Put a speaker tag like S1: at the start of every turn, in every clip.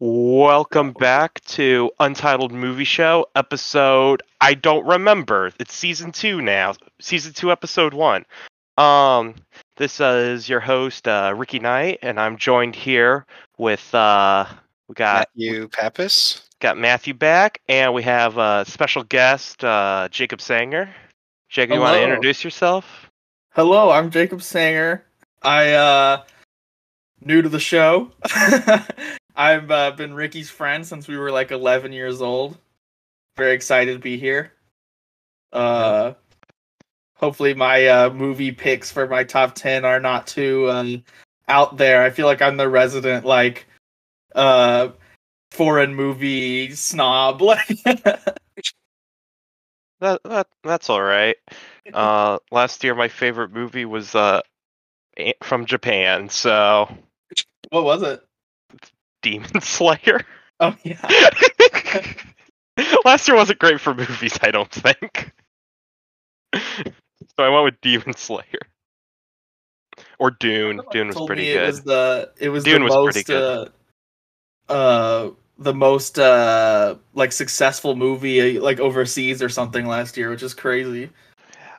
S1: Welcome back to Untitled Movie Show, episode I don't remember. It's season two now. Season two, episode one. Um, this is your host, uh, Ricky Knight, and I'm joined here with uh, we got
S2: Matthew Pappas.
S1: got Matthew back, and we have a special guest, uh, Jacob Sanger. Jacob, you want to introduce yourself?
S3: Hello, I'm Jacob Sanger. I uh new to the show. I've uh, been Ricky's friend since we were like 11 years old. Very excited to be here. Uh hopefully my uh movie picks for my top 10 are not too um out there. I feel like I'm the resident like uh foreign movie snob
S1: That, that that's all right. Uh, last year my favorite movie was uh, from Japan, so
S3: What was it?
S1: Demon Slayer.
S3: Oh yeah.
S1: Last year wasn't great for movies, I don't think. so I went with Demon Slayer. Or Dune. Dune was pretty good.
S3: It was the it was
S1: Dune
S3: the
S1: was
S3: most
S1: pretty good.
S3: uh, uh the most uh like successful movie uh, like overseas or something last year, which is crazy.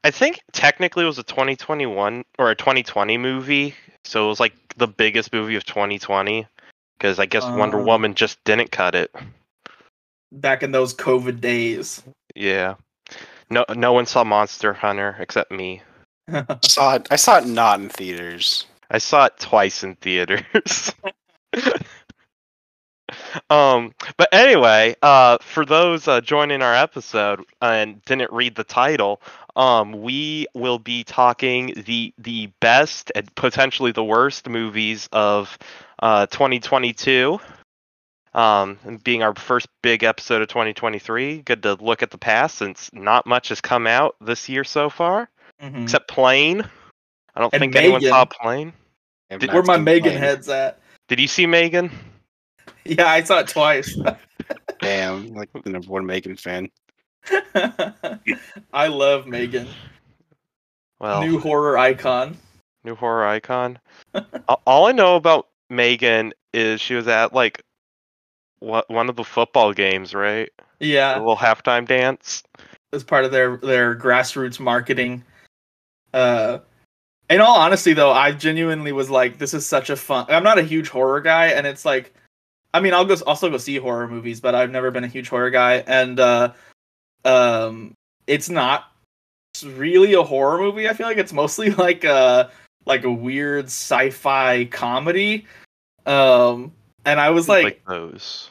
S1: I think technically it was a 2021 or a 2020 movie, so it was like the biggest movie of 2020 because I guess Wonder
S3: Uh.
S1: Woman just didn't cut it.
S3: Back in those COVID days.
S1: Yeah. No no one saw Monster Hunter except me.
S2: Saw it. I saw it not in theaters.
S1: I saw it twice in theaters. um, but anyway, uh, for those uh, joining our episode and didn't read the title, um, we will be talking the the best and potentially the worst movies of uh, 2022. Um, being our first big episode of 2023, good to look at the past since not much has come out this year so far,
S3: Mhm.
S1: except Plane. I don't
S3: And
S1: think anyone saw Plane.
S2: I have
S1: Did-
S3: Where my Megan
S2: Plane.
S3: heads at?
S1: Did you see Megan?
S3: Yeah, I saw it twice.
S2: Damn, like the number one Megan fan.
S3: I love Megan.
S1: Well,
S3: New horror icon.
S1: new horror icon. All I know about Megan is she was at like what one of the football games, right? The
S3: Yeah,
S1: little halftime dance.
S3: as part of their their grassroots marketing. Uh, in all honesty, though, I genuinely was like, "This is such a fun." I'm not a huge horror guy, and it's like, I mean, I'll go also go see horror movies, but I've never been a huge horror guy, and uh, um, it's not really a horror movie. I feel like it's mostly like a like a weird sci-fi comedy. Um, and I was like
S1: those.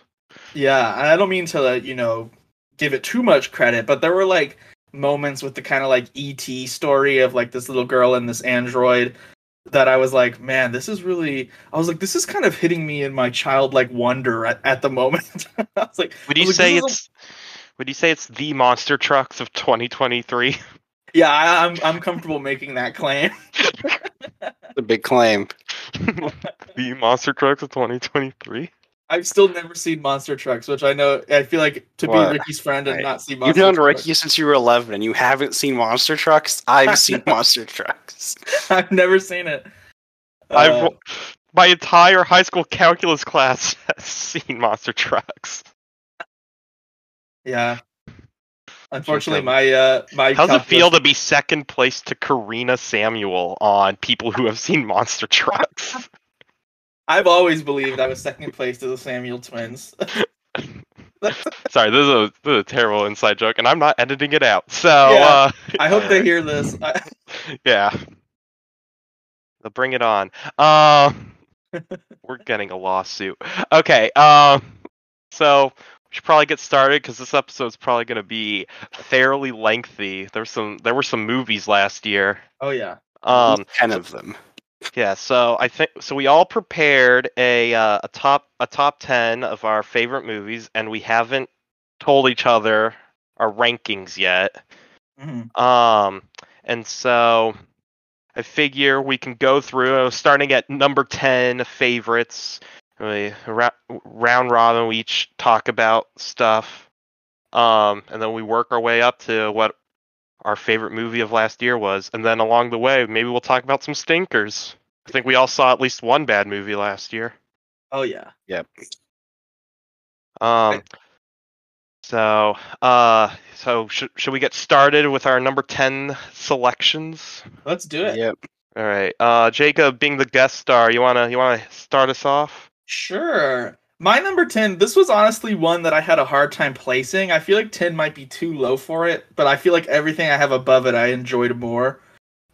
S3: yeah, I don't mean to, you know, give it too much credit, but there were like moments with the kind of like ET story of like this little girl and this android that I was like, man, this is really. I was like, this is kind of hitting me in my childlike wonder at, at the moment. I was like,
S1: Would you
S3: like,
S1: say
S3: this is a-
S1: it's would you say it's the monster trucks of 2023?
S3: yeah, I, I'm I'm comfortable making that claim.
S2: The big claim.
S1: the monster trucks of 2023?
S3: I've still never seen Monster Trucks, which I know I feel like to
S2: What?
S3: be Ricky's friend and
S2: Right.
S3: not see
S2: You've known
S3: Trucks.
S2: Ricky since you were 11, and you haven't seen Monster Trucks. I've seen Monster Trucks.
S3: I've never seen it. Uh,
S1: I've my entire high school calculus class has seen monster trucks.
S3: yeah. Unfortunately, my uh my
S1: How's it
S3: calculus-
S1: feel to be second place to Karina Samuel on people who have seen monster trucks?
S3: I've always believed I was second place to the Samuel twins.
S1: Sorry, this is, a, this is a terrible inside joke, and I'm not editing it out. So,
S3: Yeah.
S1: uh,
S3: I hope they hear this.
S1: Yeah, They'll bring it on. Uh, we're getting a lawsuit. Okay, um, so we should probably get started because this episode's probably going to be fairly lengthy. There's some, there were some movies last year.
S3: oh yeah.
S1: Um,
S2: ten of them.
S1: Yeah, so I think so. We all prepared a uh, a top a top ten of our favorite movies, and we haven't told each other our rankings yet.
S3: Mhm.
S1: Um, and so I figure we can go through uh, starting at number ten favorites. We ra- round robin. We each talk about stuff, um, and then we work our way up to what our favorite movie of last year was, and then along the way, maybe we'll talk about some stinkers. I think we all saw at least one bad movie last year.
S3: Oh yeah.
S2: Yep.
S1: Um. So, uh, so should should we get started with our number ten selections?
S3: Let's do it.
S2: Yep.
S1: All right. Uh, Jacob, being the guest star, you wanna you wanna start us off?
S3: Sure. My number 10, this was honestly one that I had a hard time placing. I feel like 10 might be too low for it, but I feel like everything I have above it I enjoyed more.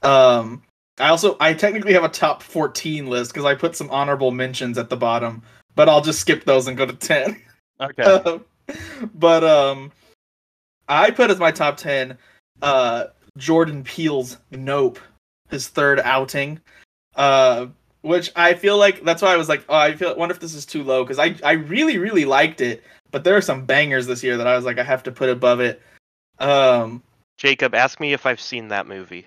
S3: Um I also I technically have a top 14 list because I put some honorable mentions at the bottom, but I'll just skip those and go to 10.
S1: Okay.
S3: but um I put as my top 10 uh Jordan Peele's Nope, his third outing. Uh which I feel like that's why I was like, oh, I feel wonder if this is too low because I I really really liked it, but there are some bangers this year that I was like I have to put above it. Um,
S1: Jacob, ask me if I've seen that movie.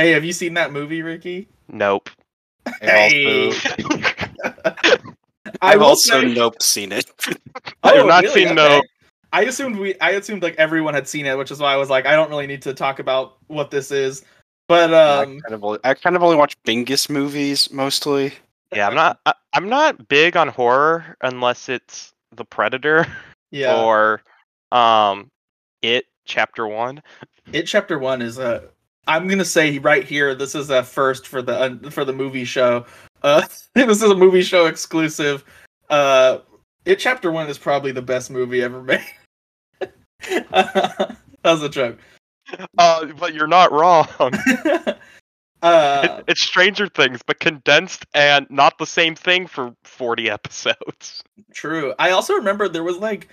S3: Hey, have you seen that movie, Ricky?
S1: Nope.
S3: Hey. I
S2: I've also
S3: say-
S2: nope seen it.
S1: I have
S3: Oh,
S1: not
S3: really?
S1: seen
S3: Okay.
S1: Nope.
S3: I assumed we I assumed like everyone had seen it, which is why I was like I don't really need to talk about what this is. But um
S2: I, kind of only, I kind of only watch Bingus movies mostly.
S1: Yeah, I'm not. I, I'm not big on horror unless it's The Predator
S3: yeah.
S1: or um, It Chapter One.
S3: It chapter 1 is a I'm going to say right here this is a first for the for the movie show. Uh this is a movie show exclusive. Uh It chapter 1 is probably the best movie ever made. that was a joke.
S1: Uh, but you're not wrong.
S3: uh
S1: It, it's Stranger Things, but condensed and not the same thing for 40 episodes.
S3: True. I also remember there was like,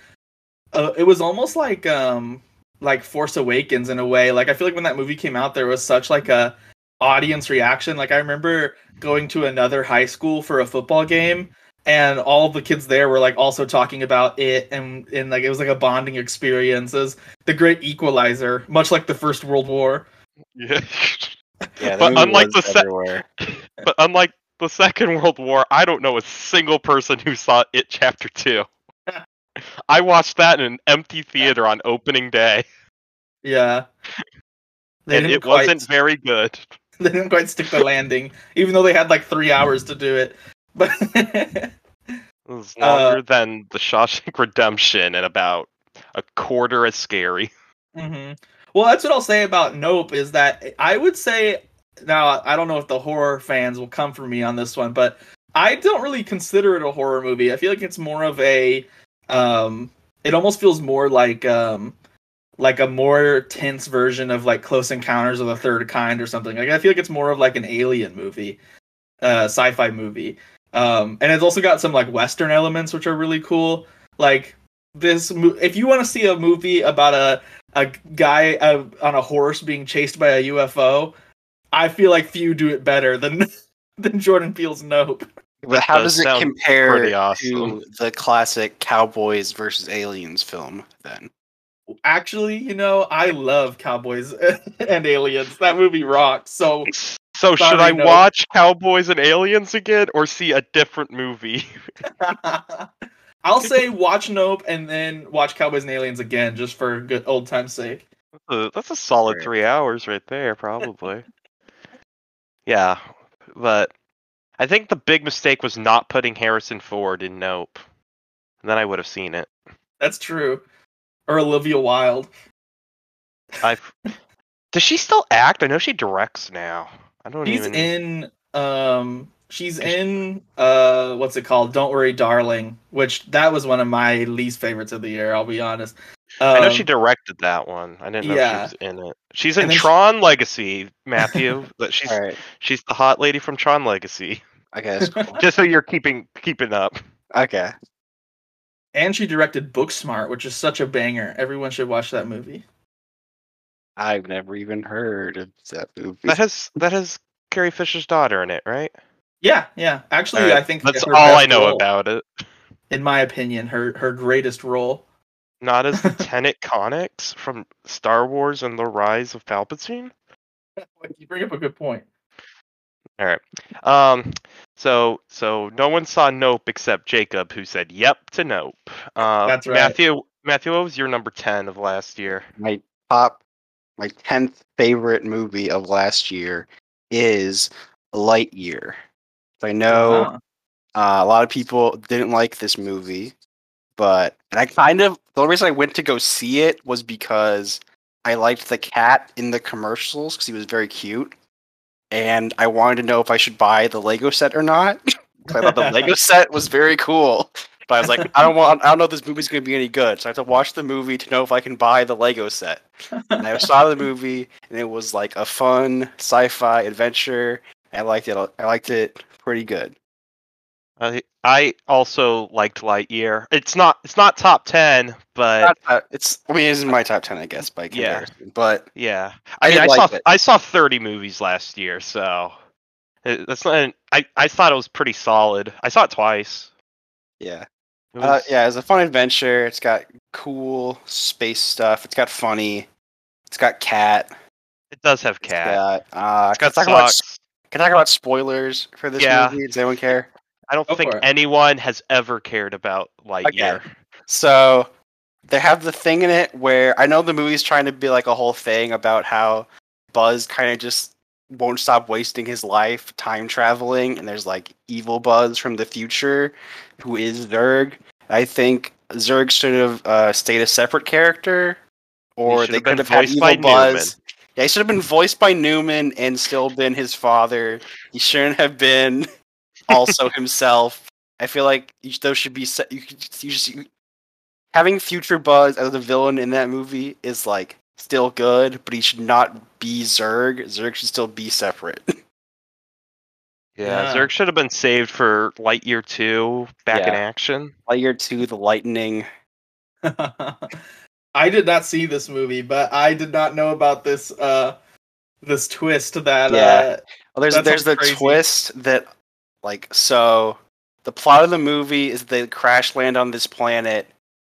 S3: uh, it was almost like um like Force Awakens in a way. Like I feel like when that movie came out, there was such like a audience reaction. Like I remember going to another high school for a football game, and all the kids there were like also talking about it, and and like it was like a bonding experience. It was the great equalizer, much like the First World War.
S1: Yeah.
S2: Yeah,
S1: But unlike the se- but unlike the Second World War, I don't know a single person who saw It Chapter 2. I watched that in an empty theater on opening day,
S3: Yeah. They
S1: and it
S3: quite-
S1: wasn't very good.
S3: they didn't quite stick the landing, even though they had like three hours to do it. But
S1: It was
S3: Uh,
S1: longer than The Shawshank Redemption and about a quarter as scary.
S3: hmm well, that's what I'll say about Nope is that I would say now I don't know if the horror fans will come for me on this one, but I don't really consider it a horror movie. I feel like it's more of a um it almost feels more like um like a more tense version of like Close Encounters of the Third Kind or something. Like I feel like it's more of like an alien movie, uh sci-fi movie. Um and it's also got some like western elements which are really cool. Like this mo- if you want to see a movie about a a guy uh, on a horse being chased by a UFO, I feel like few do it better than than Jordan Peele's Nope.
S2: But how
S1: does
S2: does it compare
S1: awesome.
S2: to the classic Cowboys versus Aliens film? Then
S3: Actually, you know, I love Cowboys and Aliens. That movie rocks. So
S1: So should
S3: Sorry,
S1: I
S3: no.
S1: watch Cowboys and Aliens again or see a different movie?
S3: I'll say watch Nope and then watch Cowboys and Aliens again just for good old time's sake.
S1: Uh, That's a solid three hours right there, probably. yeah, but I think the big mistake was not putting Harrison Ford in Nope. And then I would have seen it.
S3: That's true. Or Olivia Wilde.
S1: I does she still act? I know she directs now. I don't
S3: She's
S1: even.
S3: in um she's in uh what's it called? Don't worry, darling, which that was one of my least favorites of the year, I'll be honest.
S1: I know
S3: Um,
S1: she directed that one. I didn't know
S3: yeah.
S1: she was in it. She's in
S3: And then she-
S1: Tron Legacy, Matthew. that she's
S2: all right,
S1: she's the hot lady from Tron Legacy.
S2: okay, that's cool.
S1: Just so you're keeping keeping up.
S2: okay.
S3: and she directed Booksmart, which is such a banger. Everyone should watch that movie.
S2: I've never even heard of that movie.
S1: That has that has Carrie Fisher's daughter in it, right?
S3: Yeah, yeah. Actually,
S1: Alright,
S3: I think
S1: That's all I know
S3: role,
S1: about it.
S3: In my opinion, her her greatest role.
S1: Not as Lieutenant Connix from Star Wars and the Rise of Palpatine.
S3: you bring up a good point.
S1: All right. Um. So so no one saw Nope except Jacob, who said yep to Nope. Uh,
S3: That's right.
S1: Matthew. Matthew, what was your number ten of last year?
S2: my top, my tenth favorite movie of last year is Lightyear. I know
S3: Uh-huh.
S2: uh, a lot of people didn't like this movie, but and I kind of the only reason I went to go see it was because I liked the cat in the commercials because he was very cute, and I wanted to know if I should buy the Lego set or not. I thought the Lego set was very cool, but I was like, I don't want, I don't know if this movie's going to be any good, so I have to watch the movie to know if I can buy the Lego set. And I saw the movie, and it was like a fun sci-fi adventure. I liked it. I liked it pretty good.
S1: I I also liked Lightyear. It's not it's not top ten, but
S2: Not that- it's, I mean, it's in my top ten, I guess, by
S1: Yeah.
S2: comparison. But
S1: yeah.
S2: I
S1: I mean, I
S2: like
S1: saw
S2: it.
S1: I saw thirty movies last year, so that's not. I I thought it was pretty solid. I saw it twice.
S2: yeah,
S1: It
S2: uh, yeah, it's a fun adventure. It's got cool space stuff. It's got funny. It's got cat.
S1: It does have
S2: It's
S1: cat.
S2: got, uh,
S1: It's
S2: can I
S1: got
S2: talk about. Can I talk about spoilers for this
S1: Yeah.
S2: movie? Does anyone care?
S1: I don't
S3: Go
S1: think anyone has ever cared about Lightyear.
S2: So they have the thing in it where I know the movie's trying to be like a whole thing about how Buzz kind of just won't stop wasting his life time traveling, and there's like evil Buzz from the future who is Zurg. I think Zurg should have uh, stayed a separate character, or they could have had evil Buzz.
S1: Newman.
S2: Yeah, he should have been voiced by Newman and still been his father. He shouldn't have been also himself. I feel like each those should be set. You, could, you just you, having Future Buzz as the villain in that movie is like still good, but he should not be Zurg. Zurg should still be separate.
S1: Yeah,
S3: Yeah.
S1: Zurg should have been saved for Lightyear 2 back in
S2: Yeah.
S1: action.
S2: Lightyear two, the lightning.
S3: I did not see this movie, but I did not know about this uh this twist that
S2: Yeah.
S3: uh
S2: Well, there's
S3: That
S2: there's the
S3: crazy.
S2: twist that like so the plot of the movie is they crash land on this planet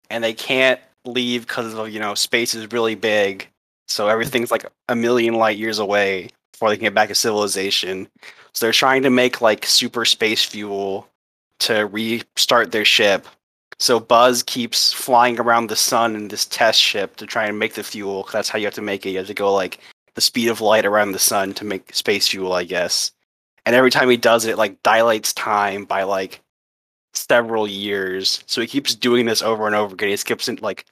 S2: and they can't leave because of you know space is really big, so everything's like a million light years away before they can get back to civilization. So they're trying to make like super space fuel to restart their ship. So Buzz keeps flying around the sun in this test ship to try and make the fuel. 'cause that's how you have to make it. You have to go like the speed of light around the sun to make space fuel, I guess. And every time he does it, it like dilates time by like several years. So he keeps doing this over and over again. He skips in like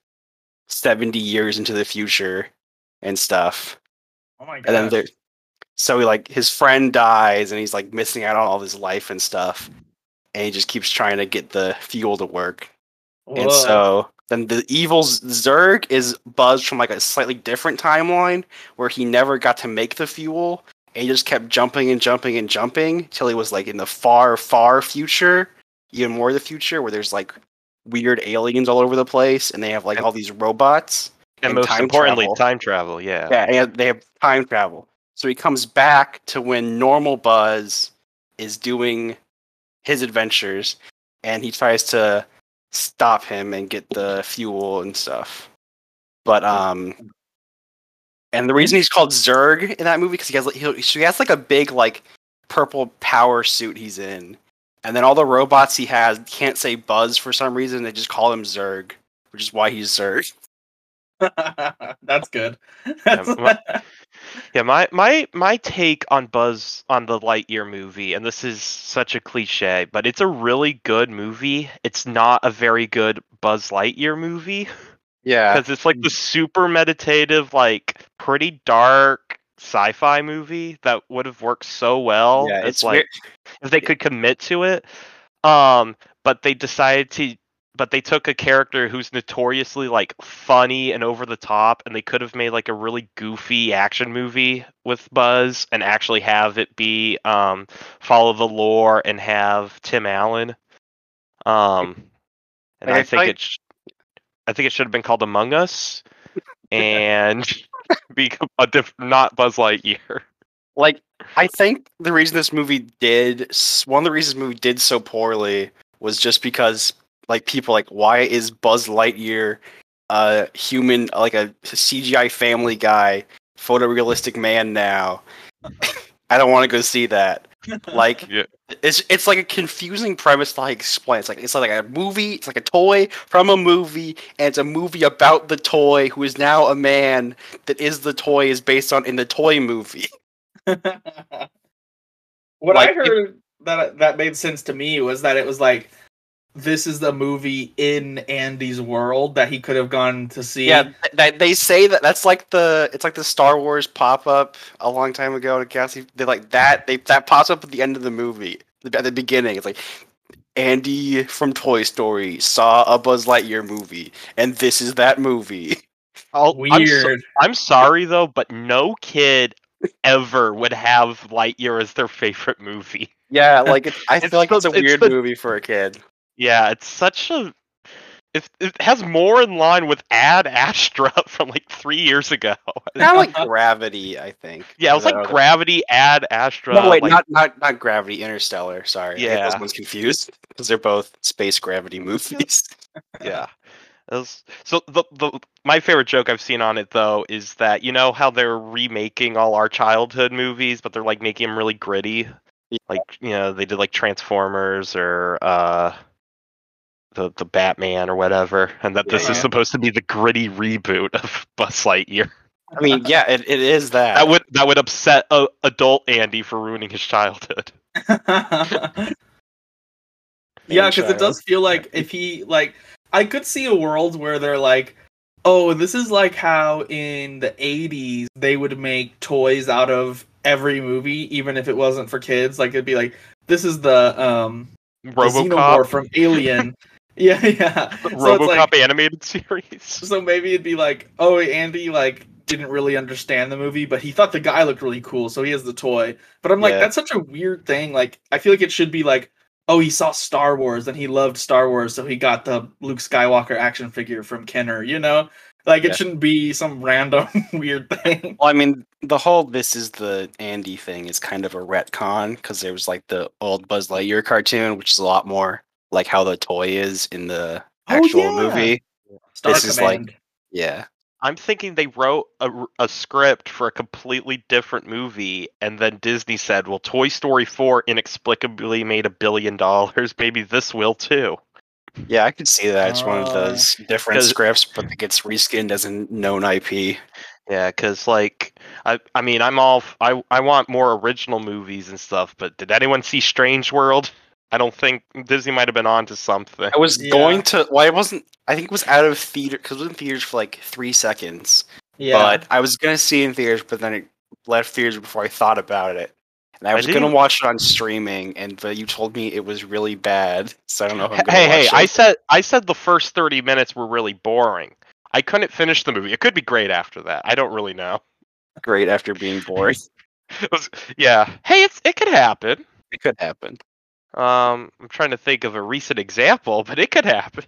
S2: seventy years into the future and stuff.
S3: oh my god!
S2: And then there, so he like his friend dies and he's like missing out on all his life and stuff. And he just keeps trying to get the fuel to work. And so then the evil Z- Zurg is buzzed from like a slightly different timeline where he never got to make the fuel. And he just kept jumping and jumping and jumping till he was like in the far, far future, even more the future, where there's like weird aliens all over the place and they have like all these robots.
S1: And,
S2: And
S1: most
S2: time
S1: importantly,
S2: travel.
S1: time travel. Yeah.
S2: Yeah, and they have time travel. So he comes back to when normal Buzz is doing his adventures, and he tries to stop him and get the fuel and stuff. But um, and the reason he's called Zurg in that movie because he has like he, he has like a big like purple power suit he's in, and then all the robots he has can't say Buzz for some reason. They just call him Zurg, which is why he's Zurg.
S3: That's good.
S1: my- Yeah, my my my take on Buzz on the Lightyear movie, and this is such a cliche, but it's a really good movie. It's not a very good Buzz Lightyear movie
S2: Yeah,
S1: because it's like the super meditative, like pretty dark sci-fi movie that would have worked so well.
S2: yeah, it's
S1: like
S2: weird.
S1: if they could commit to it. Um, but they decided to but they took a character who's notoriously like funny and over the top and they could have made like a really goofy action movie with Buzz and actually have it be um follow the lore and have Tim Allen. Um and
S2: Like,
S1: I
S2: I
S1: think
S2: like-
S1: it sh- I think it should have been called Among Us and be a diff- not Buzz Lightyear.
S2: like I think the reason this movie did one of the reasons this movie did so poorly was just because like people like why is Buzz Lightyear a human like a CGI family guy photorealistic man now? I don't want to go see that like
S1: Yeah.
S2: it's it's like a confusing premise to like explain it's like it's like a movie it's like a toy from a movie and it's a movie about the toy who is now a man that is the toy is based on in the toy movie
S3: what
S2: Like,
S3: I heard that that made sense to me was that it was like this is the movie in Andy's world that he could have gone to see.
S2: Yeah, th- th- they say that that's like the it's like the Star Wars pop up a long time ago to Cassie. They like that they that pops up at the end of the movie at the beginning. It's like Andy from Toy Story saw a Buzz Lightyear movie, and this is that movie.
S1: I'll- I'm, so-
S3: weird.
S1: I'm sorry though, but no kid ever would have Lightyear as their favorite movie.
S2: Yeah, like it, I
S1: It's
S2: feel like
S1: the-
S2: it's a
S1: it's
S2: weird
S1: the-
S2: movie for a kid.
S1: Yeah, it's such a. It, it has more in line with Ad Astra from like three years ago.
S2: Kind like Gravity, I think.
S1: Yeah, it was like
S2: what
S1: Gravity, Ad Astra.
S2: No, wait,
S1: like-
S2: not not not Gravity, Interstellar. Sorry,
S1: Yeah.
S2: those ones confused because they're both space gravity movies.
S1: yeah. Was- so the the my favorite joke I've seen on it though is that you know how they're remaking all our childhood movies, but they're like making them really gritty.
S2: Yeah.
S1: Like you know they did like Transformers or uh the the Batman or whatever, and that this
S2: Yeah.
S1: is supposed to be the gritty reboot of Buzz Lightyear.
S2: I mean, yeah, it, it is that.
S1: That would that would upset uh, adult Andy for ruining his childhood.
S3: yeah, because it does feel like if he like, I could see a world where they're like, oh, this is like how in the '80s they would make toys out of every movie, even if it wasn't for kids. Like it'd be like, this is the um the xenomorph
S1: RoboCop,
S3: from Alien. yeah, yeah. So it's
S1: RoboCop
S3: like,
S1: animated series.
S3: so maybe it'd be like, oh, Andy like didn't really understand the movie, but he thought the guy looked really cool, so he has the toy. But I'm like,
S2: Yeah.
S3: that's such a weird thing. Like, I feel like it should be like, oh, he saw Star Wars and he loved Star Wars, so he got the Luke Skywalker action figure from Kenner. You know, like it
S2: Yeah.
S3: shouldn't be some random weird thing.
S2: Well, I mean, the whole "this is the Andy" thing is kind of a retcon because there was like the old Buzz Lightyear cartoon, which is a lot more like how the toy is in the
S3: Oh,
S2: actual
S3: yeah.
S2: movie.
S3: Star
S2: This is like- Yeah,
S1: I'm thinking they wrote a, a script for a completely different movie, and then Disney said, "Well, Toy Story 4 inexplicably made a billion dollars. Maybe this will too."
S2: yeah, I could see that. It's one of
S3: Oh.
S2: those different scripts, but it gets reskinned as a known IP.
S1: Yeah, because like I, I mean, I'm all I, I want more original movies and stuff. But did anyone see Strange World? I don't think Disney might have been on to something.
S2: I was
S3: Yeah.
S2: going to. Well, I wasn't. I think it was out of theater because it was in theaters for like three seconds.
S3: Yeah.
S2: But I was gonna see it in theaters, but then it left theaters before I thought about it. And I
S1: I
S2: was gonna watch it on streaming, and but you told me it was really bad, so I don't know if I'm gonna
S1: hey, hey!
S2: watch
S1: I said I said the first 30 minutes were really boring. I couldn't finish the movie. It could be great after that. I don't really know.
S2: great after being bored.
S1: It was- yeah. Hey, it's it could happen.
S2: it could happen.
S1: Um, I'm trying to think of a recent example, but it could happen.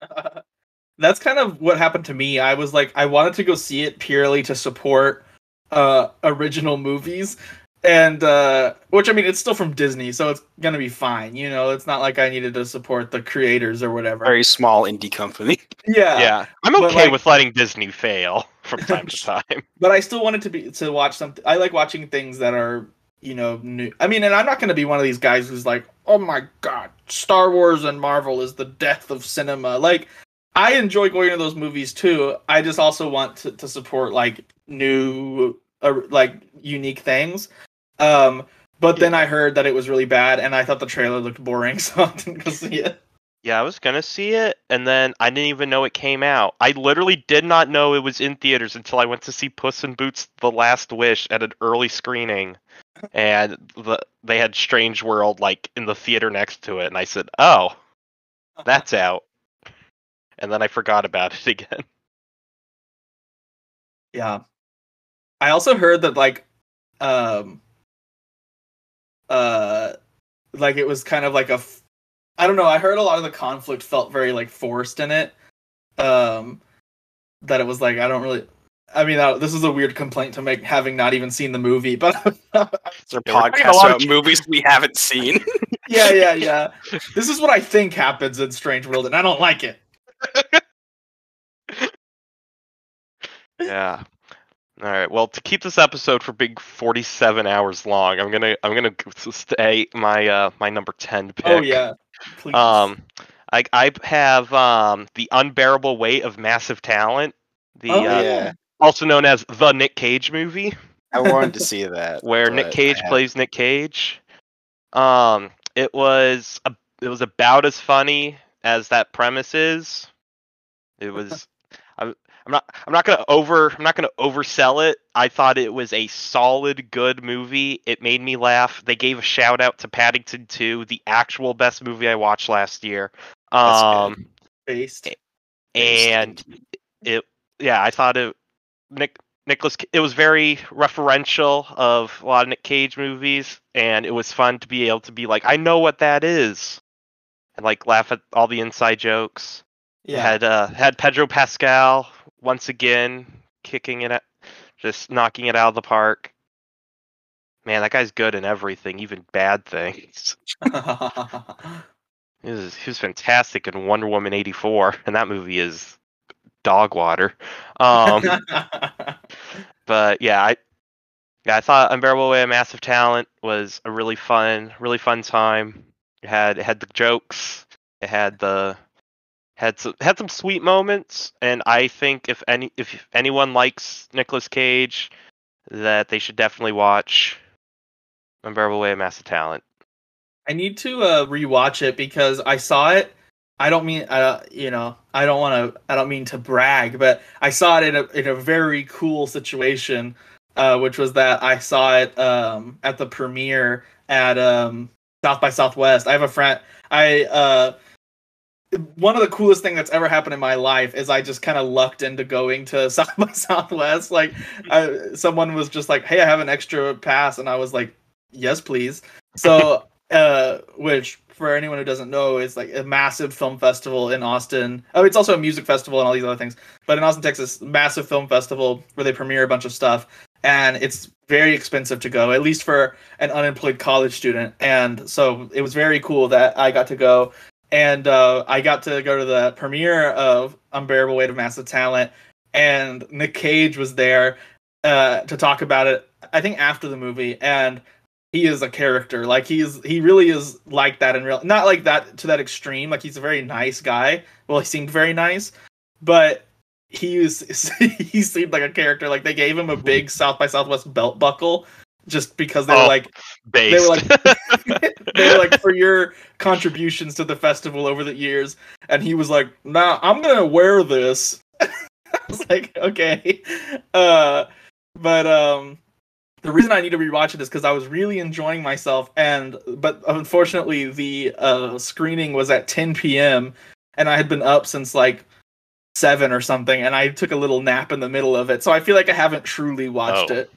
S3: that's kind of what happened to me. I was like, I wanted to go see it purely to support uh original movies, and uh which I mean, it's still from Disney, so it's gonna be fine. You know, it's not like I needed to support the creators or whatever.
S2: Very small indie company.
S3: yeah,
S1: yeah, I'm okay
S3: like-
S1: with letting Disney fail from time to time.
S3: but I still wanted to be to watch something. I like watching things that are you know new. I mean, and I'm not gonna be one of these guys who's like, oh my god, Star Wars and Marvel is the death of cinema. Like. I enjoy going to those movies too. I just also want to, to support like new, uh, like unique things. Um, but then I heard that it was really bad, and I thought the trailer looked boring, so I didn't go see it.
S1: Yeah, I was gonna see it, and then I didn't even know it came out. I literally did not know it was in theaters until I went to see Puss in Boots: The Last Wish at an early screening, and the, they had Strange World like in the theater next to it, and I said, "Oh, that's out," and then I forgot about it again.
S3: Yeah. I also heard that like um uh like it was kind of like a f- I don't know, I heard a lot of the conflict felt very like forced in it. Um that it was like I don't really I mean uh, this is a weird complaint to make having not even seen the movie, but
S2: It's
S1: talking
S2: podcast about
S1: of-
S2: movies we haven't seen.
S3: yeah, yeah, yeah. This is what I think happens in Strange World and I don't like it.
S1: Yeah. All right. Well, to keep this episode for big 47 hours long, I'm gonna I'm gonna stay my uh my number 10 pick.
S3: Oh yeah. Please.
S1: Um, I I have um the unbearable weight of massive talent, the
S3: Oh,
S1: uh,
S2: yeah.
S1: Also known as the Nick Cage movie,
S2: I wanted to see that.
S1: where Nick Cage plays Nick Cage. Um, it was a it was about as funny as that premise is. It was. I'm, I'm not. I'm not gonna over. I'm not gonna oversell it. I thought it was a solid, good movie. It made me laugh. They gave a shout out to Paddington 2, the actual best movie I watched last year.
S2: That's good.
S1: Um,
S3: Based.
S1: and it yeah i thought it nick nicholas it was very referential of a lot of nick cage movies and it was fun to be able to be like i know what that is and like laugh at all the inside jokes.
S3: Yeah.
S1: had uh had pedro pascal once again kicking it at just knocking it out of the park. Man that guy's good in everything even bad things. He was, he was fantastic in wonder woman 84 and that movie is dog water um but yeah, I yeah, I thought Unbearable Weight of Massive Talent was a really fun, really fun time. It had it had the jokes, it had the had some had some sweet moments, and I think if any if anyone likes Nicolas Cage, that they should definitely watch Unbearable Weight of Massive Talent.
S3: I need to uh, rewatch it because I saw it. I don't mean, uh, you know, I don't want to. I don't mean to brag, but I saw it in a in a very cool situation, uh, which was that I saw it um, at the premiere at um, South by Southwest. I have a friend. I uh, one of the coolest thing that's ever happened in my life is I just kind of lucked into going to South by Southwest. Like, I, someone was just like, "Hey, I have an extra pass," and I was like, "Yes, please." So, uh, which for anyone who doesn't know is like a massive film festival in Austin. Oh, it's also a music festival and all these other things. But in Austin, Texas, massive film festival where they premiere a bunch of stuff, and it's very expensive to go, at least for an unemployed college student. And so it was very cool that I got to go and uh, I got to go to the premiere of Unbearable Weight of Massive Talent, and Nick Cage was there uh, to talk about it. I think after the movie, and he is a character. Like he's he really is like that in real, not like that to that extreme. Like he's a very nice guy. Well, he seemed very nice, but he was he seemed like a character. Like they gave him a big South by Southwest belt buckle just because they were
S1: Oh.
S3: like
S1: Based.
S3: they were like they were like for your contributions to the festival over the years and he was like nah i'm gonna wear this i was like okay uh but um the reason i need to rewatch it is because i was really enjoying myself and but unfortunately the uh screening was at 10 p.m and i had been up since like seven or something and i took a little nap in the middle of it so i feel like i haven't truly watched
S1: Oh.
S3: it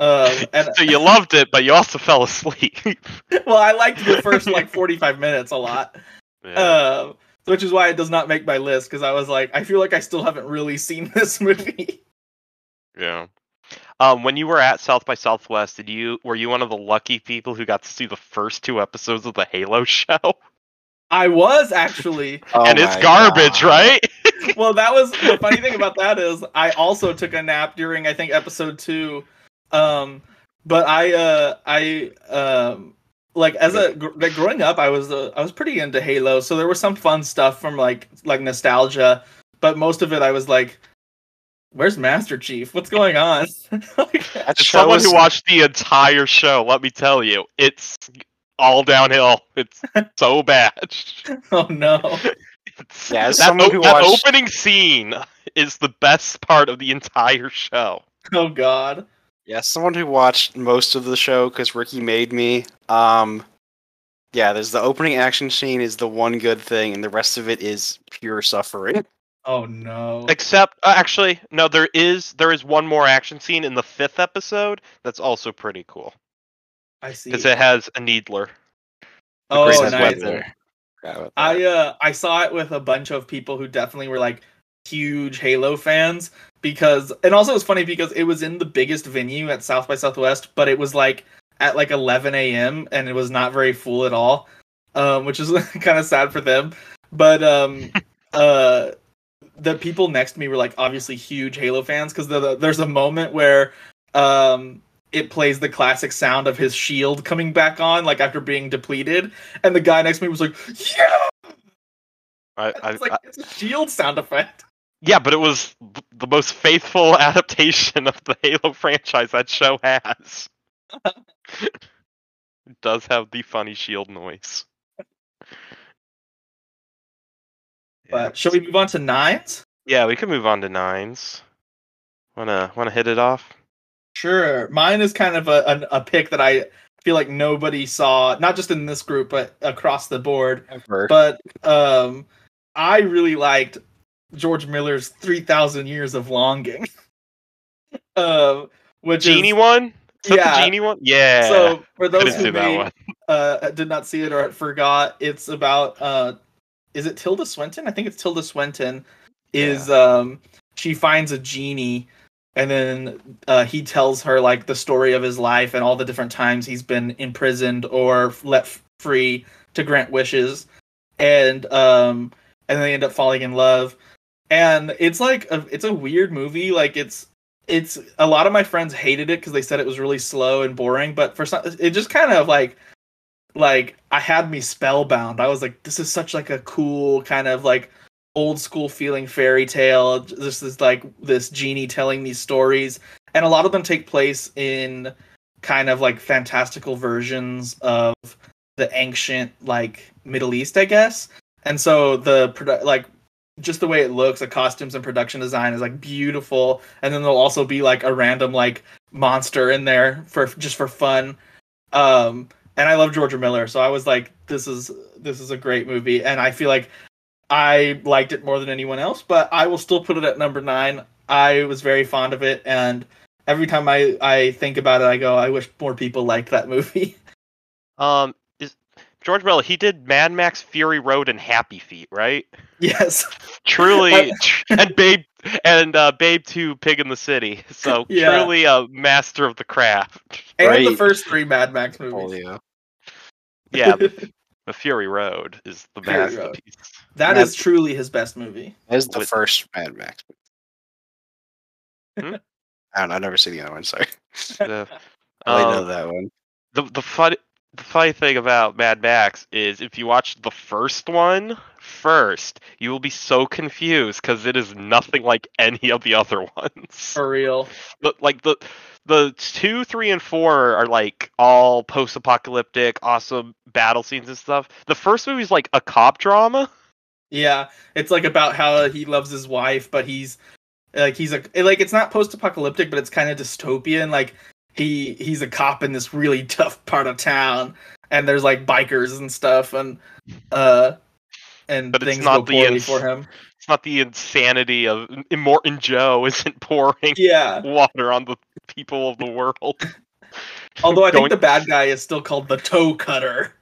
S3: um and
S1: so you loved it, but you also fell asleep.
S3: well, I liked the first like 45 minutes a lot,
S1: Yeah.
S3: uh, which is why it does not make my list because I was like, I feel like I still haven't really seen this movie.
S1: Yeah. Um, when you were at South by Southwest, did you were you one of the lucky people who got to see the first two episodes of the Halo show?
S3: I was actually.
S2: Oh
S1: and it's garbage,
S2: God.
S1: right?
S3: Well, that was the funny thing about that is I also took a nap during I think episode two, um, but I uh I um like as a like growing up I was uh, I was pretty into Halo, so there was some fun stuff from like like nostalgia, but most of it I was like. Where's Master Chief? What's going on? Like,
S1: As someone
S2: was-
S1: who watched the entire show, let me tell you, it's all downhill. It's so bad.
S3: oh no.
S2: Yeah,
S1: that,
S2: someone
S1: o-
S2: who
S1: that
S2: watched-
S1: opening scene is the best part of the entire show.
S3: Oh god.
S2: Yeah, someone who watched most of the show because Ricky made me. Um, yeah, there's the opening action scene is the one good thing, and the rest of it is pure suffering.
S3: Oh no.
S1: Except, uh, actually, no. There is there is one more action scene in the fifth episode that's also pretty cool
S3: I see.
S1: because it has a needler.
S3: oh nice.
S1: weapon.
S2: Forgot about that.
S3: I uh I saw it with a bunch of people who definitely were like huge Halo fans because and also it was funny because it was in the biggest venue at South by Southwest, but it was like at like 11 a.m. and it was not very full at all, um, which is kind of sad for them. But um, uh, the people next to me were like obviously huge Halo fans because the, there's a moment where um it plays the classic sound of his shield coming back on like after being depleted and the guy next to me was like yeah
S1: I, I,
S3: it's like
S1: I-
S3: it's a shield sound effect
S1: yeah, but it was the most faithful adaptation of the Halo franchise that show has. it does have the funny shield noise.
S3: But shall we move on to nines?
S1: Yeah, we can move on to nines. Wanna wanna hit it off?
S3: Sure. Mine is kind of a, a, a pick that I feel like nobody saw, not just in this group, but across the board.
S2: Ever.
S3: But um, I really liked George Miller's 3,000 Years of Longing. uh, which
S1: Genie
S3: is,
S1: one? Is that
S3: Yeah.
S1: the genie one? Yeah.
S3: So for
S1: I
S3: those
S1: didn't see
S3: who
S1: that
S3: may,
S1: one.
S3: uh, did not see it or forgot, it's about uh, is it Tilda Swinton? I think it's Tilda Swinton. Is um, she finds a genie, and then uh, he tells her like the story of his life and all the different times he's been imprisoned or let f- free to grant wishes, and um, and they end up falling in love, and it's like a, it's a weird movie. Like it's it's a lot of my friends hated it because they said it was really slow and boring but for some it just kind of like like i had me spellbound. I was like this is such like a cool kind of like old school feeling fairy tale. This is like this genie telling these stories. And a lot of them take place in kind of like fantastical versions of the ancient like middle east i guess. And so the produ- like just the way it looks, the costumes and production design is like beautiful, and then there'll also be like a random like monster in there for just for fun. Um, and I love George Miller, so I was like, this is this is a great movie, and I feel like I liked it more than anyone else, but I will still put it at number nine. I was very fond of it, and every time I I think about it, I go, I wish more people liked that movie.
S1: Um, is George Miller? He did Mad Max, Fury Road, and Happy Feet, right?
S3: Yes,
S1: Truly, and Babe and uh, Babe Two, Pig in the City. So
S3: Yeah.
S1: truly a master of the craft.
S3: and the first three Mad Max movies.
S2: Portfolio.
S1: Yeah, the, the Fury Road is the
S3: Fury Road. That
S2: Mad-
S3: is truly his best movie.
S2: That is the
S1: With-
S2: first Mad Max.
S1: Hmm?
S2: I don't know. I've never seen the other one. Sorry.
S1: The,
S2: I only know
S1: um,
S2: that one.
S1: the the funny the funny thing about Mad Max is if you watch the first one first, you will be so confused because it is nothing like any of the other ones.
S3: For real.
S1: But like the the two, three, and four are like all post-apocalyptic, awesome battle scenes and stuff. The first movie is like a cop drama.
S3: Yeah, it's like about how he loves his wife, but he's like he's a like it's not post-apocalyptic, but it's kind of dystopian. Like he he's a cop in this really tough part of town, and there's like bikers and stuff, and uh, and
S1: But it's
S3: things
S1: not
S3: go
S1: the ins-
S3: for him.
S1: It's not the insanity of Immortan Joe isn't pouring
S3: Yeah,
S1: water on the people of the world.
S3: although I think
S1: Going-
S3: the bad guy is still called the toe cutter.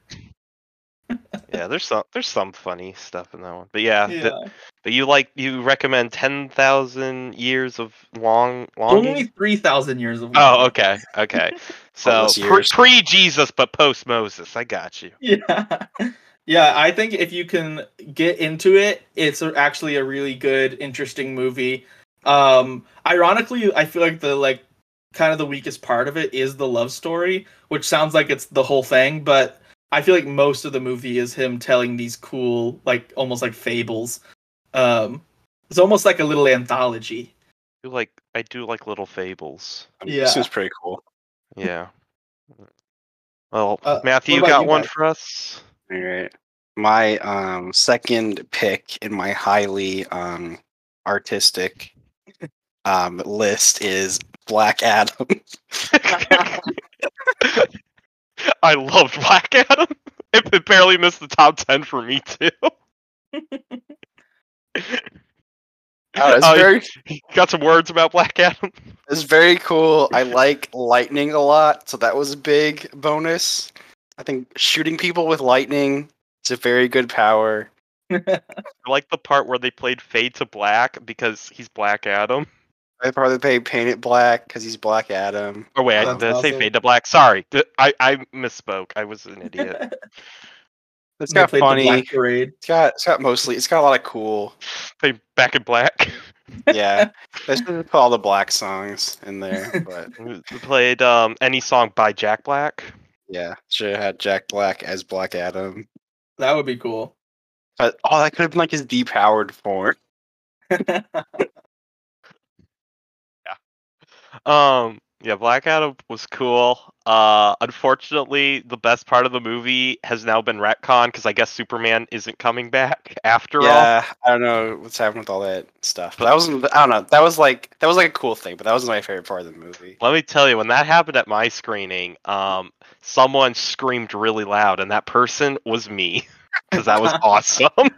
S1: Yeah, there's some there's some funny stuff in that one. But yeah,
S3: Yeah,
S1: the- but you like you recommend ten thousand years of long long.
S3: only three thousand years of.
S1: Oh, okay, okay. So pre Jesus, but post Moses. I got you.
S3: Yeah. Yeah, I think if you can get into it, it's actually a really good, interesting movie. Um, ironically, I feel like the like kind of the weakest part of it is the love story, which sounds like it's the whole thing, but I feel like most of the movie is him telling these cool, like almost like fables. Um, it's almost like a little anthology.
S1: I do like I do like little fables.
S3: Yeah.
S2: This is pretty cool.
S1: Yeah. Well,
S3: Uh,
S1: Matthew, you got
S3: you
S1: one
S3: guys?
S1: for us?
S2: All right. My um second pick in my highly um artistic um list is Black Adam.
S1: I loved Black Adam. It, it barely missed the top ten for me too.
S2: Oh, it's
S1: Oh,
S2: very
S1: got some words about Black Adam?
S2: it's very cool. I like lightning a lot, so that was a big bonus. I think shooting people with lightning is a very good power.
S1: I like the part where they played Fade to Black because he's Black Adam.
S2: I probably pay paint it black because he's Black Adam.
S1: Oh wait, I,
S3: That's
S1: did I say. Fade to Black? Sorry, I, I misspoke. I was an idiot.
S2: It's got
S3: played the
S2: funny.
S3: Black
S2: It's got it's got mostly it's got a lot of cool.
S1: Play Back in Black.
S2: Yeah, they should put all the black songs in there, but
S1: We played um, any song by Jack Black.
S2: yeah, should have had Jack Black as Black Adam.
S3: That would be cool.
S2: But oh, that could have been like his depowered form.
S1: Um, Yeah, Black Adam was cool. Uh, unfortunately, the best part of the movie has now been retcon because I guess Superman isn't coming back after all.
S2: Yeah, I don't know what's happening with all that stuff, but that wasn't. I don't know. That was like that was like a cool thing, but that wasn't my favorite part of the movie.
S1: Let me tell you, when that happened at my screening, um, someone screamed really loud, and that person was me because that was awesome.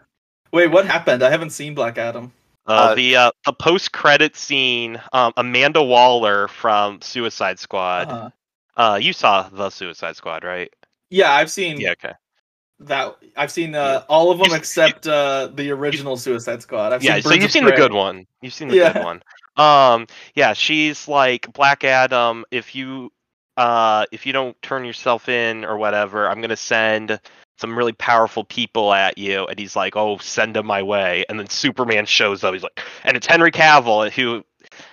S3: Wait, what happened? I haven't seen Black Adam.
S1: Uh,
S2: Uh,
S1: the uh, the post credit scene, um, Amanda Waller from Suicide Squad.
S3: Uh,
S1: Uh, you saw the Suicide Squad, right?
S3: yeah, I've seen
S1: Yeah. Okay.
S3: that. I've seen uh, all of them
S1: You've-
S3: except uh, the original Suicide Squad. I've
S1: yeah.
S3: seen
S1: So you've seen the good one. You've seen the
S3: Yeah.
S1: good one. Um. Yeah. She's like Black Adam. If you uh if you don't turn yourself in or whatever, I'm gonna send some really powerful people at you. And he's like, oh, send them my way. And then Superman shows up. He's like, and it's Henry Cavill who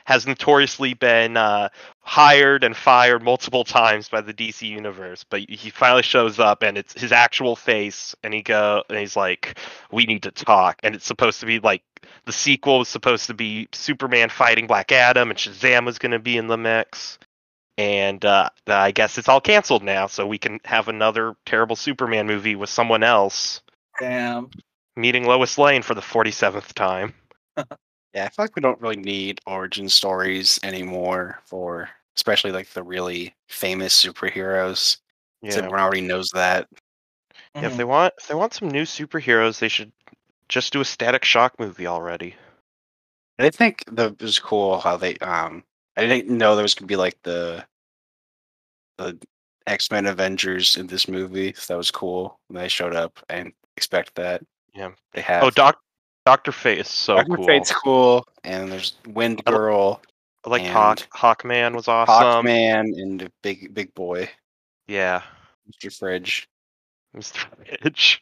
S1: has notoriously been uh, hired and fired multiple times by the DC universe, but he finally shows up and it's his actual face, and he go and he's like, "We need to talk," and it's supposed to be like the sequel was supposed to be Superman fighting Black Adam, and Shazam was going to be in the mix. And uh, I guess it's all canceled now, so we can have another terrible Superman movie with someone else
S3: Damn.
S1: meeting Lois Lane for the forty-seventh time.
S2: Yeah, I feel like we don't really need origin stories anymore for, especially like the really famous superheroes.
S1: Yeah.
S2: So everyone already knows that.
S1: Yeah, if they want if they want some new superheroes, they should just do a Static Shock movie already.
S2: I think that it was cool how they um I didn't know there was gonna be like the the X Men Avengers in this movie. So that was cool when they showed up. I didn't expect that.
S1: Yeah.
S2: They have
S1: Oh, Doc Doctor Fate is so
S2: Doctor
S1: cool.
S2: Fate's cool, and there's Wind Girl,
S1: I like Hawk Hawkman was awesome.
S2: Hawkman, and Big Big Boy,
S1: Yeah,
S2: Mr. Fridge.
S1: Mr. Fridge.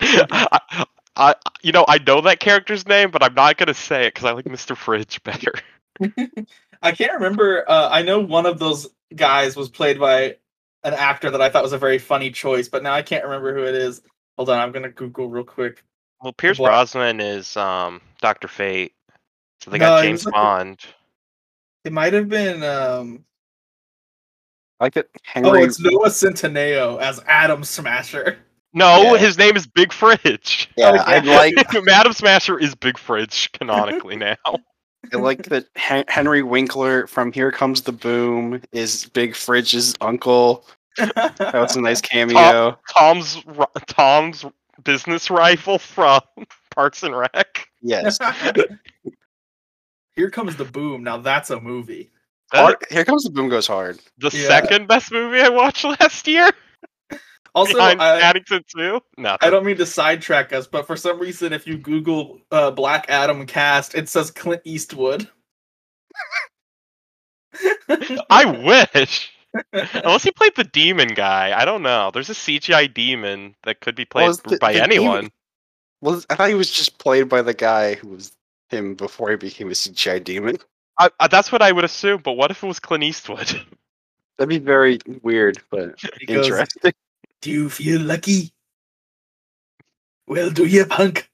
S1: I, I, you know, I know that character's name, but I'm not gonna say it because I like Mr. Fridge better.
S3: I can't remember. Uh, I know one of those guys was played by an actor that I thought was a very funny choice, but now I can't remember who it is. Hold on, I'm gonna Google real quick.
S1: Well, Pierce
S3: Bla-
S1: Brosnan is um Doctor Fate, so they got
S3: he
S1: James
S3: was like
S1: Bond.
S3: It might have been. Um,
S2: I like that
S3: oh, it's Noah Centineo as Atom Smasher.
S1: No,
S2: Yeah.
S1: his name is Big Fridge.
S2: yeah,
S3: Oh,
S2: I
S3: yeah.
S2: like
S1: Madam Smasher is Big Fridge canonically now.
S2: I like that Hen- Henry Winkler from Here Comes the Boom is Big Fridge's uncle. That was a nice cameo.
S1: Tom's Tom's business rival from Parks and Rec.
S2: Yes.
S3: Here comes the boom. Now that's a movie.
S1: That-
S2: Here Comes the Boom goes hard.
S1: the
S3: Yeah.
S1: second best movie I watched last year,
S3: Also,
S1: behind
S3: I,
S1: Paddington Two. No,
S3: I don't mean to sidetrack us, but for some reason, if you Google uh, Black Adam cast, it says Clint Eastwood.
S1: I wish. Unless he played the demon guy, I don't know. There's a CGI demon that could be played
S2: Well, the-
S1: by
S2: the
S1: anyone.
S2: demon- Well, I thought he was just played by the guy who was him before he became a CGI demon.
S1: I, I, that's what I would assume. But what if it was Clint Eastwood?
S2: That'd be very weird, but
S3: He goes,
S2: interesting.
S3: Do you feel lucky? Well, do you, punk?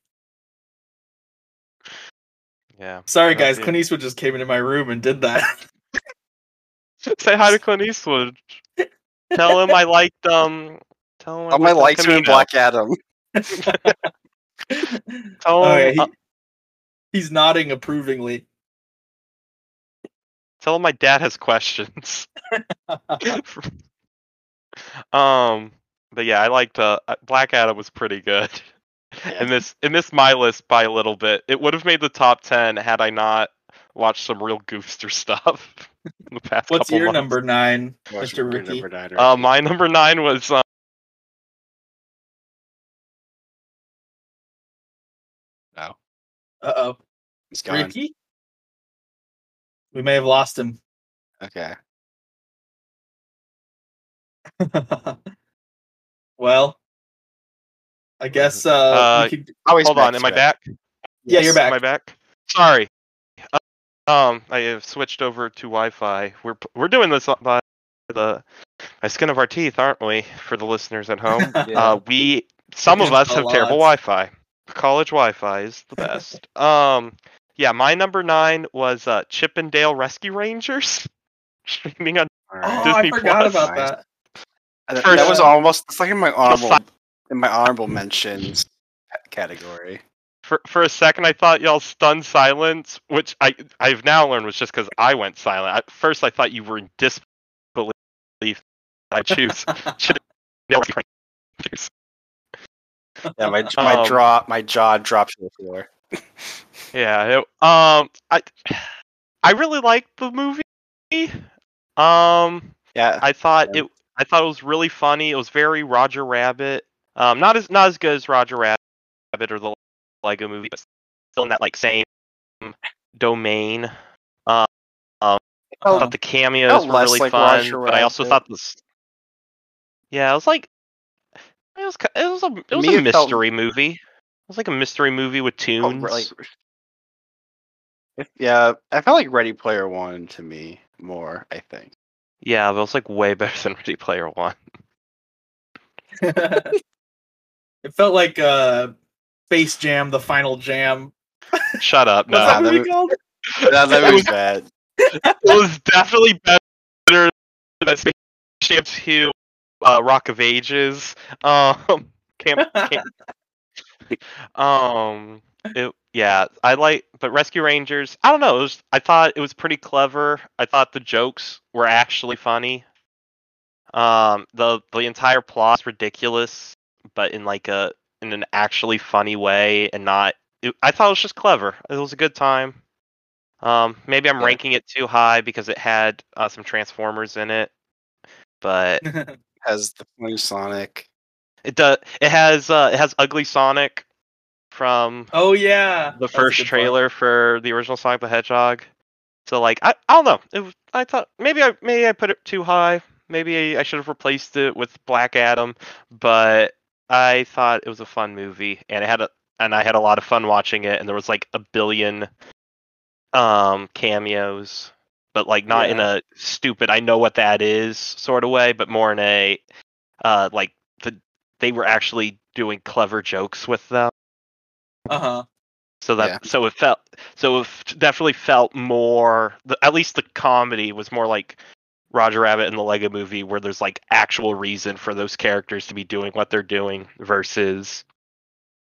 S1: yeah.
S3: Sorry, guys.
S1: be-
S3: Clint Eastwood just came into my room and did that.
S1: Say hi to Clint Eastwood. Tell him I liked um. Tell him I
S2: All my
S1: liked
S2: likes are in
S1: Camino.
S2: Black Adam.
S1: Tell
S3: Oh,
S1: him.
S3: yeah,
S1: uh,
S3: he- he's nodding approvingly.
S1: tell him my dad has questions. um, but yeah, I liked uh, uh, Black Adam was pretty good.
S2: Yeah.
S1: In this in this my list by a little bit, it would have made the top ten had I not watched some real goofster stuff in the past
S3: What's
S1: couple
S3: your
S1: months.
S3: number nine, Mr. Ricky?
S2: number nine,
S1: Uh, my number nine was uh,
S2: no,
S3: Uh oh,
S2: he's gone.
S3: Ricky. We may have lost him.
S2: Okay.
S3: well, I guess uh,
S1: Uh,
S3: we could.
S1: Hold on,
S2: he's
S1: am I back?
S3: Yeah, you're back.
S1: Am I back? Sorry. Uh, um, I have switched over to Wi-Fi. We're we're doing this by the by skin of our teeth, aren't we? For the listeners at home,
S2: Yeah.
S1: uh, we some of us
S3: Against the
S1: have terrible. Wi-Fi. College Wi-Fi is the best. um, yeah, my number nine was uh, Chip 'n Dale Rescue Rangers. streaming on.
S3: Oh,
S2: Alright.
S1: Disney
S3: I forgot
S1: Plus.
S3: about that.
S1: First-
S2: that was almost it's like in my honorable
S1: fi-
S2: in my honorable mentions category.
S1: For for a second, I thought y'all stunned silence, which I I've now learned was just because I went silent. At first, I thought you were in disbelief. I choose.
S2: Yeah, my my
S1: Um,
S2: draw my jaw dropped to the floor.
S1: Yeah. It, um. I I really liked the movie. Um.
S2: Yeah,
S1: I thought
S2: Yeah.
S1: it. I thought it was really funny. It was very Roger Rabbit. Um. Not as not as good as Roger Rabbit or the Lego Movie, but still in that like same domain. Um. I
S2: Oh,
S1: thought the cameos were really
S2: like
S1: fun,
S2: Roger
S1: but I also thought this. Yeah, it was like it was it was a it was
S2: me,
S1: a
S2: it felt-
S1: mystery movie. It was like a mystery movie with tunes.
S2: like if- yeah, I felt like Ready Player One to me more. I think.
S1: Yeah, but it was like way better than Ready Player One.
S3: it felt like uh, Space Jam, the final jam.
S1: Shut up!
S3: What's
S1: No,
S3: that
S2: that
S3: movie
S2: was-
S3: called?
S2: That, that was bad.
S1: it was definitely better than Space Jam 2, uh, Rock of Ages. Um, camp, camp, um, it, yeah, I like, but Rescue Rangers. I don't know. It was, I thought it was pretty clever. I thought the jokes were actually funny. Um, the the entire plot is ridiculous, but in like a in an actually funny way, and not. It, I thought it was just clever. It was a good time. Um, maybe I'm
S2: Yeah.
S1: ranking it too high because it had uh, some Transformers in it, but
S2: Has the funny Sonic.
S1: it does. It has uh, it has Ugly Sonic from
S3: oh yeah,
S1: the first trailer for the original Sonic the Hedgehog. So like I, I don't know. It was, I thought maybe I maybe I put it too high. Maybe I should have replaced it with Black Adam, but I thought it was a fun movie and it had a and I had a lot of fun watching it and there was like a billion um cameos but like not in a stupid I know what that is sort of way, but more in a uh like the they were actually doing clever jokes with them.
S3: Uh huh.
S1: So that
S2: Yeah.
S1: so it felt so it definitely felt more the, at least the comedy was more like Roger Rabbit and the Lego movie where there's like actual reason for those characters to be doing what they're doing versus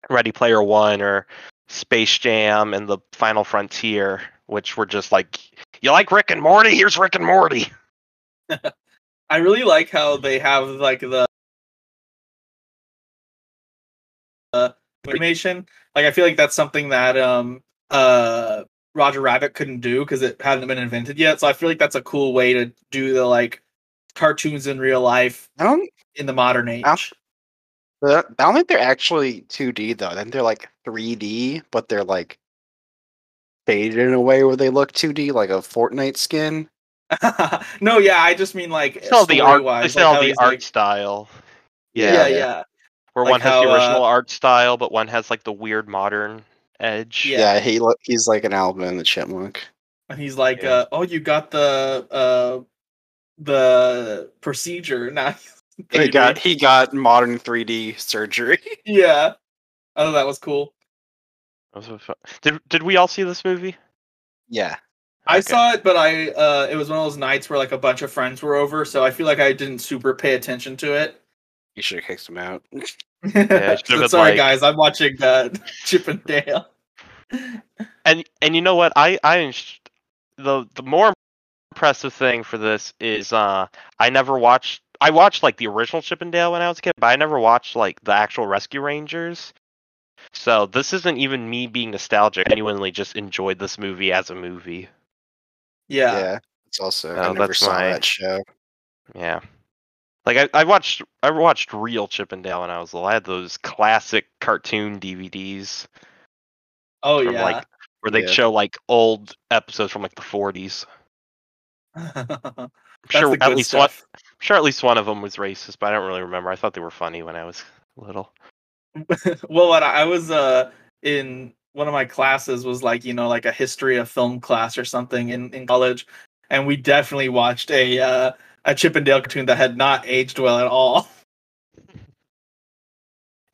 S1: Ready Player 1 or Space Jam and the Final Frontier which were just like you like Rick and Morty here's Rick and Morty.
S3: I really like how they have like the animation. Like I feel like that's something that um uh Roger Rabbit couldn't do because it hadn't been invented yet. So I feel like that's a cool way to do the like cartoons in real life
S2: I don't.
S3: in the modern age.
S2: Ouch. I don't think they're actually 2D though. I think they're like 3D, but they're like faded in a way where they look 2D, like a Fortnite skin.
S3: no, yeah, I just mean like
S1: It's all the art
S3: story-wise,
S1: it's
S3: like
S1: all the art
S3: like-
S1: style.
S3: yeah,
S2: Yeah,
S3: yeah,
S2: yeah.
S1: Where
S3: Like
S1: one has
S3: how,
S1: the
S3: uh,
S1: original art style but one has like the weird modern edge.
S3: Yeah.
S2: Yeah, he lo- he's like an Alvin the Chipmunk.
S3: And he's like,
S1: Yeah.
S3: uh, "Oh, you got the uh the procedure now."
S2: He got he got modern 3D surgery.
S3: yeah. I thought that was cool.
S1: That was fun. Did did we all see this movie?
S2: yeah,
S3: I
S1: Okay.
S3: saw it, but I uh it was one of those nights where like a bunch of friends were over, so I feel like I didn't super pay attention to it.
S2: You should have kicked him out.
S1: it should've
S3: So
S1: been
S3: sorry,
S1: like-
S3: guys. I'm watching uh, Chip and Dale.
S1: And and you know what? I I the the more impressive thing for this is uh I never watched I watched like the original Chip and Dale when I was a kid, but I never watched like the actual Rescue Rangers. So this isn't even me being nostalgic. I genuinely just enjoyed this movie as a movie.
S3: Yeah.
S2: Yeah, it's also
S1: Oh,
S2: I never saw
S1: my-
S2: that show.
S1: Yeah. Like I, I watched I watched real Chip and Dale when I was little. I had those classic cartoon DVDs
S3: Oh
S1: from
S3: yeah.
S1: like where they
S2: Yeah.
S1: show like old episodes from like the 40s. I'm sure
S3: the
S1: at
S3: good
S1: least one
S3: stuff.
S1: sure at least one of them was racist, but I don't really remember. I thought they were funny when I was little.
S3: well, what I I was uh in one of my classes was like you know like a history of film class or something in in college, and we definitely watched a uh, a Chip and Dale cartoon that had not aged well at all.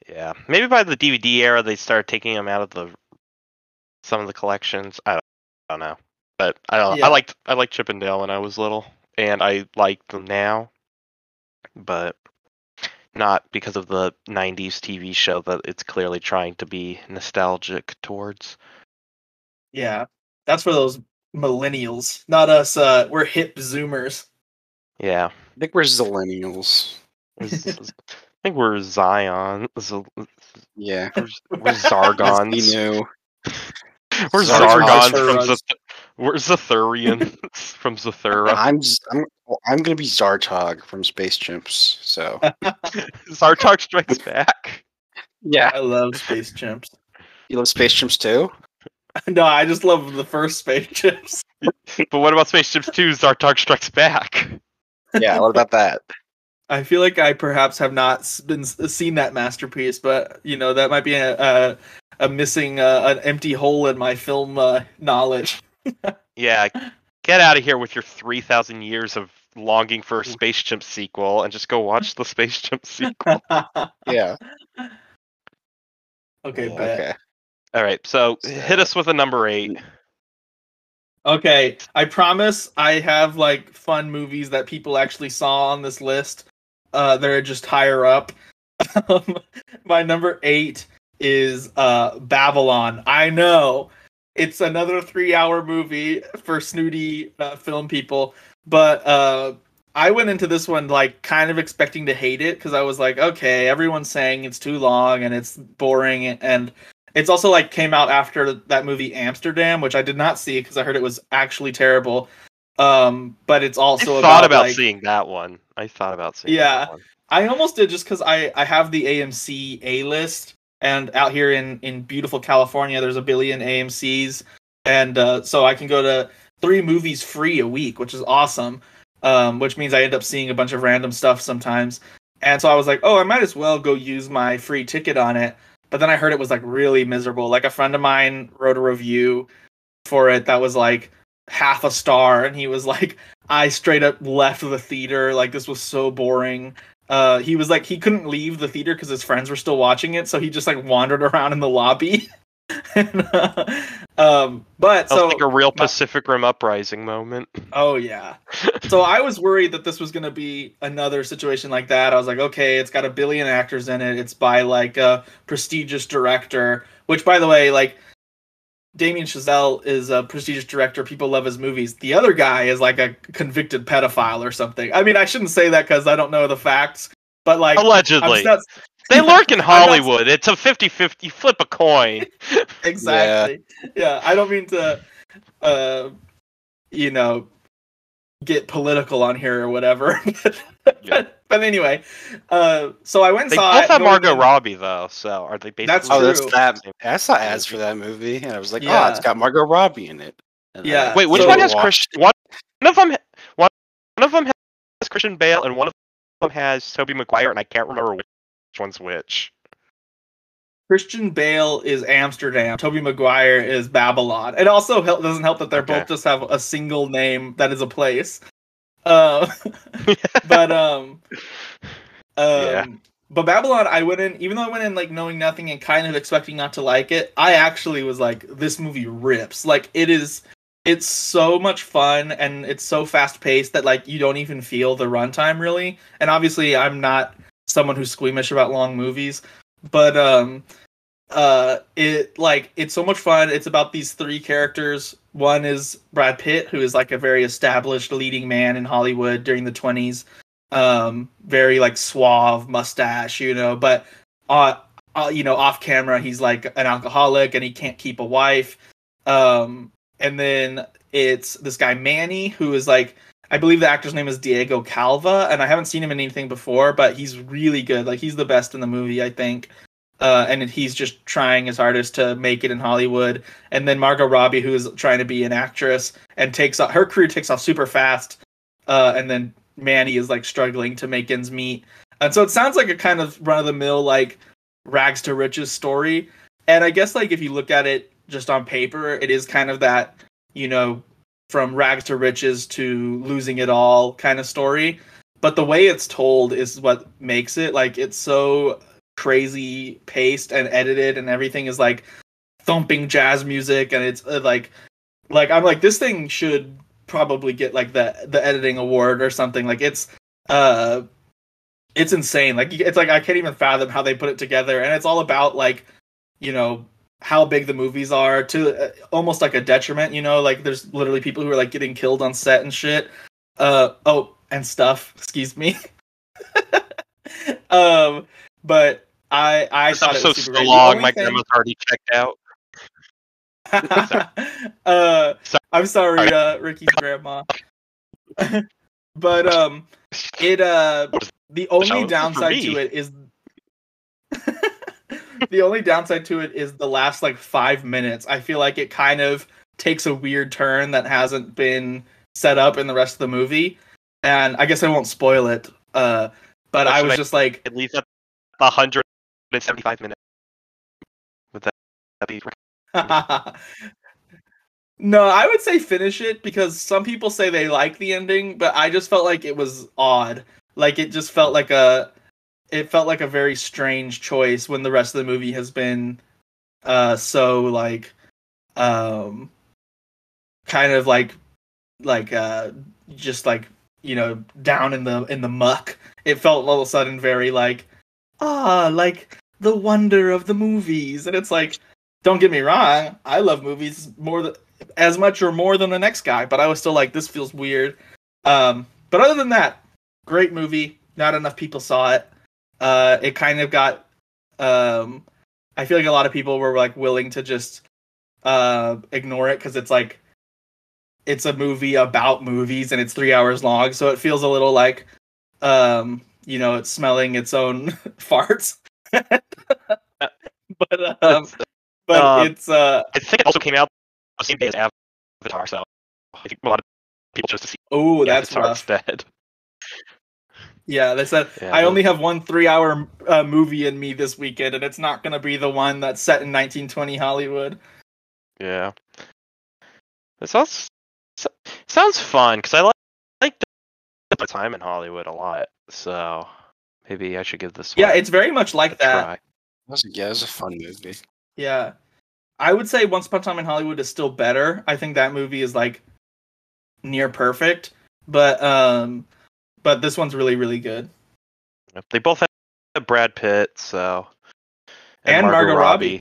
S1: Yeah, maybe by the DVD era they started taking them out of the some of the collections. I don't, I don't know, but I don't.
S3: Yeah.
S1: I liked I liked Chip and Dale when I was little, and I like them now, but not because of the '90s TV show that it's clearly trying to be nostalgic towards.
S3: Yeah, that's for those millennials, not us. Uh, we're hip Zoomers.
S1: Yeah,
S2: I think we're Zillennials.
S1: I think we're Zion. Z-
S2: Yeah.
S1: We're, we're Zargons.
S2: We knew.
S1: We're
S2: Zargons.
S1: Zargons from Zath- We're Zathurians from Zathura.
S2: I'm Z- I'm I'm gonna be Zartog from Space Chimps. So
S1: Zartog Strikes Back.
S2: yeah,
S3: I love space chimps.
S2: you love Space Chimps too.
S3: no, I just love the first space chimps.
S1: But what about Space Chimps 2 Zartog Strikes Back?
S2: Yeah, what about that?
S3: I feel like I perhaps have not been seen that masterpiece, but you know that might be a a, a missing uh, an empty hole in my film uh, knowledge.
S1: Yeah, get out of here with your 3,000 years of longing for a Space Chimp sequel and just go watch the Space Chimp sequel.
S2: Yeah.
S3: okay,
S1: Yeah,
S3: bet.
S2: Okay.
S1: All right, so hit us with a number eight.
S3: Okay, I promise I have like fun movies that people actually saw on this list. Uh, they're just higher up. Um, my number eight is uh Babylon. I know it's another three-hour movie for snooty uh, film people, but uh, I went into this one like kind of expecting to hate it because I was like, okay, everyone's saying it's too long and it's boring and it's also like came out after that movie Amsterdam, which I did not see because I heard it was actually terrible. Um, but it's
S1: I
S3: also
S1: thought about
S3: like,
S1: seeing that one. I thought about seeing
S3: Yeah.
S1: that one.
S3: I almost did just because I I have the AMC A list, and out here in in beautiful California, there's a billion AMC's, and uh, so I can go to three movies free a week, which is awesome. Um, which means I end up seeing a bunch of random stuff sometimes, and so I was like, oh, I might as well go use my free ticket on it. But then I heard it was like really miserable. Like a friend of mine wrote a review for it that was like half a star, and he was like, I straight up left the theater. Like this was so boring uh he was like he couldn't leave the theater because his friends were still watching it so he just like wandered around in the lobby and, uh, um but
S1: Sounds
S3: so
S1: like a real Pacific Rim uprising moment.
S3: oh yeah so i was worried that this was going to be another situation like that i was like okay it's got a billion actors in it it's by like a prestigious director which by the way like Damien Chazelle is a prestigious director. People love his movies. The other guy is like a convicted pedophile or something. I mean, I shouldn't say that because I don't know the facts, but like, I'm
S1: Allegedly.
S3: just not-
S1: They lurk in
S3: not-
S1: Hollywood. It's a 50-50. Flip a coin.
S3: exactly. Yeah. I don't mean to, uh, you know, get political on here or whatever. but,
S1: Yeah.
S3: but anyway, uh, so I went and
S1: They
S3: saw
S1: both
S3: it.
S1: have Margot
S3: in-
S1: Robbie though, so are they basically?
S3: That's
S2: Oh, that's
S3: true.
S2: that. I saw ads for that movie, and I was like,
S3: Yeah.
S2: oh, it's got Margot Robbie in it. And
S3: Yeah.
S2: I
S1: Wait, which
S3: So-
S1: one has Christian? One of them. One, one of them has Christian Bale, and one of them has Tobey Maguire, and I can't remember which one's which.
S3: Christian Bale is Amsterdam. Tobey Maguire is Babylon. It also help, doesn't help that they're
S1: Okay.
S3: both just have a single name that is a place. Uh, but um, um,
S1: Yeah.
S3: but Babylon, I went in, even though I went in like knowing nothing and kind of expecting not to like it. I actually was like, this movie rips. Like it is, it's so much fun and it's so fast paced that like you don't even feel the runtime really. And obviously, I'm not someone who's squeamish about long movies, but um, uh, it like it's so much fun. It's about these three characters. One is Brad Pitt, who is like a very established leading man in Hollywood during the 20s um very like suave mustache you know but uh, uh you know off camera he's like an alcoholic and he can't keep a wife um and then it's this guy manny who is like i believe the actor's name is diego calva and i haven't seen him in anything before but he's really good like he's the best in the movie i think uh, and he's just trying his hardest to make it in Hollywood. And then Margot Robbie, who is trying to be an actress, and takes off, her career takes off super fast. Uh, and then Manny is like struggling to make ends meet. And so it sounds like a kind of run of the mill, like rags to riches story. And I guess like if you look at it just on paper, it is kind of that, you know, from rags to riches to losing it all kind of story. But the way it's told is what makes it like it's so crazy paced and edited and everything is like thumping jazz music and it's uh, like like I'm like this thing should probably get like the the editing award or something. Like it's uh it's insane. Like it's like I can't even fathom how they put it together, and it's all about like you know how big the movies are to uh, almost like a detriment. You know, like there's literally people who are like getting killed on set and shit. Uh oh, and stuff. Excuse me. um, but I I
S1: This
S3: thought it was super
S1: so. Long. My
S3: thing-
S1: grandma's already checked out.
S3: uh,
S1: Sorry.
S3: I'm sorry, uh, Ricky's grandma. but um, it uh, the only downside to it is the only downside to it is the last like five minutes. I feel like it kind of takes a weird turn that hasn't been set up in the rest of the movie, and I guess I won't spoil it. Uh, but I was just like,
S1: At least at 175 minutes. Would that, that be
S3: no, I would say finish it because some people say they like the ending, but I just felt like it was odd. Like it just felt like a it felt like a very strange choice when the rest of the movie has been uh so like um kind of like like uh just like you know down in the in the muck. It felt all of a sudden very like ah like the wonder of the movies and it's like don't get me wrong, I love movies more as much or more than the next guy, but I was still like, this feels weird. Um, but other than that, great movie. Not enough people saw it. Uh, it kind of got. Um, I feel like a lot of people were like willing to just uh, ignore it because it's like it's a movie about movies and it's three hours long, so it feels a little like um, you know it's smelling its own farts. but um, but
S1: Um,
S3: it's uh
S1: I think it also came out the same day as Avatar, so I think a lot of people chose to see
S3: oh that's
S1: Avatar
S3: rough.
S1: instead.
S3: Yeah, they said
S1: Yeah,
S3: I
S1: but-
S3: only have one three-hour uh, movie in me this weekend, and it's not going to be the one that's set in 1920 Hollywood.
S1: Yeah. It sounds so- sounds fun because I like like the time in Hollywood a lot. So maybe I should give this
S3: Yeah,
S1: one
S3: it's very much like that.
S1: try.
S2: Yeah, it was a fun movie.
S3: Yeah, I would say Once Upon a Time in Hollywood is still better. I think that movie is like near perfect, but um, but this one's really really good.
S1: They both have Brad Pitt, so
S3: And Margot Robbie.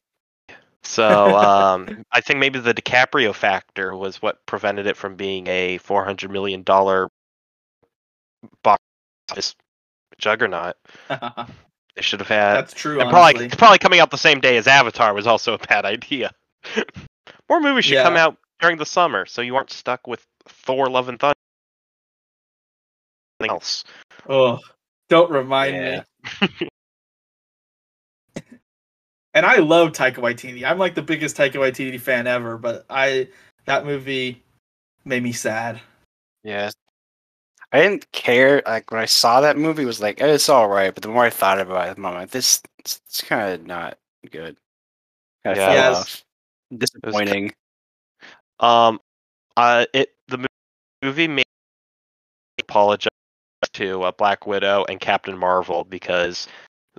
S1: So um, I think maybe the DiCaprio factor was what prevented it from being a four hundred million dollar box office juggernaut. They should have had.
S3: that's true.
S1: and probably probably coming out the same day as Avatar was also a bad idea. More movies should
S3: Yeah.
S1: come out during the summer, so you aren't stuck with Thor: Love and Thunder. Anything else?
S3: Oh, don't remind
S2: Yeah.
S3: me. and I love Taika Waititi. I'm like the biggest Taika Waititi fan ever, but I that movie made me sad.
S2: Yeah. I didn't care. Like when I saw that movie, it was like eh, it's all right. But the more I thought about it, I'm like, this it's, it's kind of not good. Kind of
S1: Yeah.
S2: fell
S3: Yes.
S2: off. Disappointing.
S1: Um, uh, it the movie made me apologize to uh, Black Widow and Captain Marvel because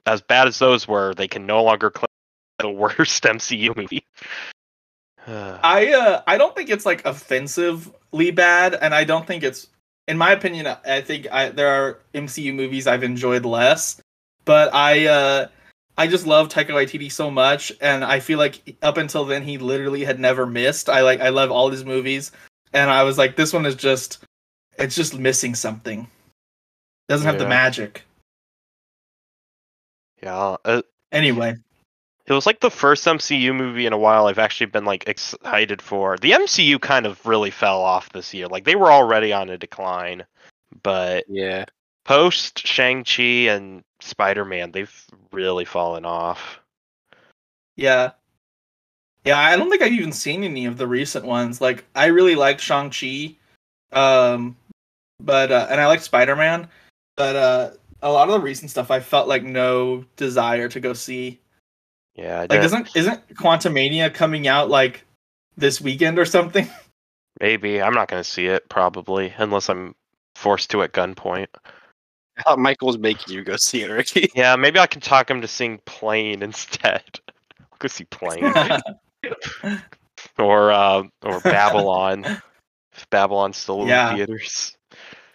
S1: as bad as those were, they can no longer claim the worst MCU movie.
S3: I uh I don't think it's like offensively bad, and I don't think it's in my opinion. I think I, there are MCU movies I've enjoyed less, but I uh I just love Taika Waititi so much, and I feel like up until then he literally had never missed. I like I love all his movies, and I was like, this one is just it's just missing something. Doesn't have the
S1: Yeah.
S3: magic.
S1: yeah, uh,
S3: Anyway,
S1: it was like the first MCU movie in a while I've actually been like excited for. The MCU kind of really fell off this year. Like they were already on a decline, but
S2: Yeah.
S1: post Shang Chi and Spider Man, they've really fallen off.
S3: Yeah. Yeah, I don't think I've even seen any of the recent ones. Like I really liked Shang-Chi. Um but uh, and I like Spider-Man, but uh a lot of the recent stuff I felt like no desire to go see.
S1: Yeah, I
S3: Like
S1: didn't-
S3: isn't isn't Quantumania coming out like this weekend or something?
S1: maybe I'm not gonna see it probably unless I'm forced to at gunpoint.
S2: I thought Michael was making you go see it, Ricky.
S1: Yeah, maybe I can talk him to sing Plane instead. I'll go see Plane or uh, or Babylon. if Babylon's still
S3: Yeah.
S1: in theaters.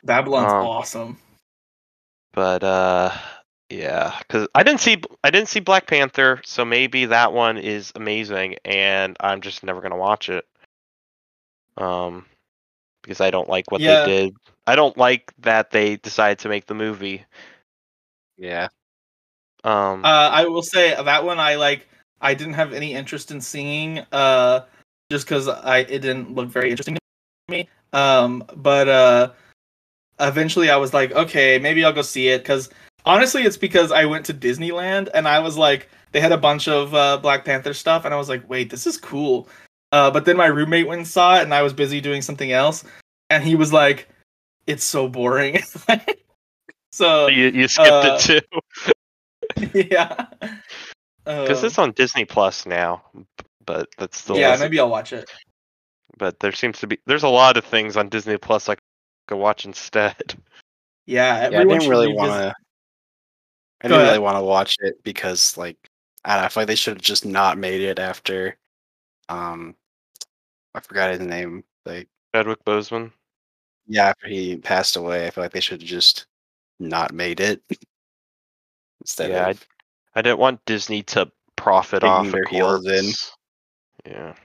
S3: Babylon's
S1: Um,
S3: awesome.
S1: But uh, yeah, because I didn't see I didn't see Black Panther, so maybe that one is amazing, and I'm just never gonna watch it. Um, because I don't like what
S3: Yeah.
S1: they did. I don't like that they decided to make the movie.
S2: Yeah.
S1: Um,
S3: Uh, I will say that one I like. I didn't have any interest in seeing, uh, just because I it didn't look very interesting to me. Um, but uh, eventually I was like, okay, maybe I'll go see it. Because honestly, it's because I went to Disneyland and I was like, they had a bunch of uh, Black Panther stuff, and I was like, wait, this is cool. Uh, but then my roommate went and saw it, and I was busy doing something else, and he was like, it's so boring. so
S1: you you skipped
S3: uh,
S1: it too
S3: yeah.
S1: because
S3: Uh,
S1: it's on Disney Plus now, but that's still
S3: yeah, maybe I'll watch it.
S1: But there seems to be there's a lot of things on Disney Plus I could watch instead.
S3: Yeah,
S2: Yeah, I didn't really want to. I didn't really want to watch it because, like, I don't know. I feel like they should have just not made it after. Um, I forgot his name. Like,
S1: Chadwick Boseman.
S2: yeah, after he passed away, I feel like they should have just not made it. Instead
S1: Yeah,
S2: of
S1: I didn't want Disney to profit off
S2: their
S1: a
S2: heels in.
S1: Yeah.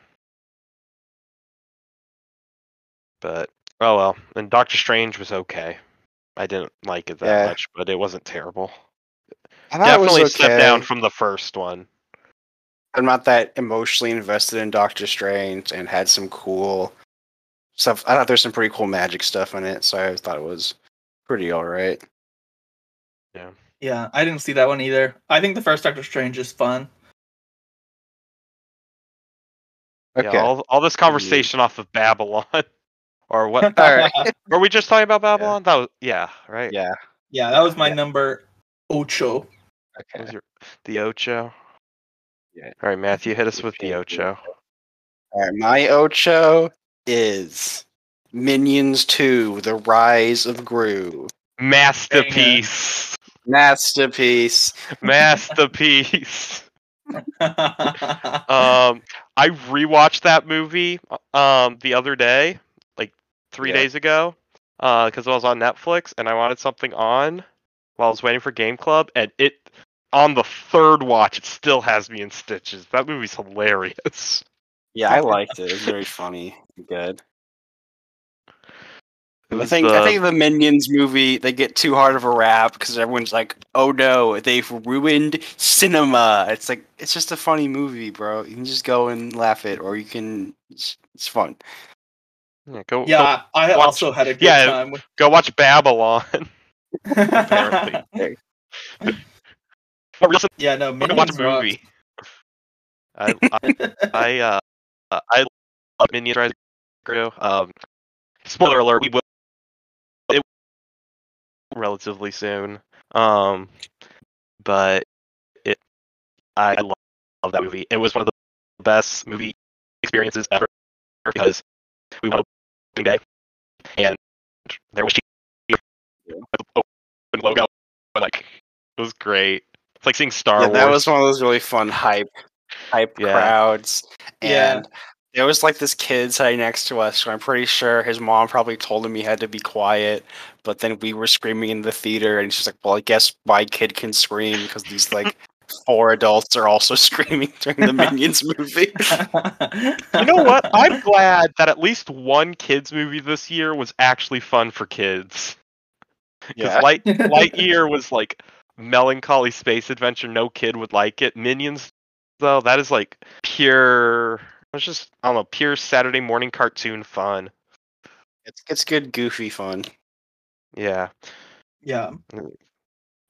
S1: But oh well. And Doctor Strange was okay. I didn't like it that
S2: Yeah.
S1: much, but it wasn't terrible.
S2: I thought it was
S1: Definitely a
S2: okay.
S1: step down from the first one.
S2: I'm not that emotionally invested in Doctor Strange and had some cool stuff. I thought there's some pretty cool magic stuff in it, so I thought it was pretty alright.
S3: Yeah, Yeah, I didn't see that one either. I think the first Doctor Strange is fun.
S2: Okay.
S1: Yeah, all all this conversation off of Babylon. or what
S2: Alright.
S1: were we just talking about Babylon? That was yeah, right?
S2: yeah.
S3: yeah, that was my
S2: Yeah.
S3: number ocho.
S1: What
S2: Okay.
S1: was your the Ocho?
S2: Yeah.
S1: All right, Matthew, hit us with the Ocho.
S2: All right, my Ocho is Minions 2: The Rise of Gru.
S1: Masterpiece.
S2: Masterpiece.
S1: Masterpiece. Um, I rewatched that movie um the other day, like three
S2: Yeah.
S1: days ago, uh, because I was on Netflix and I wanted something on while I was waiting for Game Club, and it on the third watch it still has me in stitches. That movie's hilarious.
S2: Yeah, I liked it. It was very funny. and Good. I think
S1: the-
S2: I think the Minions movie they get too hard of a rap because everyone's like, "Oh no, they've ruined cinema." It's like it's just a funny movie, bro. You can just go and laugh it, or you can. It's, it's fun.
S1: Yeah, go, go
S3: I
S1: watch-
S3: also had a good
S1: yeah,
S3: time with.
S1: go watch Babylon. Apparently. Listen,
S3: yeah, no,
S1: go watch a movie. I, I I uh uh, I love Minions Rise of Um, spoiler alert: we will it relatively soon. Um, but it I love, love that movie. It was one of the best movie experiences ever because we went opening day and there was cheer with the open logo, but like it was great. It's like seeing Star
S2: yeah,
S1: Wars.
S2: that was one of those really fun hype, hype
S1: Yeah.
S2: crowds.
S3: Yeah.
S2: And there was like this kid sitting next to us, so I'm pretty sure his mom probably told him he had to be quiet. But then we were screaming in the theater, and she's like, "Well, I guess my kid can scream because these like four adults are also screaming during the Minions movie."
S1: You know what? I'm glad that at least one kids movie this year was actually fun for kids. Because
S2: Yeah.
S1: Light Lightyear was like melancholy space adventure. No kid would like it. Minions, though, that is like pure. It's just I don't know, pure Saturday morning cartoon fun.
S2: It's it's good, goofy fun.
S1: Yeah,
S3: yeah,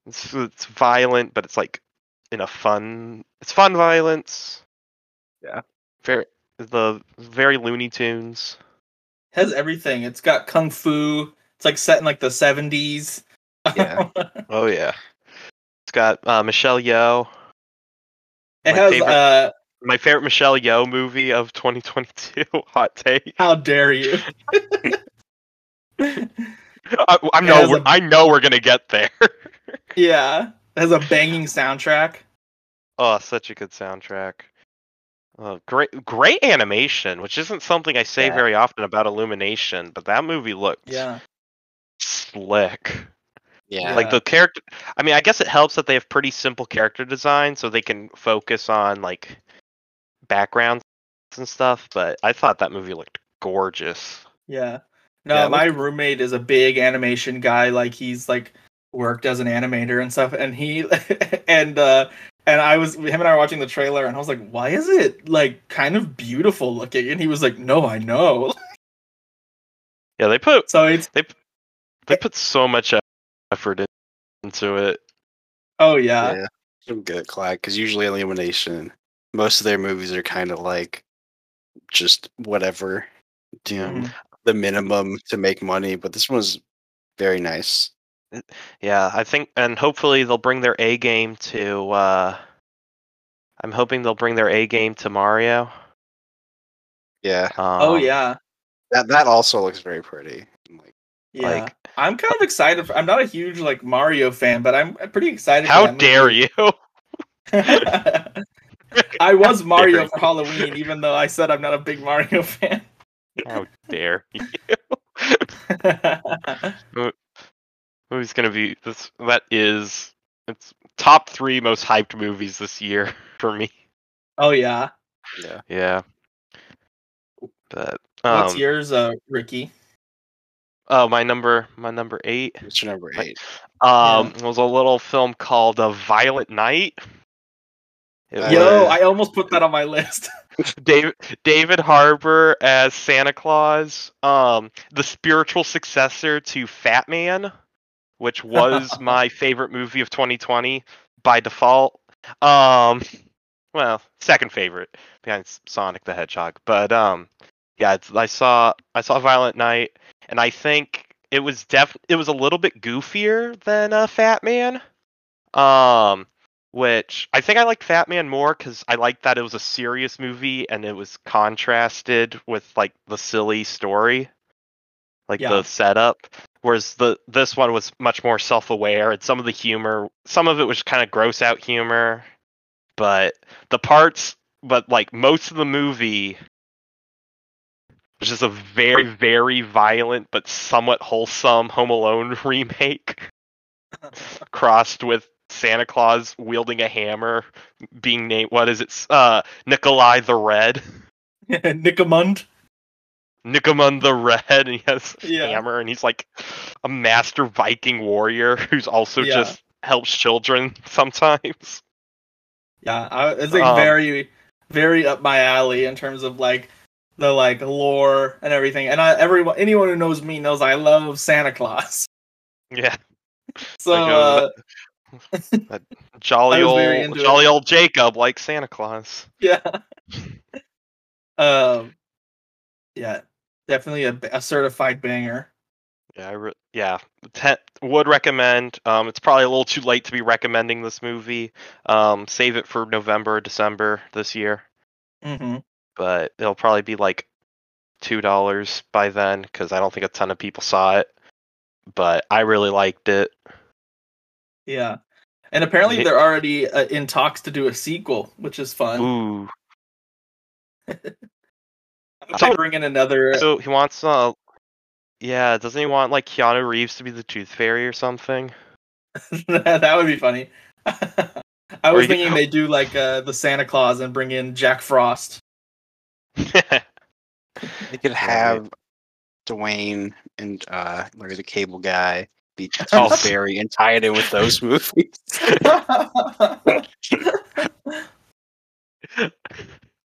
S1: it's it's violent, but it's like in a fun. It's fun violence.
S2: Yeah.
S1: Very the very Looney Tunes.
S3: has everything. It's got kung fu. It's like set in like the seventies.
S2: Yeah.
S1: Oh yeah. It's got uh, Michelle Yeoh.
S3: it
S1: My
S3: has.
S1: favorite-
S3: uh
S1: My favorite Michelle Yeoh movie of 2022. Hot take.
S3: How dare you?
S1: I, I know.
S3: has a-
S1: I know we're gonna get there.
S3: yeah, it has a banging soundtrack.
S1: oh, such a good soundtrack. Uh, great, great animation, which isn't something I say
S2: Yeah.
S1: very often about Illumination, but that movie looked
S3: Yeah.
S1: slick.
S2: Yeah.
S1: Like the character, I mean, I guess it helps that they have pretty simple character design, so they can focus on like backgrounds and stuff. But I thought that movie looked gorgeous.
S3: Yeah. No,
S2: Yeah, it
S3: my roommate is a big animation guy. Like he's like worked as an animator and stuff. And he and uh and I was him and I were watching the trailer and I was like, why is it like kind of beautiful looking? And he was like, No, I know.
S1: Yeah, they put
S3: So it's
S1: they they put so much effort in- into it.
S3: oh yeah.
S2: yeah. I'm good at Clyde because usually Illumination, most of their movies are kind of like just whatever, you know,
S3: Mhm.
S2: the minimum to make money. But this one's very nice.
S1: Yeah, I think, and hopefully they'll bring their A game to. uh I'm hoping they'll bring their A game to Mario.
S2: Yeah,
S1: Um,
S3: Oh yeah.
S2: that that also looks very pretty. I'm Like,
S3: Yeah.
S1: Like-
S3: I'm kind of excited. For, I'm not a huge like Mario fan, but I'm pretty excited.
S1: How dare you?
S3: I was Mario for Halloween, even though I said I'm not a big Mario fan.
S1: How dare you? Movie's gonna be this. That is, it's top three most hyped movies this year for me.
S3: oh yeah.
S2: yeah,
S1: Yeah. But
S3: What's
S1: um,
S3: yours, uh, Ricky?
S1: oh my number, my number eight.
S2: what's your number
S1: Like-
S2: eight?
S1: Um, it was a little film called A Violent Night. It
S2: Uh,
S3: Yo,
S1: was
S3: I almost put that on my list.
S1: David David Harbour as Santa Claus, um, the spiritual successor to Fatman, which was my favorite movie of 2020 by default. Um, well, second favorite behind Sonic the Hedgehog, but um, yeah, it's, I saw I saw Violent Night, and I think it was def it was a little bit goofier than uh, Fatman. Um, which I think I liked Fatman more because I liked that it was a serious movie and it was contrasted with like the silly story, like
S3: Yeah.
S1: the setup. Whereas the this one was much more self-aware and some of the humor, some of it was kind of gross out humor, but the parts, but like most of the movie was just a very very violent but somewhat wholesome Home Alone remake crossed with Santa Claus wielding a hammer, being named what is it? Uh, Nikolai the Red,
S3: Nicomund.
S1: Nicomund the Red, and he has
S3: Yeah.
S1: hammer, and he's like a master Viking warrior who's also
S3: Yeah.
S1: just helps children sometimes.
S3: Yeah, I, it's like
S1: Um,
S3: very, very up my alley in terms of like the like lore and everything. And I, everyone, anyone who knows me knows I love Santa Claus.
S1: Yeah,
S3: So
S1: Like,
S3: uh,
S1: uh, jolly
S3: was very
S1: old, jolly
S3: it.
S1: old Jacob like Santa Claus.
S3: yeah, um, yeah, definitely a, a certified banger.
S1: Yeah, I re- yeah, would recommend. Um, it's probably a little too late to be recommending this movie. Um, save it for November, or December this year.
S3: hmm
S1: but it'll probably be like two dollars by then because I don't think a ton of people saw it. But I really liked it.
S3: Yeah, and apparently
S1: Ye-
S3: they're already uh, in talks to do a sequel, which is fun.
S1: Ooh,
S3: They bring in another.
S1: so he wants uh, yeah, doesn't he want like Keanu Reeves to be the Tooth Fairy or something?
S3: that would be funny. I was
S1: you could-
S3: thinking they do like uh, the Santa Claus and bring in Jack Frost.
S2: They could have Dwayne and uh, Larry the Cable Guy be
S1: Oh.
S2: Tooth Fairy and tie it in with those movies.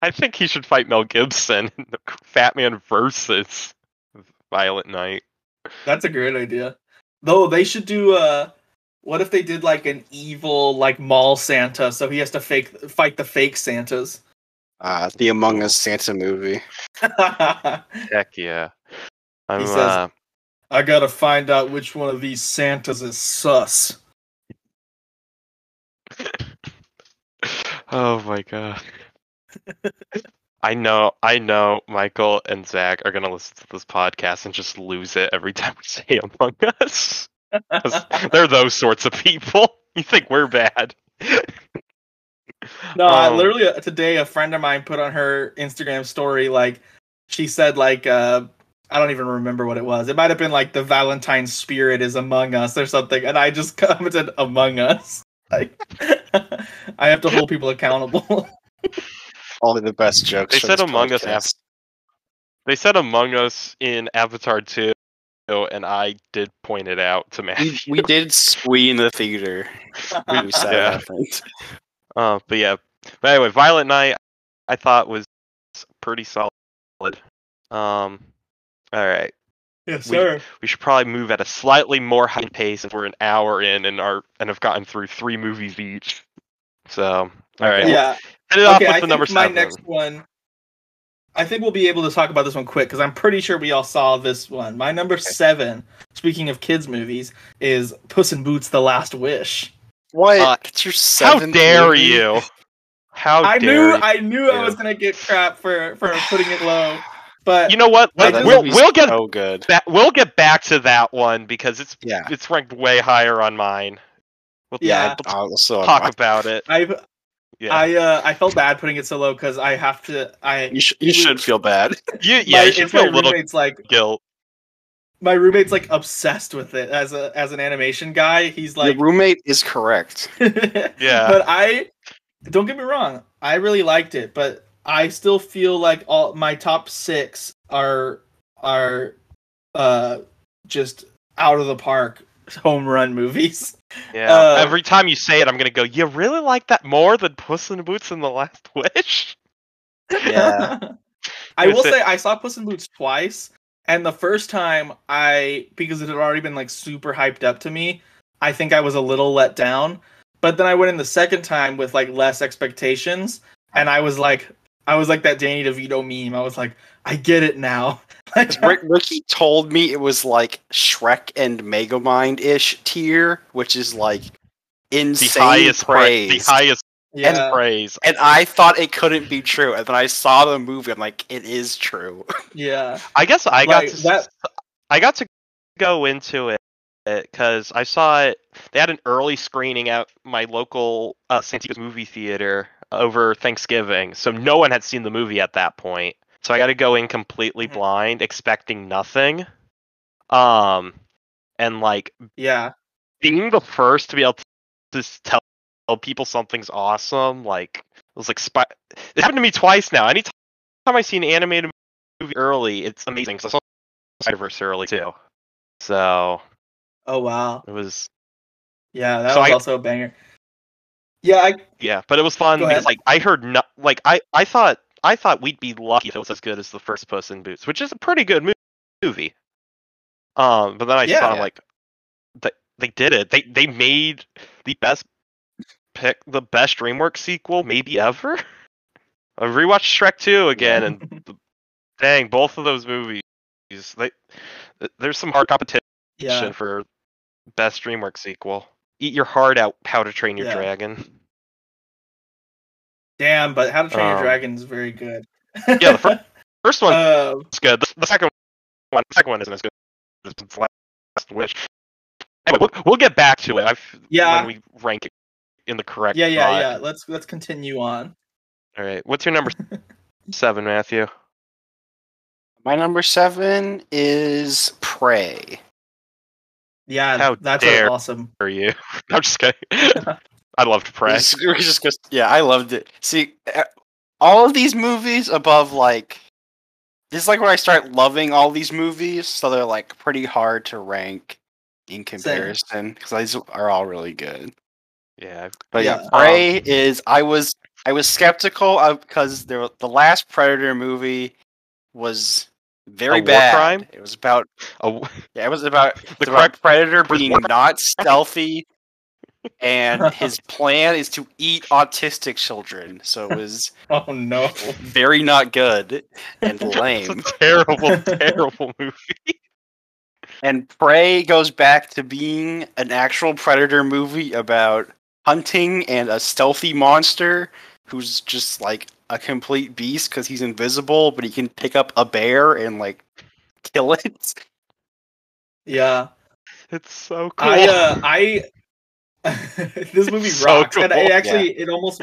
S1: I think he should fight Mel Gibson in the Fatman versus Violent Night.
S3: That's a great idea. Though they should do uh what if they did like an evil like mall Santa so he has to fake fight the fake Santas.
S2: Uh, the Among Us Santa movie.
S1: Heck yeah. I'm
S3: says-
S1: uh,
S3: I gotta find out which one of these Santas is sus.
S1: oh my god. I know, I know Michael and Zach are gonna listen to this podcast and just lose it every time we say Among Us. They're those sorts of people. You think we're bad.
S3: No, I
S1: Um,
S3: literally uh, today a friend of mine put on her Instagram story like she said like uh I don't even remember what it was. It might have been like the Valentine spirit is among us or something, and I just commented among us. Like I have to hold people accountable.
S2: Only the best jokes.
S1: They
S2: for
S1: said
S2: this
S1: Among Us. They said Among Us in Avatar 2, and I did point it out to
S2: We,
S1: Matthew.
S2: we did squee in the theater we saw
S1: Yeah.
S2: it happened.
S1: Uh, but yeah. But anyway, Violent Night, I thought was pretty solid. Um, all right.
S3: yes,
S1: We-
S3: sir.
S1: We should probably move at a slightly more high pace if we're an hour in and are and have gotten through three movies each. So, all right.
S3: Yeah.
S1: Hit it off
S3: Okay,
S1: with
S3: I
S1: the
S3: think
S1: number
S3: my
S1: seven.
S3: next one. I think we'll be able to talk about this one quick because I'm pretty sure we all saw this one. My number seven, speaking of kids movies, is Puss in Boots: The Last Wish.
S2: What?
S1: Uh,
S2: it's your
S1: How dare
S2: movie?
S1: you? How
S3: I
S1: dare
S3: knew
S1: you?
S3: I knew I was gonna get crap for for putting it low, but
S1: You know what?
S3: I
S1: Like,
S3: just-
S1: we'll we'll get
S2: so good.
S1: back, we'll get back to that one because it's
S2: Yeah.
S1: it's ranked way higher on mine. We'll,
S3: Yeah.
S1: we'll
S2: Oh, so
S1: talk about it.
S3: I
S1: Yeah,
S3: I uh I felt bad putting it so low because I have to I
S2: you, sh- you should feel bad.
S1: you,
S3: my,
S1: yeah, you should
S3: it's
S1: feel a little
S3: like
S1: guilt.
S3: my roommate's like obsessed with it as a as an animation guy. He's like
S2: Your roommate is correct.
S1: Yeah.
S3: But I don't get me wrong, I really liked it, but I still feel like all my top six are are uh just out of the park home run movies.
S1: Yeah.
S3: uh,
S1: Every time you say it, I'm gonna go. You really like that more than Puss in Boots and the Last Wish?
S2: Yeah.
S3: I will
S1: it-
S3: say I saw Puss in Boots twice, and the first time I because it had already been like super hyped up to me, I think I was a little let down. But then I went in the second time with like less expectations, and I was like, I was like that Danny DeVito meme. I was like, I get it now.
S2: Rick, Ricky told me it was like Shrek and Megamind ish tier, which is like
S1: The
S2: insane
S1: highest pra-
S2: praise.
S1: the highest
S3: yeah,
S1: praise.
S2: and I thought it couldn't be true, and then I saw the movie. I'm like, it is true.
S3: yeah,
S1: I guess I got to
S3: that-
S1: I got to go into it because I saw it. They had an early screening at my local uh, San Diego movie theater over Thanksgiving, so no one had seen the movie at that point. So I got to go in completely
S3: Mhm.
S1: blind, expecting nothing. Um, and like
S3: yeah,
S1: being the first to be able to just tell people something's awesome, like it was like spi- it happened to me twice now. Anytime I see an animated movie early, it's amazing. So I saw Spider-Verse early too. So
S3: oh wow,
S1: it was
S3: yeah, that
S1: So
S3: was
S1: I-
S3: also a banger. Yeah, I
S1: yeah, but it was fun because like I heard no like I I thought I thought we'd be lucky if it was as good as the first Puss in Boots, which is a pretty good mo- movie. Um, but then I
S3: Yeah.
S1: saw
S3: Yeah.
S1: like they they did it. They they made the best pick the best DreamWorks sequel maybe ever. I rewatched Shrek 2 again and dang, both of those movies they there's some hard competition
S3: yeah,
S1: for best DreamWorks sequel. Eat your heart out, How to Train Your
S3: Yeah.
S1: Dragon.
S3: damn. But How to Train Your
S1: Um,
S3: Dragon is very good.
S1: Yeah, the fir- First one
S3: uh,
S1: It's good. The, the second one, the second one isn't as good as the last wish. Anyway, we'll, we'll get back to it. I've,
S3: Yeah.
S1: when we rank it in the correct.
S3: yeah, yeah,
S1: spot.
S3: yeah. Let's let's continue on.
S1: All right. What's your number seven, Matthew?
S2: My number seven is Prey.
S3: Yeah,
S1: How
S3: that's
S1: dare
S3: awesome.
S1: Are you? I'm just kidding. I love to pray.
S2: We just- we just yeah, I loved it. See, uh, all of these movies above like this is like when I start loving all these movies, so they're like pretty hard to rank in comparison because these are all really good.
S1: Yeah.
S2: But yeah,
S3: Yeah.
S2: Prey is I was I was skeptical of because there the last Predator movie was very
S1: A war
S2: bad.
S1: crime?
S2: It was about
S1: Oh,
S2: yeah, it was about
S1: The correct-
S2: Predator being not stealthy, and his plan is to eat autistic children. So it was
S3: Oh no.
S2: very not good and lame.
S1: a terrible, terrible movie.
S2: And Prey goes back to being an actual Predator movie about hunting and a stealthy monster who's just like a complete beast because he's invisible, but he can pick up a bear and like kill it.
S3: Yeah.
S1: It's so cool.
S3: I uh I this movie
S1: So
S3: rocks, and it
S1: cool.
S3: actually it almost.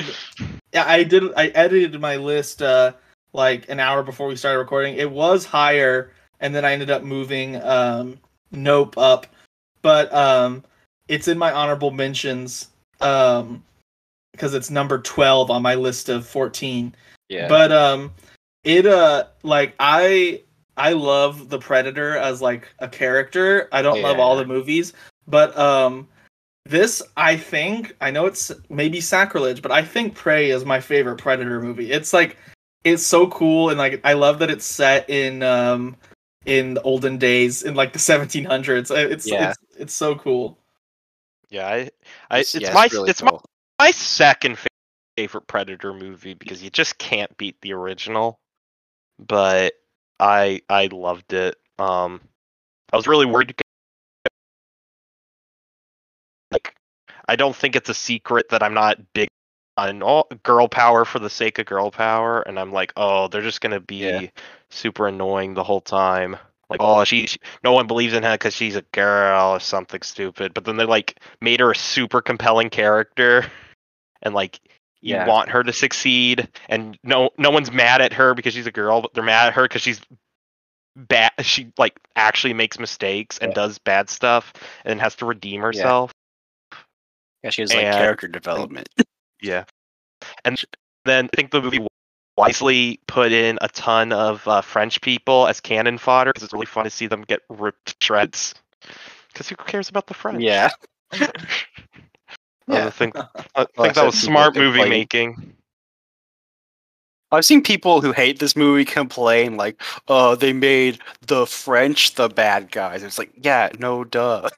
S3: Yeah, I did. I edited my list uh like an hour before we started recording. It was higher, and then I ended up moving um Nope up, but um it's in my honorable mentions um because it's number twelve on my list of fourteen.
S2: Yeah.
S3: But um it uh like I I love the Predator as like a character. I don't love all the movies, but um this I think I know it's maybe sacrilege, but I think Prey is my favorite Predator movie. It's like it's so cool and like I love that it's set in um in the olden days in like the 1700s. Uh, It's
S2: Yeah.
S3: it's, it's so cool.
S1: Yeah, I, I it's
S2: yeah,
S1: my
S2: really
S1: it's
S2: cool.
S1: my second favorite Predator movie because you just can't beat the original. But I I loved it. Um, I was really worried. Like, I don't think it's a secret that I'm not big on all, girl power for the sake of girl power, and I'm like, oh, they're just gonna be
S2: Yeah.
S1: super annoying the whole time. Like, oh, she, she- no one believes in her because she's a girl or something stupid. But then they like made her a super compelling character, and like you
S2: Yeah.
S1: want her to succeed, and no no one's mad at her because she's a girl, but they're mad at her because she's bad. She like actually makes mistakes and
S2: Yeah.
S1: does bad stuff, and has to redeem herself.
S2: Yeah, she has like
S1: and-
S2: character development.
S1: Yeah. And then I think the movie wisely put in a ton of uh, French people as cannon fodder because it's really fun to see them get ripped to shreds. Because who cares about the French?
S2: Yeah.
S1: I think, I
S2: Well,
S1: think that was smart movie
S2: complain.
S1: making.
S2: I've seen people who hate this movie complain like, "Oh, they made the French the bad guys." It's like, yeah, no, duh.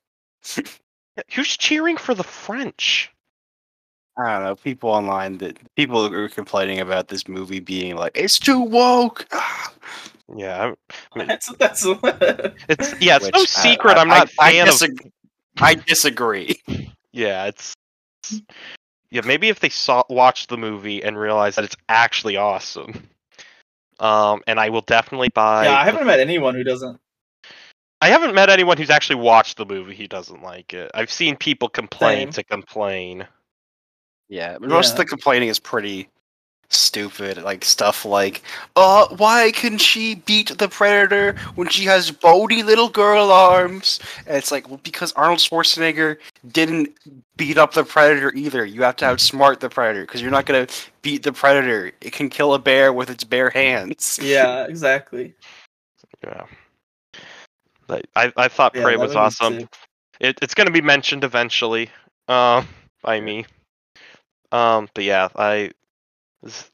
S1: Who's cheering for the French?
S2: I don't know. People online that people who are complaining about this movie being like, "It's too woke."
S1: Yeah, I-
S3: That's that's
S1: it's yeah, it's no
S2: Which, uh,
S1: secret.
S2: I-
S1: I'm not
S2: I,
S1: fan
S2: I,
S1: of.
S2: I disagree.
S1: Yeah, it's yeah. Maybe if they saw watched the movie and realized that it's actually awesome. Um, and I will definitely buy.
S3: yeah, I haven't met anyone who doesn't.
S1: I haven't met anyone who's actually watched the movie who doesn't like it. I've seen people complain
S3: Same.
S1: to complain.
S2: Yeah, but most of the complaining is pretty stupid. Like stuff like, "Uh, why can she beat the predator when she has bony little girl arms?" And it's like, well, because Arnold Schwarzenegger didn't beat up the predator either. You have to outsmart the predator because you're not gonna beat the predator. It can kill a bear with its bare hands.
S3: Yeah, exactly.
S1: Yeah. But I I thought
S3: Yeah,
S1: Prey was awesome. It, it's going to be mentioned eventually, um, by me. Um, but yeah, I. this-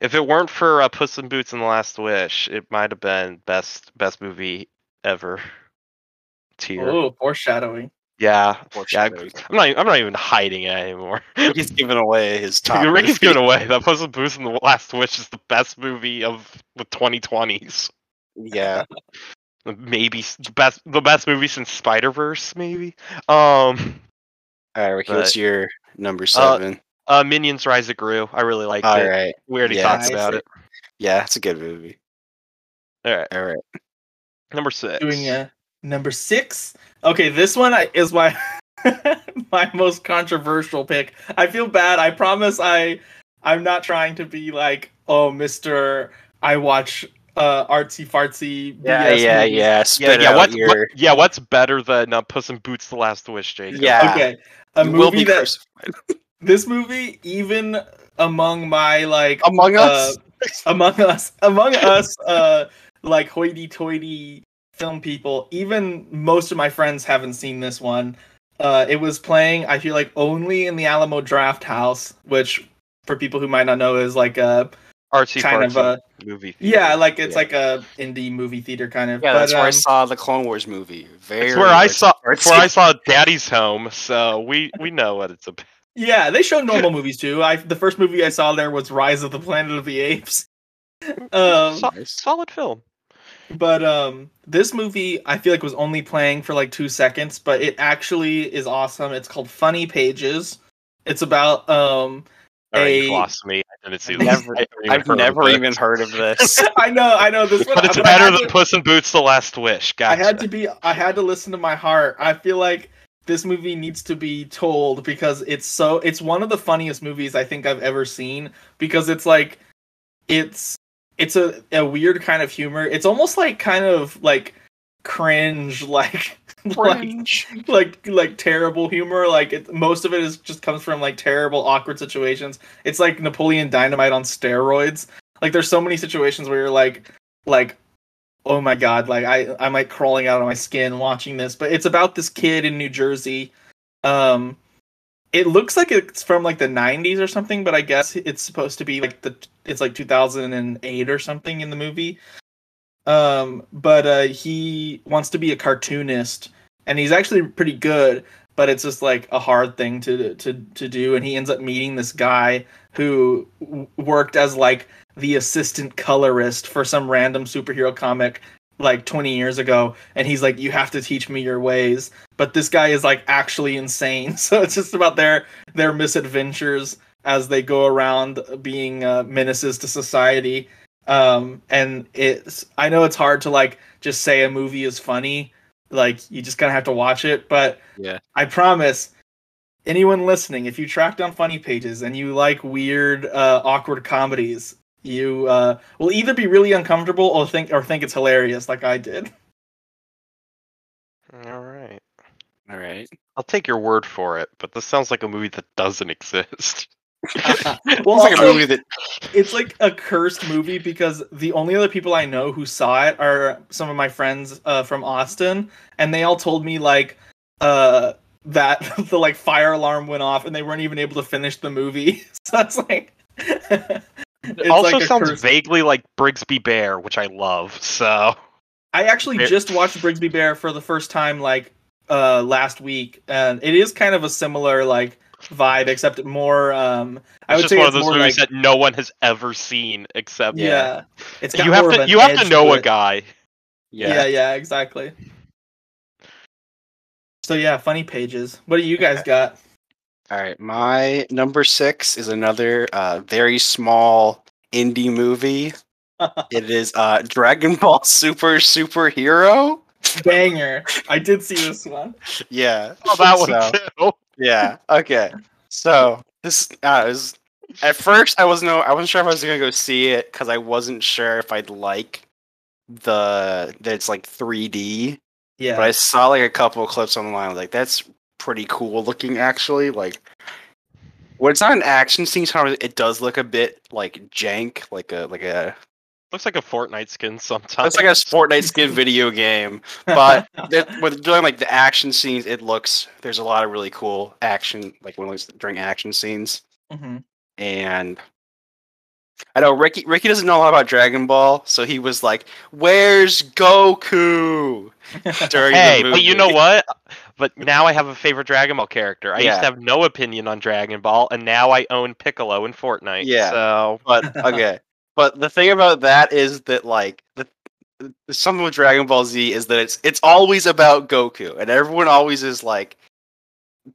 S1: If it weren't for uh, Puss in Boots and the Last Wish, it might have been best best movie ever. Tier.
S3: Oh, foreshadowing.
S1: Yeah, yeah. I'm not. I'm not even hiding it anymore.
S2: he's giving away his top.
S1: Ricky's
S2: movie.
S1: giving away that Puss in Boots and the Last Wish is the best movie of the 2020s.
S2: Yeah,
S1: Maybe the best the best movie since Spider Verse. Maybe. Um.
S2: all right, Ricky,
S1: But-
S2: what's your number seven?
S1: Uh, Minions Rise of Gru. I really liked
S2: all
S1: it.
S2: right,
S1: We already
S2: Yeah,
S1: talked
S3: I
S1: about
S3: see.
S1: it.
S2: yeah, it's a good movie.
S1: All right,
S2: All right.
S1: number six.
S3: Doing uh, number six. Okay, this one I- is my my most controversial pick. I feel bad. I promise. I I'm not trying to be like, oh, Mister. I watch uh artsy fartsy.
S2: Yeah,
S3: BS
S2: yeah,
S3: movies.
S2: yeah.
S1: yeah,
S2: Spit
S1: yeah.
S2: out
S1: What's
S2: your.
S1: what, yeah? What's better than uh, Puss in Boots: The Last Wish, Jake?
S2: Yeah.
S3: Okay, a
S2: You will
S3: movie
S2: be
S3: that
S2: crucified.
S3: This movie even among my like
S2: Among Us.
S3: uh, among us among us uh like hoity-toity film people even most of my friends haven't seen this one uh it was playing i feel like only in the alamo draft house which for people who might not know is like a
S1: Artsy
S3: kind of a
S1: movie.
S3: yeah like it's
S1: Yeah.
S3: like a indie movie theater kind of
S2: yeah,
S3: but,
S2: that's where I
S3: um,
S2: saw the Clone Wars movie. Very.
S1: It's where I saw
S2: artsy.
S1: where I saw Daddy's Home, so we we know what it's about.
S3: Yeah they show normal movies too i the first movie i saw there was rise of the planet of the apes um
S1: So- solid film.
S3: But um this movie I feel like was only playing for like 2 seconds, but it actually is awesome. It's called Funny Pages. It's about um
S1: All right, you
S3: A-
S1: lost me. I didn't see
S2: I've
S1: this.
S2: never-
S1: I haven't even
S2: I've
S1: heard of
S2: never
S1: this.
S2: even heard of this.
S3: I know, I know this one
S1: But it's
S3: but
S1: better than
S3: to-
S1: Puss in Boots: The Last Wish.
S3: I had to be I had to listen to my heart. I feel like this movie needs to be told because it's so it's one of the funniest movies I think I've ever seen because it's like it's it's a, a weird kind of humor. It's almost like kind of like cringe like
S2: Cringe.
S3: like like like terrible humor like it, most of it is just comes from like terrible awkward situations it's like napoleon dynamite on steroids like there's so many situations where you're like like oh my god like i i'm like crawling out of my skin watching this but it's about this kid in new jersey. Um it looks like it's from like the 90s or something but i guess it's supposed to be like the it's like 2008 or something in the movie. Um but uh he wants to be a cartoonist and he's actually pretty good but it's just like a hard thing to to to do and he ends up meeting this guy who worked as like the assistant colorist for some random superhero comic like 20 years ago and he's like you have to teach me your ways. But this guy is like actually insane. So it's just about their their misadventures as they go around being uh, menaces to society. Um and it's i know it's hard to like just say a movie is funny. Like you just kind of have to watch it. But
S2: Yeah.
S3: i promise anyone listening if you track down funny pages and you like weird uh awkward comedies you uh will either be really uncomfortable or think or think it's hilarious like i did
S1: All right.
S2: All right.
S1: I'll take your word for it, but this sounds like a movie that doesn't exist.
S3: well
S2: it's like a movie that
S3: it's like a cursed movie because the only other people I know who saw it are some of my friends uh, from Austin, and they all told me like uh, that the like fire alarm went off and they weren't even able to finish the movie. so that's like
S1: It also
S3: like
S1: sounds
S3: cursed-
S1: vaguely like Brigsby Bear, which I love. So
S3: I actually
S1: Bear-
S3: just watched Brigsby Bear for the first time like uh last week, and it is kind of a similar like vibe, except more. um I
S1: it's
S3: would
S1: just
S3: say
S1: one
S3: it's
S1: of those movies
S3: like
S1: that no one has ever seen except
S3: yeah. It's got
S1: you have to you have to
S3: edge
S1: know a guy.
S3: Yeah.
S2: yeah.
S3: yeah, exactly. So yeah, funny pages. What do you guys got?
S2: All right, my number six is another uh, very small indie movie. It is uh, Dragon Ball Super Superhero.
S3: Banger. I did see this one.
S2: Yeah.
S1: Oh, that one
S2: So-
S1: too.
S2: Yeah. Okay. So this uh, is at first I wasn't I wasn't sure if I was gonna go see it because I wasn't sure if I'd like the that it's like 3D.
S3: Yeah.
S2: But I saw like a couple of clips online. I was like, that's pretty cool looking actually. Like when it's not an action scene, sometimes it does look a bit like jank, like a like a
S1: Looks like a Fortnite skin sometimes.
S2: it's like a Fortnite skin video game. But that, with doing like the action scenes, it looks there's a lot of really cool action like when it looks during action scenes.
S3: Mhm.
S2: And I know Ricky Ricky doesn't know a lot about Dragon Ball, so he was like, "Where's Goku?" During
S1: Hey,
S2: the
S1: but you know what? But now I have a favorite Dragon Ball character. I used to have no opinion on Dragon Ball, and now I own Piccolo in Fortnite.
S2: Yeah.
S1: So
S2: But okay, but the thing about that is that like the, something with Dragon Ball Z is that it's it's always about Goku, and everyone always is like,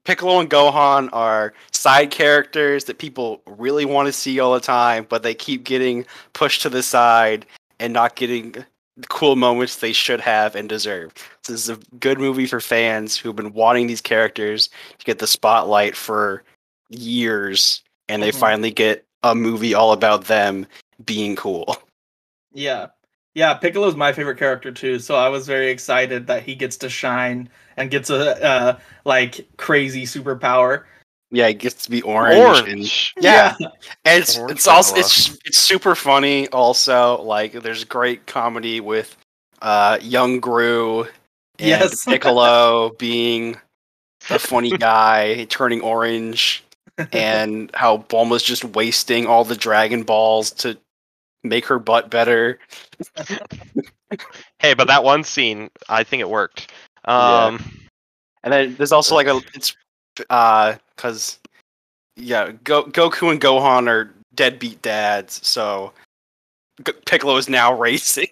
S2: Piccolo and Gohan are side characters that people really want to see all the time, but they keep getting pushed to the side and not getting cool moments they should have and deserve. This is a good movie for fans who've been wanting these characters to get the spotlight for years, and they
S3: Mhm.
S2: finally get a movie all about them being cool.
S3: Yeah. Yeah, Piccolo's my favorite character too, so I was very excited that he gets to shine and gets a uh, like crazy superpower.
S2: Yeah, it gets to be orange. And,
S1: orange.
S2: yeah, and it's
S1: Orange
S2: it's also it's it's super funny. Also, like there's great comedy with uh young Gru and
S3: Yes.
S2: Piccolo being a funny guy turning orange, and how Bulma's just wasting all the Dragon Balls to make her butt better.
S1: Hey, but that one scene, I think it worked.
S2: Yeah.
S1: Um,
S2: And then there's also like a it's uh because yeah, Go- Goku and Gohan are deadbeat dads, so G- Piccolo is now racing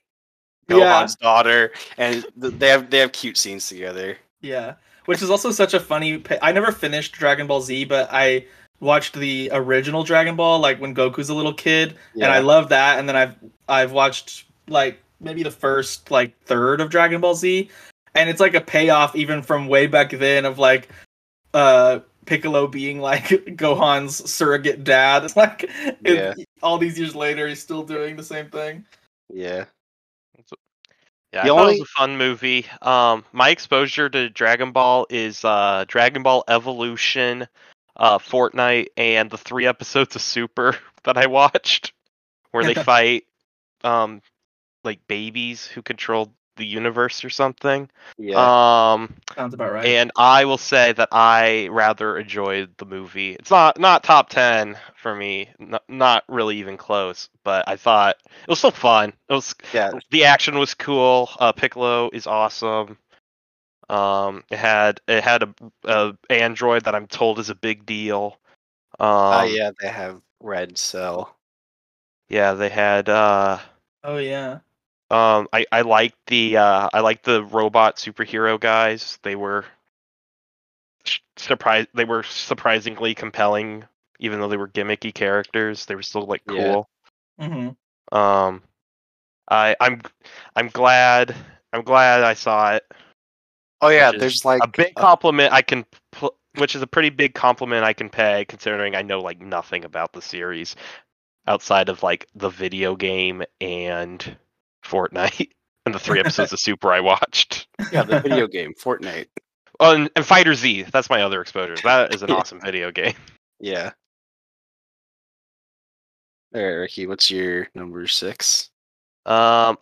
S3: Yeah.
S2: Gohan's daughter, and th- they have they have cute scenes together.
S3: Yeah, which is also such a funny. I never finished Dragon Ball Z, but I watched the original Dragon Ball, like when Goku's a little kid, and I love that. And then I've I've watched like maybe the first like third of Dragon Ball Z, and it's like a payoff even from way back then of like uh Piccolo being like Gohan's surrogate dad. It's like
S2: Yeah.
S3: it- all these years later, he's still doing the same thing.
S2: Yeah.
S1: Yeah,
S2: The
S1: I thought it was a fun movie. Um, my exposure to Dragon Ball is uh, Dragon Ball Evolution, uh, Fortnite, and the three episodes of Super that I watched, where they fight um, like babies who control the universe or something.
S2: Yeah.
S1: Um,
S3: Sounds about right.
S1: and I will say that I rather enjoyed the movie. It's not not top ten for me, not, not really even close. But I thought it was still fun. It was
S2: yeah.
S1: the action was cool. Uh, Piccolo is awesome. Um, it had it had a, a android that I'm told is a big deal. Um,
S2: Oh yeah, they have red cell.
S1: yeah, they had. Uh,
S3: oh yeah.
S1: Um, I I liked the uh, I liked the robot superhero guys. They were surprised. They were surprisingly compelling, even though they were gimmicky characters. They were still like
S2: Yeah.
S1: cool.
S3: hmm
S1: Um, I I'm I'm glad I'm glad I saw it.
S2: Oh yeah, there's like
S1: a big
S2: uh,
S1: compliment I can, pl- which is a pretty big compliment I can pay, considering I know like nothing about the series outside of like the video game and Fortnite and the three episodes of Super I watched.
S2: yeah, the video game Fortnite.
S1: Oh, and, and Fighter Z. That's my other exposure. That is an
S2: Yeah.
S1: awesome video game.
S2: Yeah. All right, Ricky, what's your number six?
S1: Um,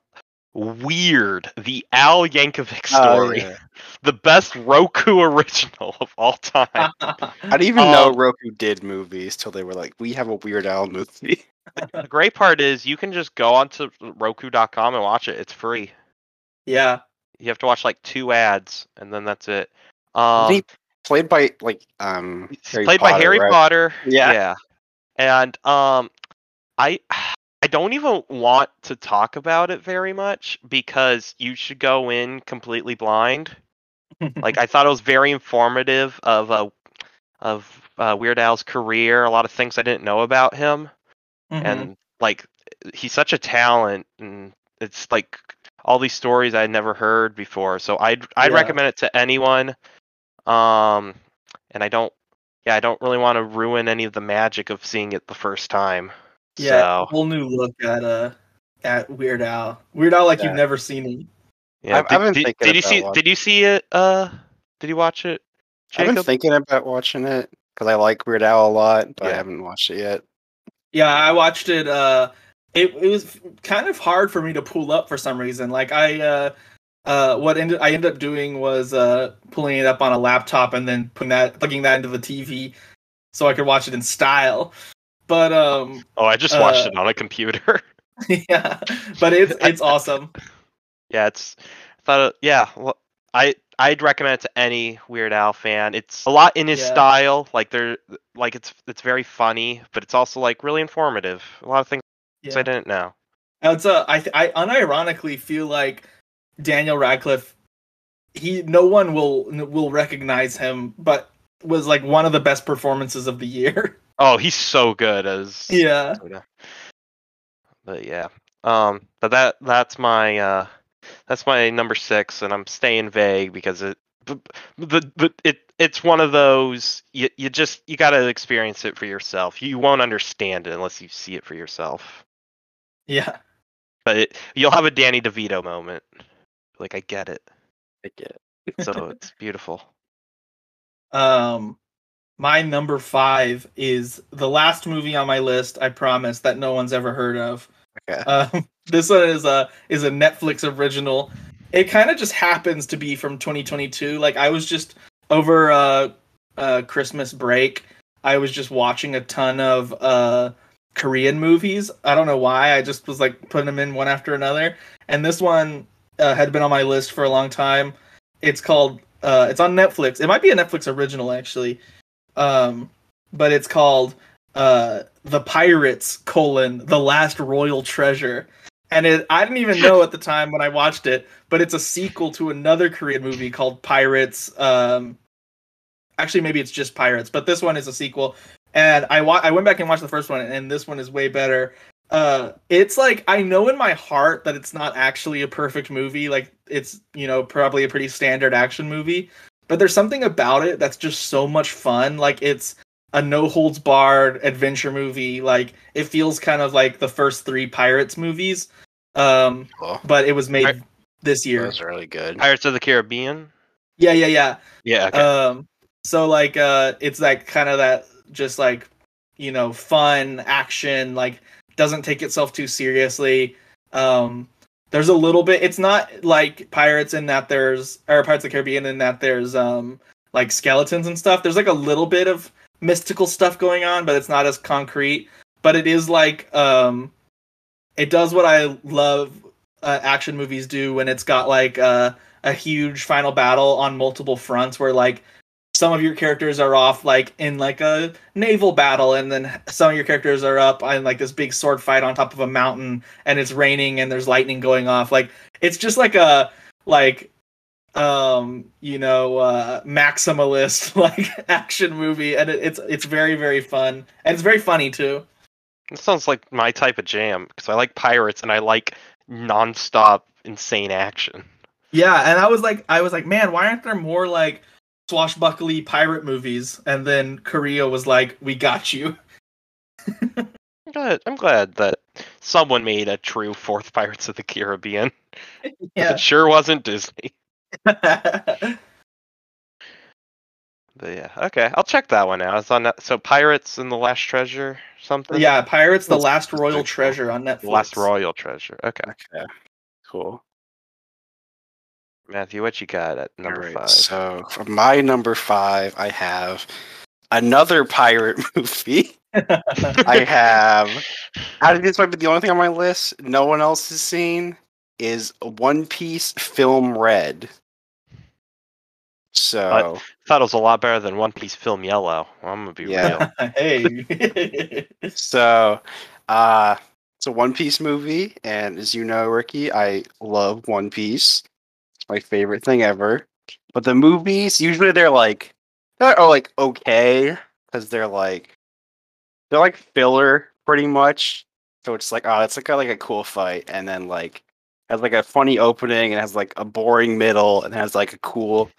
S1: weird. The Al Yankovic
S2: Oh,
S1: story,
S2: yeah.
S1: the best Roku original of all time.
S2: I didn't even know
S1: Um,
S2: Roku did movies till they were like, we have a Weird Al movie.
S1: the great part is you can just go onto Roku.com and watch it. It's free.
S3: yeah.
S1: You have to watch like two ads, and then that's it. Um,
S2: he played by like um Harry
S1: played by Harry
S2: right?
S1: Potter.
S2: Yeah.
S1: yeah. And um, I I don't even want to talk about it very much because you should go in completely blind. like I thought it was very informative of uh, of uh, Weird Al's career. A lot of things I didn't know about him,
S3: Mhm.
S1: and like he's such a talent, and it's like all these stories I'd never heard before. So I'd I'd
S3: Yeah.
S1: recommend it to anyone. Um, and I don't, yeah, I don't really want to ruin any of the magic of seeing it the first time.
S3: yeah,
S1: So
S3: whole new look at uh at Weird Al. Weird Al like
S2: Yeah.
S3: you've never seen him.
S1: yeah,
S2: I've-
S1: did,
S2: I've been
S1: did-
S2: thinking
S1: did you see?
S2: watching-
S1: Did you see it? Uh, did you watch it?
S2: I've been thinking about watching it because I like Weird Al a lot, but I haven't watched it yet.
S3: Yeah, I watched it. Uh, it it was kind of hard for me to pull up for some reason. Like I, uh, uh, what ended I ended up doing was uh pulling it up on a laptop and then putting that plugging that into the TV so I could watch it in style. But um,
S1: Oh, I just watched
S3: uh,
S1: it on a computer.
S3: yeah, but it's it's awesome.
S1: yeah, it's. I thought. It, yeah, well, I I'd recommend it to any Weird Al fan. It's a lot in his
S3: Yeah.
S1: style. Like they're like it's it's very funny, but it's also like really informative. A lot of things
S3: Yeah.
S1: I didn't know.
S3: It's uh, I I unironically feel like Daniel Radcliffe. He no one will will recognize him, but was like one of the best performances of the year.
S1: Oh, he's so good as
S3: yeah.
S1: But yeah. Um but that that's my uh that's my number 6 and I'm staying vague because it the the, the it it's one of those you you just you got to experience it for yourself. You won't understand it unless you see it for yourself.
S3: Yeah.
S1: But it, you'll have a Danny DeVito moment. Like I get it.
S2: I get it.
S1: So it's beautiful.
S3: Um, my number five is the last movie on my list. I promise that no one's ever heard of. Um, this one is a is a Netflix original. It kind of just happens to be from 2022. Like I was just over uh, uh Christmas break. I was just watching a ton of uh Korean movies. I don't know why. I just was like putting them in one after another. And this one uh, had been on my list for a long time. It's called uh it's on Netflix. It might be a Netflix original actually. Um but it's called uh The Pirates colon The Last Royal Treasure. And it I didn't even know at the time when I watched it, but it's a sequel to another Korean movie called Pirates um actually maybe it's just Pirates, but this one is a sequel. And I wa- I went back and watched the first one and this one is way better. uh it's like I know in my heart that it's not actually a perfect movie. Like it's, you know, probably a pretty standard action movie, but there's something about it that's just so much fun. Like it's a no holds barred adventure movie. Like it feels kind of like the first 3 Pirates movies. Um
S2: Cool.
S3: but it was made
S1: Right.
S3: this year.
S2: That was really good.
S1: Pirates of the Caribbean.
S3: Yeah, yeah, yeah.
S1: Yeah. Okay.
S3: Um, so like, uh, it's like kind of that just like, you know, fun action, like doesn't take itself too seriously. Um, there's a little bit. It's not like Pirates in that there's or Pirates of the Caribbean in that there's um like skeletons and stuff. There's like a little bit of mystical stuff going on, but it's not as concrete. But it is like um, it does what I love uh, action movies do when it's got like uh a huge final battle on multiple fronts where like some of your characters are off like in like a naval battle and then some of your characters are up on like this big sword fight on top of a mountain and it's raining and there's lightning going off like it's just like a like um you know uh maximalist like action movie and it, it's it's very very fun and it's very funny too
S1: It sounds like my type of jam because I like pirates and I like nonstop insane action.
S3: Yeah, and I was like, I was like, man, why aren't there more like swashbuckly pirate movies? And then Korea was like, we got you.
S1: I'm glad, I'm glad that someone made a true fourth Pirates of the Caribbean.
S3: Yeah.
S1: It sure wasn't Disney. But yeah, okay, I'll check that one out. It's on so Pirates and the Last Treasure, something.
S3: yeah, Pirates: The Last Royal. Treasure on Netflix.
S1: Last Royal Treasure. Okay,
S2: Okay. Cool.
S1: Matthew, what you got at number
S2: Alright,
S1: five?
S2: So for my number five, I have another pirate movie. I have. I did this might be the only thing on my list. No one else has seen is One Piece Film Red. So I
S1: Thought it was a lot better than One Piece Film Yellow. I'm gonna be
S2: Yeah.
S1: real.
S3: hey.
S2: so uh it's a One Piece movie, and as you know, Ricky, I love One Piece. It's my favorite thing ever. But the movies usually they're like they're oh, like okay because they're like they're like filler pretty much. So it's like oh, it's like a, like a cool fight, and then like has like a funny opening and has like a boring middle and has like a cool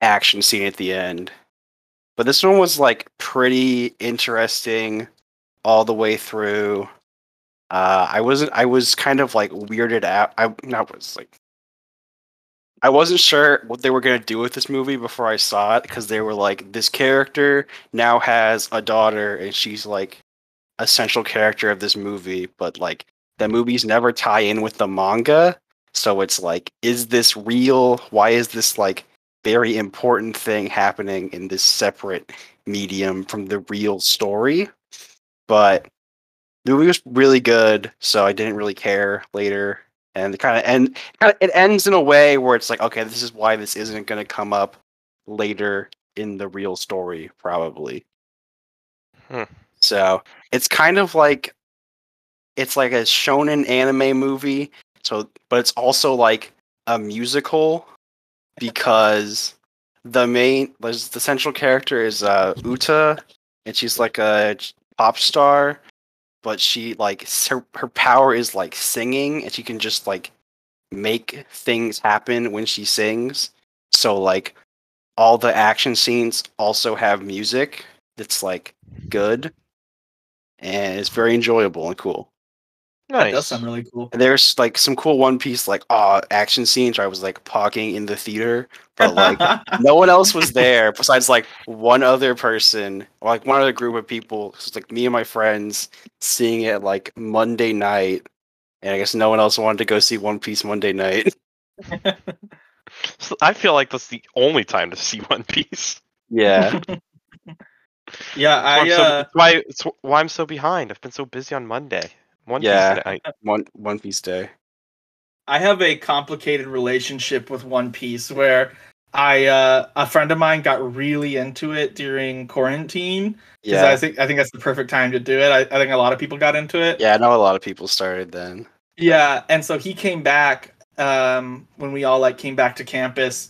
S2: action scene at the end. But this one was like pretty interesting all the way through. Uh, I wasn't. I was kind of like weirded out. I not was like. I wasn't sure what they were gonna do with this movie before I saw it because they were like, this character now has a daughter and she's like a central character of this movie, but like the movies never tie in with the manga. So it's like, is this real? Why is this like very important thing happening in this separate medium from the real story? But the movie was really good, so I didn't really care later. And it kind of end, kind of it ends in a way where it's like, okay, this is why this isn't going to come up later in the real story, probably.
S1: Hmm.
S2: So it's kind of like it's like a shonen anime movie. So, but it's also like a musical because the main, the central character is uh, Uta, and she's like a pop star, but she like her her power is like singing, and she can just like make things happen when she sings. So like all the action scenes also have music that's like good and it's very enjoyable and cool.
S3: That does sound really cool.
S2: And there's like some cool One Piece like ah action scenes where I was like pogging in the theater, but like no one else was there besides like one other person, or like one other group of people. So it's like me and my friends seeing it like Monday night, and I guess no one else wanted to go see One Piece Monday night.
S1: So I feel like that's the only time to see One Piece.
S2: yeah,
S3: yeah,
S1: That's why,
S3: I
S1: so,
S3: uh,
S1: that's why, it's why I'm so behind. I've been so busy on Monday. One
S2: Yeah.
S1: Piece night.
S2: one One Piece day.
S3: I have a complicated relationship with One Piece where I uh a friend of mine got really into it during quarantine because
S2: Yeah,
S3: I think I think that's the perfect time to do it. I, I think a lot of people got into it.
S2: yeah. I know a lot of people started then.
S3: Yeah, and so he came back um when we all like came back to campus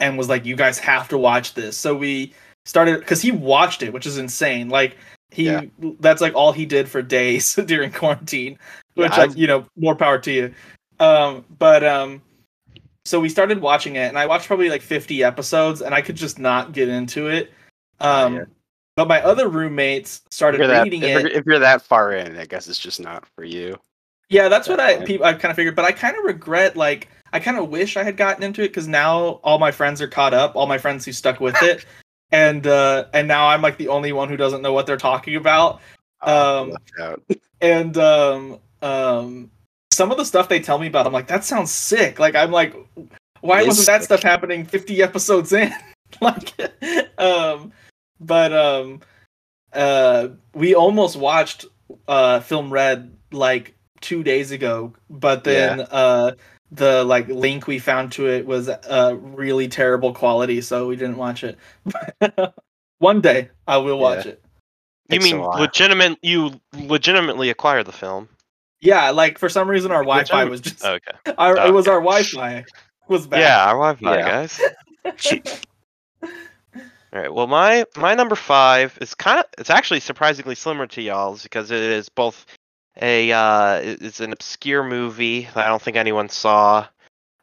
S3: and was like you guys have to watch this. So we started cuz he watched it, which is insane. Like He
S2: Yeah.
S3: that's like all he did for days during quarantine,
S2: Yeah,
S3: which
S2: I've-
S3: you know more power to you. Um, but um, so we started watching it, and I watched probably like 50 episodes, and I could just not get into it. Um,
S2: yeah.
S3: but my other roommates started
S2: that,
S3: reading
S2: if,
S3: it.
S2: you're, if you're that far in, I guess it's just not for you.
S3: Yeah, that's what I people I kind of figured, but I kind of regret like I kind of wish I had gotten into it because now all my friends are caught up, all my friends who stuck with it, and uh and now I'm like the only one who doesn't know what they're talking about,
S2: Oh,
S3: Um, and um um some of the stuff they tell me about, I'm like that sounds sick. Like I'm like, why
S2: It is
S3: wasn't that
S2: sick.
S3: stuff happening 50 episodes in? like, um, but um, uh, we almost watched uh film red like two days ago, but then uh the like link we found to it was uh really terrible quality, so we didn't watch it. One day I will watch
S2: Yeah.
S3: it.
S1: You mean
S2: while.
S1: legitimate? You legitimately acquire the film?
S3: Yeah, like for some reason our Wi-Fi
S2: Legitimate-
S3: was just
S1: Okay.
S3: our, it was
S1: okay.
S3: our Wi-Fi was bad.
S1: Yeah, our Wi-Fi
S2: Yeah.
S1: guys. All right. Well, my my number five is kind of it's actually surprisingly similar to y'all's because it is both a uh, it's an obscure movie that I don't think anyone saw.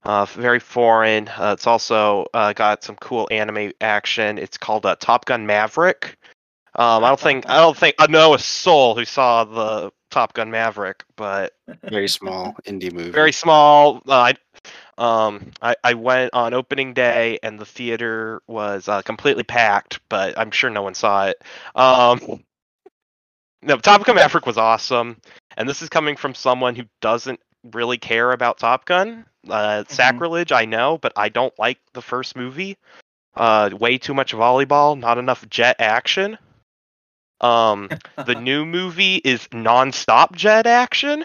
S1: Uh, very foreign. Uh, it's also uh, got some cool anime action. It's called uh, Top Gun Maverick. Um, I don't think I don't think I know a soul who saw the Top Gun Maverick, but
S2: Very small indie movie.
S1: very small. Uh, I, um, I I went on opening day and the theater was uh, completely packed, but I'm sure no one saw it. Um, no, Top Gun Maverick was awesome, and this is coming from someone who doesn't really care about Top Gun. Uh, Sacrilege, I know, but I don't like the first movie. Uh, way too much volleyball, not enough jet action. Um, the new movie is non-stop jet action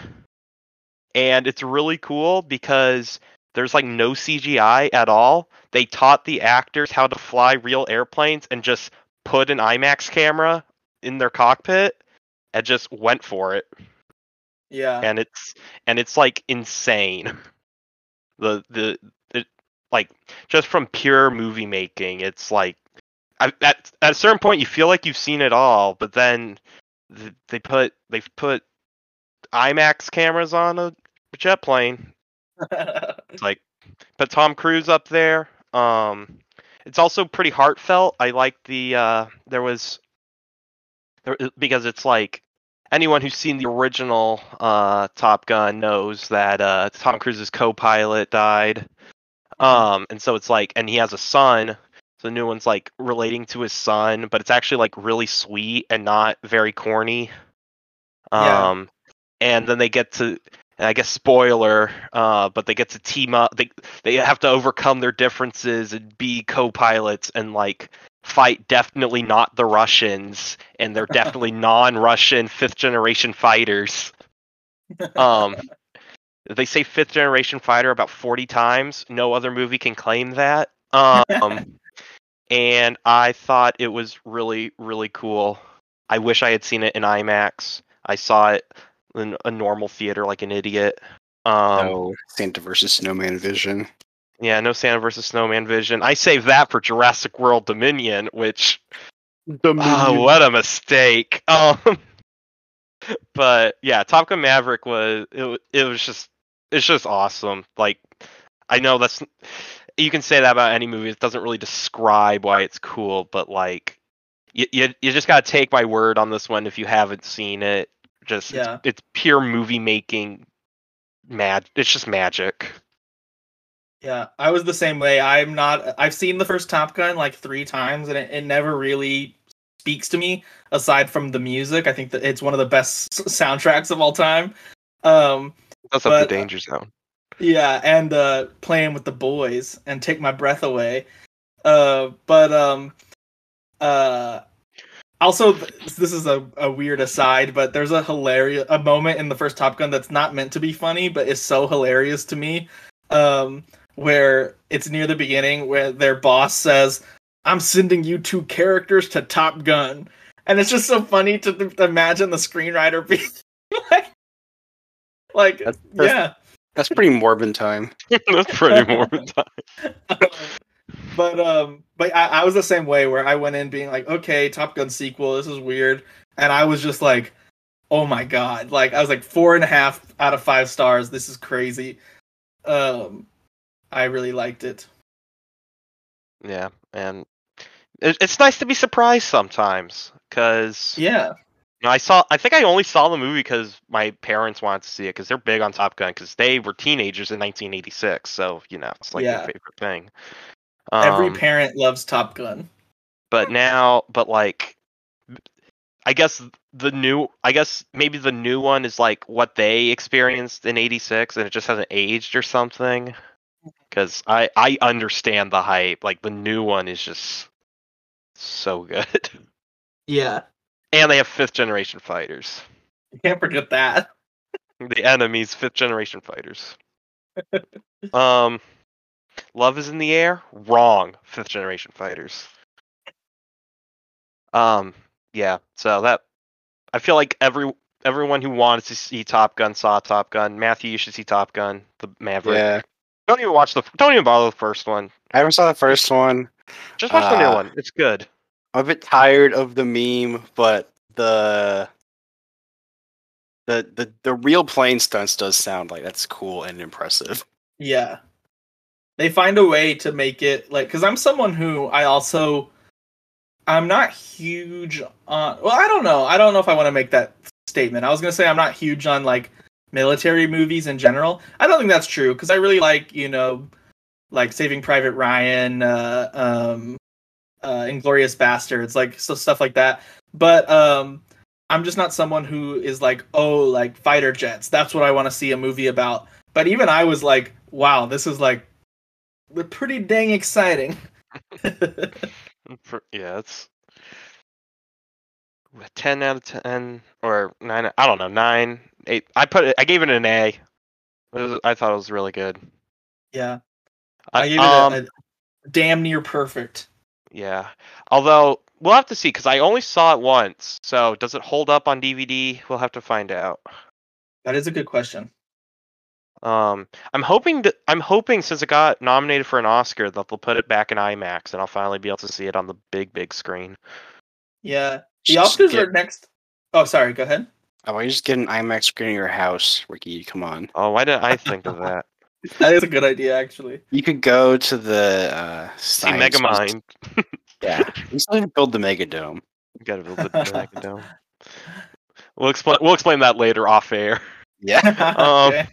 S1: and it's really cool because there's like no CGI at all. They taught the actors how to fly real airplanes and just put an IMAX camera in their cockpit and just went for it.
S3: yeah.
S1: And it's and it's like insane. The the it, like just from pure movie making, it's like I, at at a certain point you feel like you've seen it all, but then th- they put they've put IMAX cameras on a jet plane. It's like put Tom Cruise up there. Um, it's also pretty heartfelt. I like the uh, there was because it's like anyone who's seen the original uh, Top Gun knows that uh, Tom Cruise's co-pilot died. Um, and so it's like, and he has a son. So the new one's like relating to his son, but it's actually like really sweet and not very corny.
S3: Yeah.
S1: Um, and then they get to, and I guess spoiler, uh, but they get to team up. They they have to overcome their differences and be co-pilots and like fight definitely not the Russians, and they're definitely non-Russian fifth generation fighters. Um, they say fifth generation fighter about 40 times. No other movie can claim that. Um, and I thought it was really, really cool. I wish I had seen it in IMAX. I saw it in a normal theater like an idiot. Um,
S2: no Santa versus Snowman vision.
S1: Yeah, no Santa versus Snowman vision. I save that for Jurassic World Dominion, which oh, what a mistake. Um, but yeah, Top Gun Maverick was it, it was just it's just awesome. Like I know that's you can say that about any movie. It doesn't really describe why it's cool, but like you you, you just gotta take my word on this one if you haven't seen it. Just
S3: Yeah.
S1: it's, it's pure movie making. Mad, it's just magic.
S3: Yeah, I was the same way. I'm not. I've seen the first Top Gun like three times, and it, it never really speaks to me aside from the music. I think that it's one of the best soundtracks of all time. Um,
S1: That's up the danger zone.
S3: yeah, and uh, playing with the boys and take my breath away. Uh, but um, uh, also this is a, a weird aside, but there's a hilarious a moment in the first Top Gun that's not meant to be funny, but is so hilarious to me. Um, where it's near the beginning where their boss says, "I'm sending you two characters to Top Gun," and it's just so funny to, to imagine the screenwriter being like, like
S2: That's- that's-
S3: yeah.
S2: That's pretty morbid time.
S1: That's pretty morbid. Time.
S3: but um but I, I was the same way where I went in being like, okay, Top Gun sequel, this is weird. and I was just like, oh my god! Like I was like four and a half out of five stars. This is crazy. Um, I really liked it.
S1: Yeah, and it's nice to be surprised sometimes because
S3: Yeah,
S1: I saw. I think I only saw the movie because my parents wanted to see it because they're big on Top Gun because they were teenagers in 1986. So you know, it's like
S3: Yeah.
S1: their favorite thing.
S3: every
S1: Um,
S3: parent loves Top Gun.
S1: but now, but like, I guess the new. I guess maybe the new one is like what they experienced in '86, and it just hasn't aged or something. Because I I understand the hype. Like the new one is just so good,
S3: Yeah,
S1: and they have fifth generation fighters.
S3: you can't forget that.
S1: the enemies fifth generation fighters um love is in the air wrong fifth generation fighters um yeah so that i feel like every everyone who wanted to see top gun saw top gun matthew you should see top gun the maverick
S2: Yeah.
S1: Don't even watch the don't even bother the first one
S2: I haven't saw the first one.
S1: just watch the new
S2: Uh,
S1: one it's good
S2: I'm a bit tired of the meme, but the the the the real plane stunts does sound like that's cool and impressive.
S3: Yeah. They find a way to make it like cuz I'm someone who I also I'm not huge on well I don't know. I don't know if I want to make that statement. I was going to say I'm not huge on like military movies in general. I don't think that's true cuz I really like, you know, like Saving Private Ryan, uh um uh Inglourious Basterds, like so stuff like that. But um I'm just not someone who is like, "Oh, like fighter jets. That's what I want to see a movie about." But even I was like, wow, this is like pretty dang exciting.
S1: Yeah it's 10 out of 10 or 9 i don't know 9 8 i put it i gave it an a It was- i thought it was really good
S3: yeah.
S1: I,
S3: I gave
S1: um,
S3: it a, a damn near perfect.
S1: yeah although we'll have to see because i only saw it once so does it hold up on dvd we'll have to find out
S3: That is a good question.
S1: um i'm hoping that i'm hoping since it got nominated for an oscar that they'll put it back in imax and i'll finally be able to see it on the big big screen
S3: Yeah. The
S2: Just
S3: Oscars
S2: get-
S3: are next. Oh, sorry. Go ahead.
S2: Oh, why don't you just get an IMAX screen in your house, Ricky? Come on.
S1: oh why didn't i think of that
S3: That is a good idea, actually.
S2: You could go to the uh,
S1: see
S2: science-
S1: megamind
S2: Yeah, you still need to build the Mega Dome.
S1: You gotta build the Dragon Dome. We'll explain. We'll explain that later off air.
S2: Yeah.
S1: Um,
S3: okay.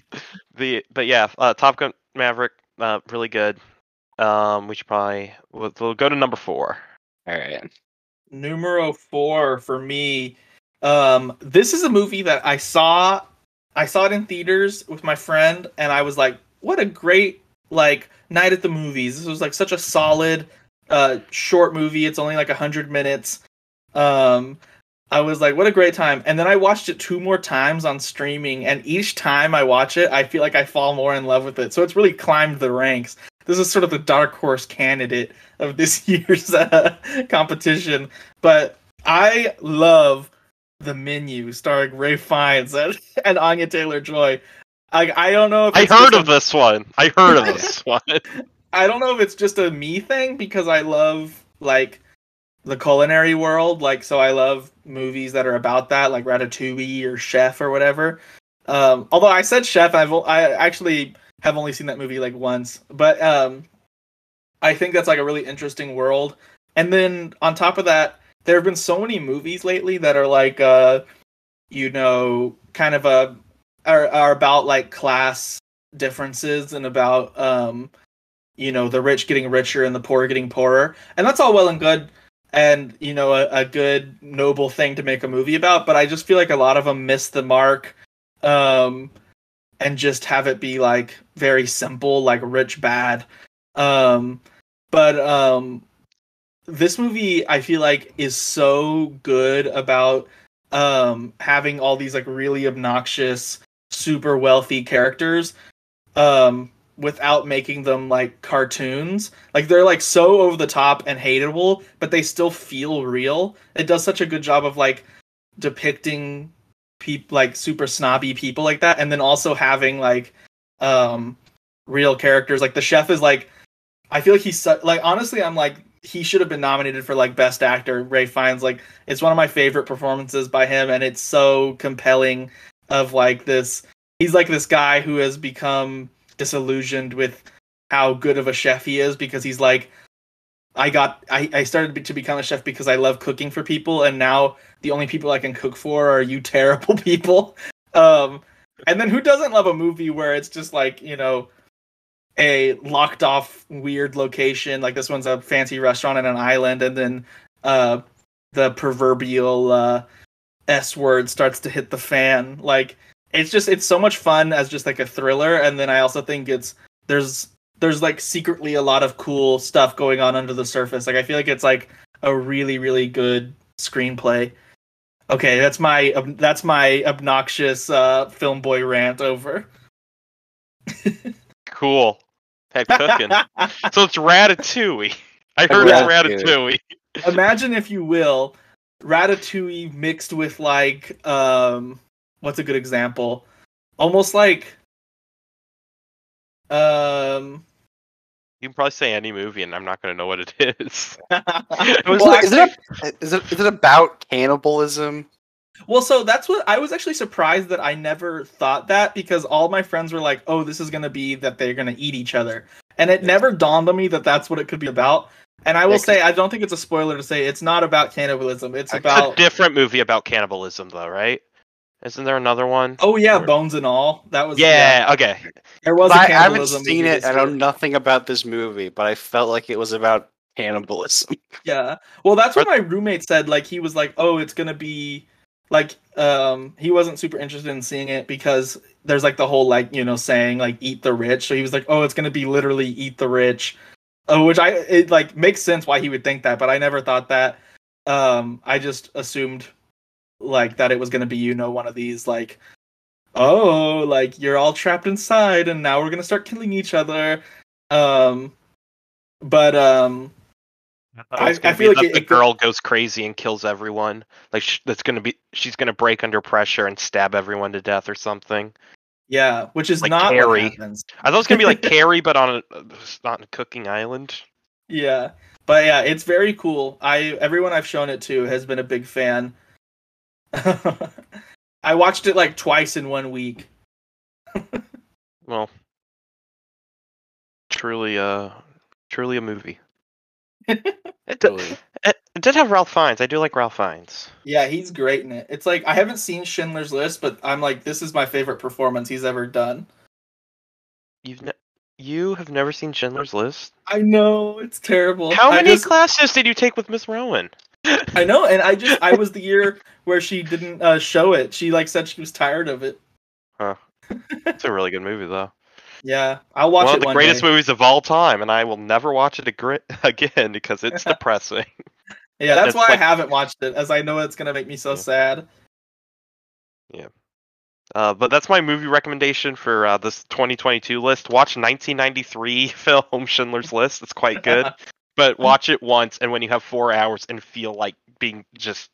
S1: The but yeah, uh, Top Gun Maverick, uh, really good. Um, we should probably we'll, we'll go to number four.
S2: All right.
S3: Numero four for me. Um, this is a movie that I saw. I saw it in theaters with my friend, and I was like, "What a great like night at the movies!" This was like such a solid, uh, short movie. It's only like hundred minutes. Um, I was like, "What a great time!" And then I watched it two more times on streaming, and each time I watch it, I feel like I fall more in love with it. So it's really climbed the ranks. This is sort of the dark horse candidate of this year's uh, competition. But I love the menu starring Ralph Fiennes and, and Anya Taylor Joy. I I don't know if
S1: I heard of this one. I heard of this one.
S3: I don't know if it's just a me thing because I love like the culinary world. Like so, I love movies that are about that, like Ratatouille or Chef or whatever. Um, although I said Chef, I've I actually have only seen that movie like once, but um, I think that's like a really interesting world. And then on top of that, there have been so many movies lately that are like, uh, you know, kind of a are, are about like class differences and about um, you know, the rich getting richer and the poor getting poorer, and that's all well and good, and you know, a, a good noble thing to make a movie about. But I just feel like a lot of them miss the mark. Um, and just have it be like very simple, like rich bad. Um, but um, this movie I feel like is so good about um having all these like really obnoxious, super wealthy characters, um, without making them like cartoons. Like they're like so over the top and hateable, but they still feel real. It does such a good job of like depicting people like super snobby people like that and then also having like um real characters like the chef is like i feel like he's su- like honestly i'm like he should have been nominated for like best actor. Ralph Fiennes, like it's one of my favorite performances by him, and it's so compelling. Of like this, he's like this guy who has become disillusioned with how good of a chef he is because he's like, I got I, I started to become a chef because I love cooking for people, and now the only people I can cook for are you terrible people. Um, and then who doesn't love a movie where it's just like you know a locked off weird location. Like this one's a fancy restaurant in an island and then uh the proverbial uh s word starts to hit the fan. Like it's just it's so much fun as just like a thriller and then i also think it's there's there's like secretly a lot of cool stuff going on under the surface. Like i feel like it's like a really really good screenplay. Okay that's my ob- that's my obnoxious uh film boy rant over.
S1: Cool. Head cooking. so it's Ratatouille. I heard it's
S2: Ratatouille.
S1: Ratatouille.
S3: imagine if you will ratatouille mixed with like um what's a good example almost like um
S1: You can probably say any movie, and I'm not going to know what it is.
S3: Well,
S2: is,
S3: actually-
S2: it, is it is it about cannibalism?
S3: Well so that's what i was actually surprised that i never thought that because all my friends were like oh this is going to be that they're going to eat each other and it never dawned on me that that's what it could be about and i will
S2: Yeah, 'cause-
S3: say i don't think it's a spoiler to say it's not about cannibalism it's
S2: It's a
S1: a
S3: about
S1: different movie about cannibalism, though, right? Isn't there another one?
S3: oh yeah
S1: Or-
S3: bones and all that was
S1: yeah. Okay.
S3: there was a
S2: I, I haven't seen
S3: movie
S2: it. I know nothing about this movie, but I felt like it was about cannibalism.
S3: Yeah. Well, that's what my roommate said. Like, he was like, "Oh, it's gonna be like." Um, he wasn't super interested in seeing it because there's like the whole like you know saying like "eat the rich." So he was like, "Oh, it's gonna be literally eat the rich," uh, which I it like makes sense why he would think that, but I never thought that. Um, I just assumed like that it was gonna be you know one of these like. Oh, like you're all trapped inside, and now we're gonna start killing each other. Um, but um, I-
S1: It's
S3: I feel like
S1: that
S3: it-
S1: the
S3: it
S1: girl goes crazy and kills everyone. Like sh- that's gonna be she's gonna break under pressure and stab everyone to death or something.
S3: Yeah, which is
S1: Like
S3: not
S1: Carrie.
S3: what happens.
S1: I thought it was gonna be like Carrie, but on a not on a cooking island.
S3: Yeah, but yeah, it's very cool. I everyone I've shown it to has been a big fan. I watched it like twice in one week.
S1: Well, truly, uh, truly a movie. it, did, it, it did have Ralph Fiennes. I do like Ralph Fiennes.
S3: Yeah, he's great in it. It's like I haven't seen Schindler's List, but I'm like, this is my favorite performance he's ever done.
S1: You've ne- you have never seen Schindler's List?
S3: I know it's terrible.
S1: How
S3: I
S1: many
S3: just-
S1: classes did you take with Miss Rowan?
S3: I know, and I just I was the year where she didn't uh, show it. She like said she was tired of it.
S1: It's a really good movie, though.
S3: Yeah, I'll watch
S1: one
S3: it
S1: of the
S3: one
S1: greatest
S3: day.
S1: movies of all time, and I will never watch it agri- again because it's depressing.
S3: Yeah, that's
S1: It's
S3: why
S1: like-
S3: I haven't watched it, as I know it's gonna make me so
S1: Yeah.
S3: sad. Yeah.
S1: Uh, but that's my movie recommendation for uh, this 2022 list. Watch 1993 film Schindler's List. It's quite good, but watch it once, and when you have four hours and feel like being just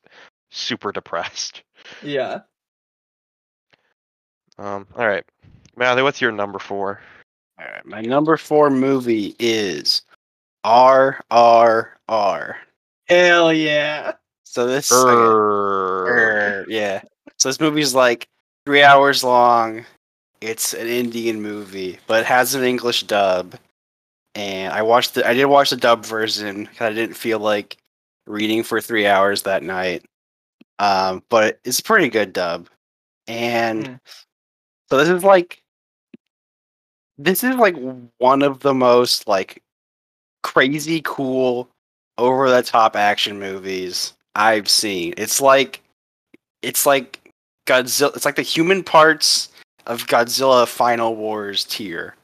S1: super depressed.
S3: Yeah.
S1: Um, all right, Matthew, what's your number four?
S2: All right, my number four movie is RRR.
S3: Hell yeah.
S2: So this, okay, yeah. So this movie's like three hours long. It's an Indian movie, but it has an English dub. And I watched the, I did watch the dub version because I didn't feel like reading for three hours that night. Um, but it's a pretty good dub. And
S3: Hmm.
S2: So this is like, this is like one of the most like crazy cool over the top action movies I've seen. It's like it's like Godzilla it's like the human parts of Godzilla Final Wars tier.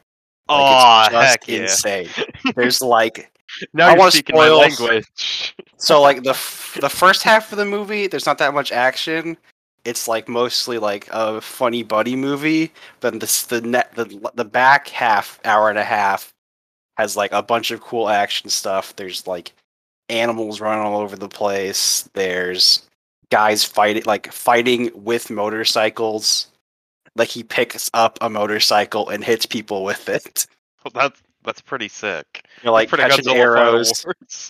S2: Like, just
S1: heck yeah.
S2: insane. There's like
S1: Now
S2: I
S1: you're speaking my
S2: spoil-
S1: language.
S2: so like the f- the first half of the movie there's not that much action. It's like mostly like a funny buddy movie. Then this the net the the back half hour and a half has like a bunch of cool action stuff. There's like animals running all over the place. There's guys fighting like fighting with motorcycles. Like he picks up a motorcycle and hits people with it.
S1: That's that's pretty sick.
S2: You're like
S1: Pretty
S2: catching arrows.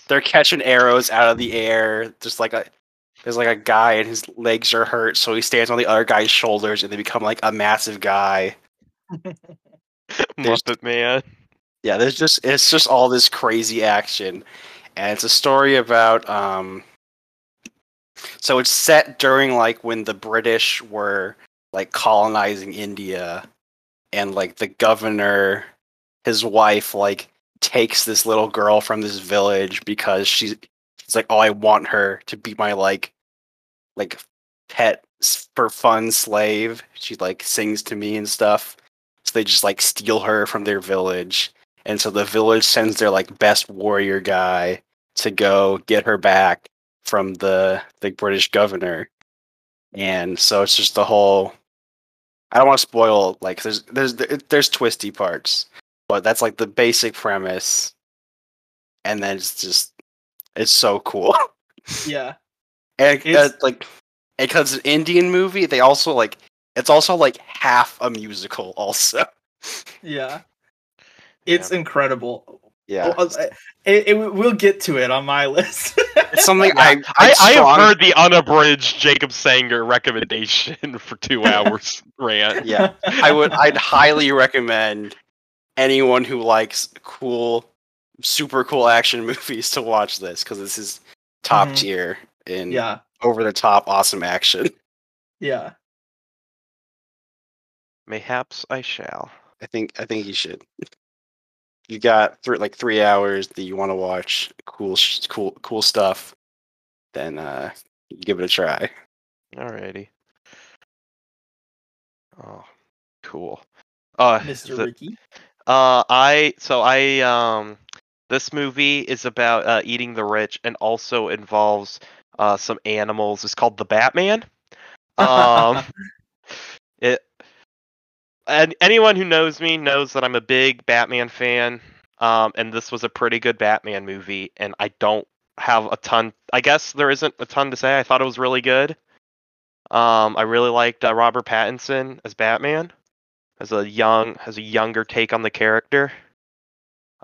S2: They're catching arrows out of the air. Just like a there's like a guy and his legs are hurt, so he stands on the other guy's shoulders and they become like a massive guy.
S1: Muppet Man.
S2: Yeah, there's just it's just all this crazy action. And it's a story about um so it's set during like when the British were like colonizing India and like the governor his wife like takes this little girl from this village because she's it's like oh I want her to be my like like pet for fun slave. She like sings to me and stuff. So they just like steal her from their village. And so the village sends their like best warrior guy to go get her back from the the British governor. And so it's just the whole I don't want to spoil like there's there's there's twisty parts, but that's like the basic premise. And then it's just it's so cool.
S3: yeah.
S2: And uh,
S3: It's-
S2: like because it's an Indian movie, they also like it's also like half a musical also.
S3: Yeah. It's incredible.
S2: Yeah.
S3: Well, uh, it, it, we'll get to it on my list.
S2: It's something I
S1: I, I have heard the unabridged Jacob Sanger recommendation for two hours rant.
S2: Yeah. I would I'd highly recommend anyone who likes cool super cool action movies to watch this cuz this is top
S3: Mhm.
S2: tier in
S3: yeah.
S2: over the top awesome action.
S3: Yeah.
S1: Mayhaps I shall.
S2: I think I think you should. You got thr like 3 hours that you want to watch cool sh- cool cool stuff. Then uh give it a try.
S1: Alrighty. Oh, cool. Uh,
S3: Mr.
S1: the-
S3: Ricky.
S1: Uh, I so I um, this movie is about uh, eating the rich and also involves uh some animals. It's called The Batman. Um, it and anyone who knows me knows that I'm a big Batman fan. Um, and this was a pretty good Batman movie, and I don't have a ton. I guess there isn't a ton to say. I thought it was really good. Um, I really liked uh, Robert Pattinson as Batman, as a young, as a younger take on the character.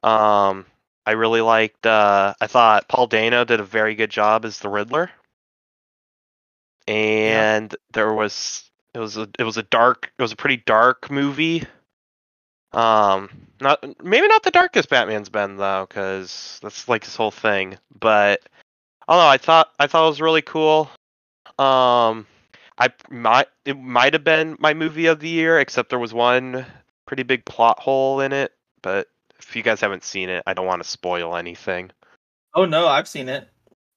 S1: Um, I really liked. Uh, I thought Paul Dano did a very good job as the Riddler. And there was it was a it was a dark it was a pretty dark movie. Um, not maybe not the darkest Batman's been though, because that's like his whole thing. But I don't know. I thought I thought it was really cool. Um, I might it might have been my movie of the year, except there was one pretty big plot hole in it. But if you guys haven't seen it, I don't want to spoil anything.
S3: Oh no, I've seen it.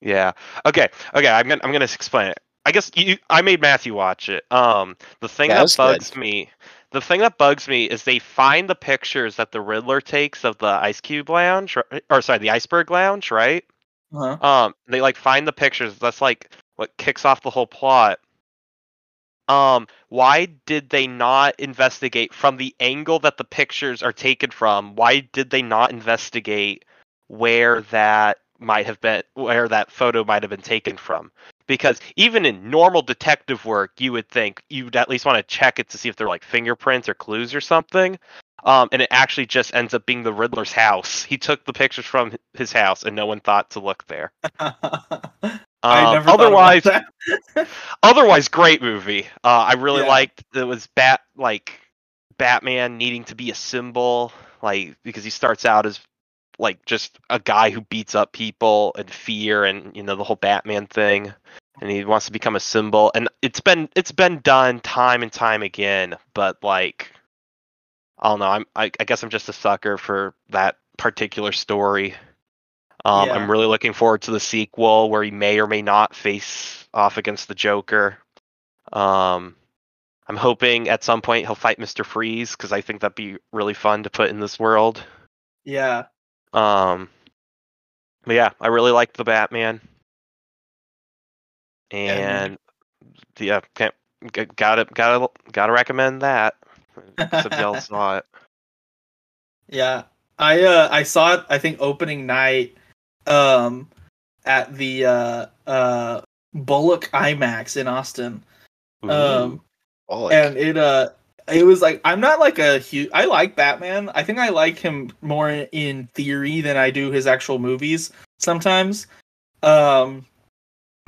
S1: Yeah. Okay. Okay. I'm gonna I'm gonna explain it. I guess you. I made Matthew watch it. Um, the thing
S2: Yeah,
S1: that
S2: that's good.
S1: bugs me, the thing that bugs me is they find the pictures that the Riddler takes of the Ice Cube Lounge, or, or sorry, the Iceberg Lounge, right?
S3: Uh-huh.
S1: Um, they like find the pictures. That's like what kicks off the whole plot. Um, why did they not investigate from the angle that the pictures are taken from? Why did they not investigate where that might have been, where that photo might have been taken from? Because even in normal detective work, you would think you'd at least want to check it to see if they're like fingerprints or clues or something. Um, and it actually just ends up being the Riddler's house. He took the pictures from his house, and no one thought to look there. Um,
S3: never
S1: otherwise, otherwise, great movie. Uh, I really
S3: Yeah.
S1: liked it was bat like Batman needing to be a symbol, like because he starts out as like just a guy who beats up people and fear and you know the whole Batman thing, and he wants to become a symbol. And it's been it's been done time and time again, but like I don't know. I'm I, I guess I'm just a sucker for that particular story. Um,
S3: Yeah.
S1: I'm really looking forward to the sequel where he may or may not face off against the Joker. Um, I'm hoping at some point he'll fight Mister Freeze because I think that'd be really fun to put in this world.
S3: yeah.
S1: Um, but yeah, I really liked the Batman, and yeah, can't, gotta gotta gotta recommend that. Except y'all saw it.
S3: Yeah. I uh I saw it I think opening night um at the uh uh Bullock IMAX in Austin. Um and it uh it was like I'm not like a huge. I like Batman. I think I like him more in theory than I do his actual movies sometimes. Um,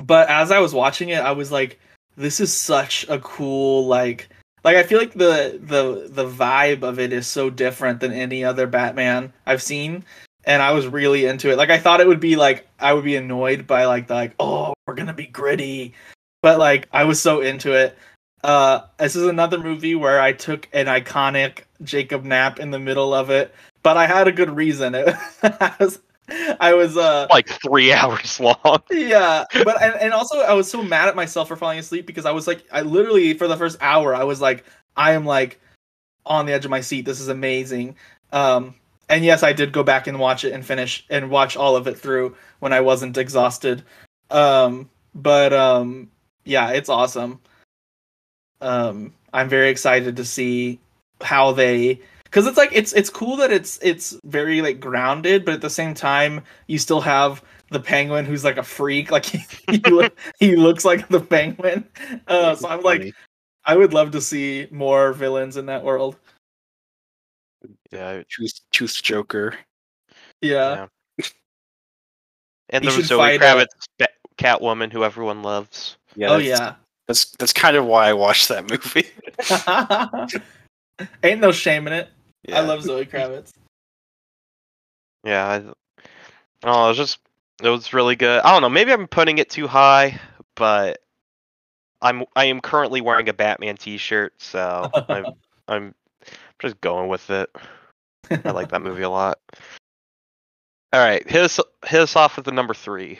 S3: but as I was watching it, I was like, this is such a cool like like I feel like the the the vibe of it is so different than any other Batman I've seen and I was really into it. Like I thought it would be like I would be annoyed by like the like oh we're gonna be gritty, but like I was so into it. Uh, this is another movie where I took an iconic Jacob nap in the middle of it, but I had a good reason. It, I was I was uh
S1: like three hours long.
S3: yeah, but and, and also I was so mad at myself for falling asleep because I was like I literally for the first hour I was like I am like on the edge of my seat. This is amazing. Um, and yes, I did go back and watch it and finish and watch all of it through when I wasn't exhausted. Um, but um, yeah, it's awesome. Um, I'm very excited to see how they because it's like it's it's cool that it's it's very like grounded, but at the same time you still have the penguin who's like a freak, like he he, look, he looks like the penguin. Uh, so I'm like, I would love to see more villains in that world.
S1: Yeah,
S2: Truth, Truth Joker.
S3: Yeah,
S1: yeah. And
S3: He
S1: there
S3: should
S1: was Zoe
S3: fight a-
S1: Kravitz, Bat- Catwoman, who everyone loves.
S2: Yeah.
S3: oh
S2: that's,
S3: yeah.
S2: That's that's kind of why I watched that movie.
S3: Ain't no shame in it. I love Zoe Kravitz.
S1: Yeah, I, oh, it was just it was really good. I don't know, maybe I'm putting it too high, but I'm I am currently wearing a Batman T-shirt, so I'm I'm just going with it. I like that movie a lot. All right, hit us hit us off with the number three.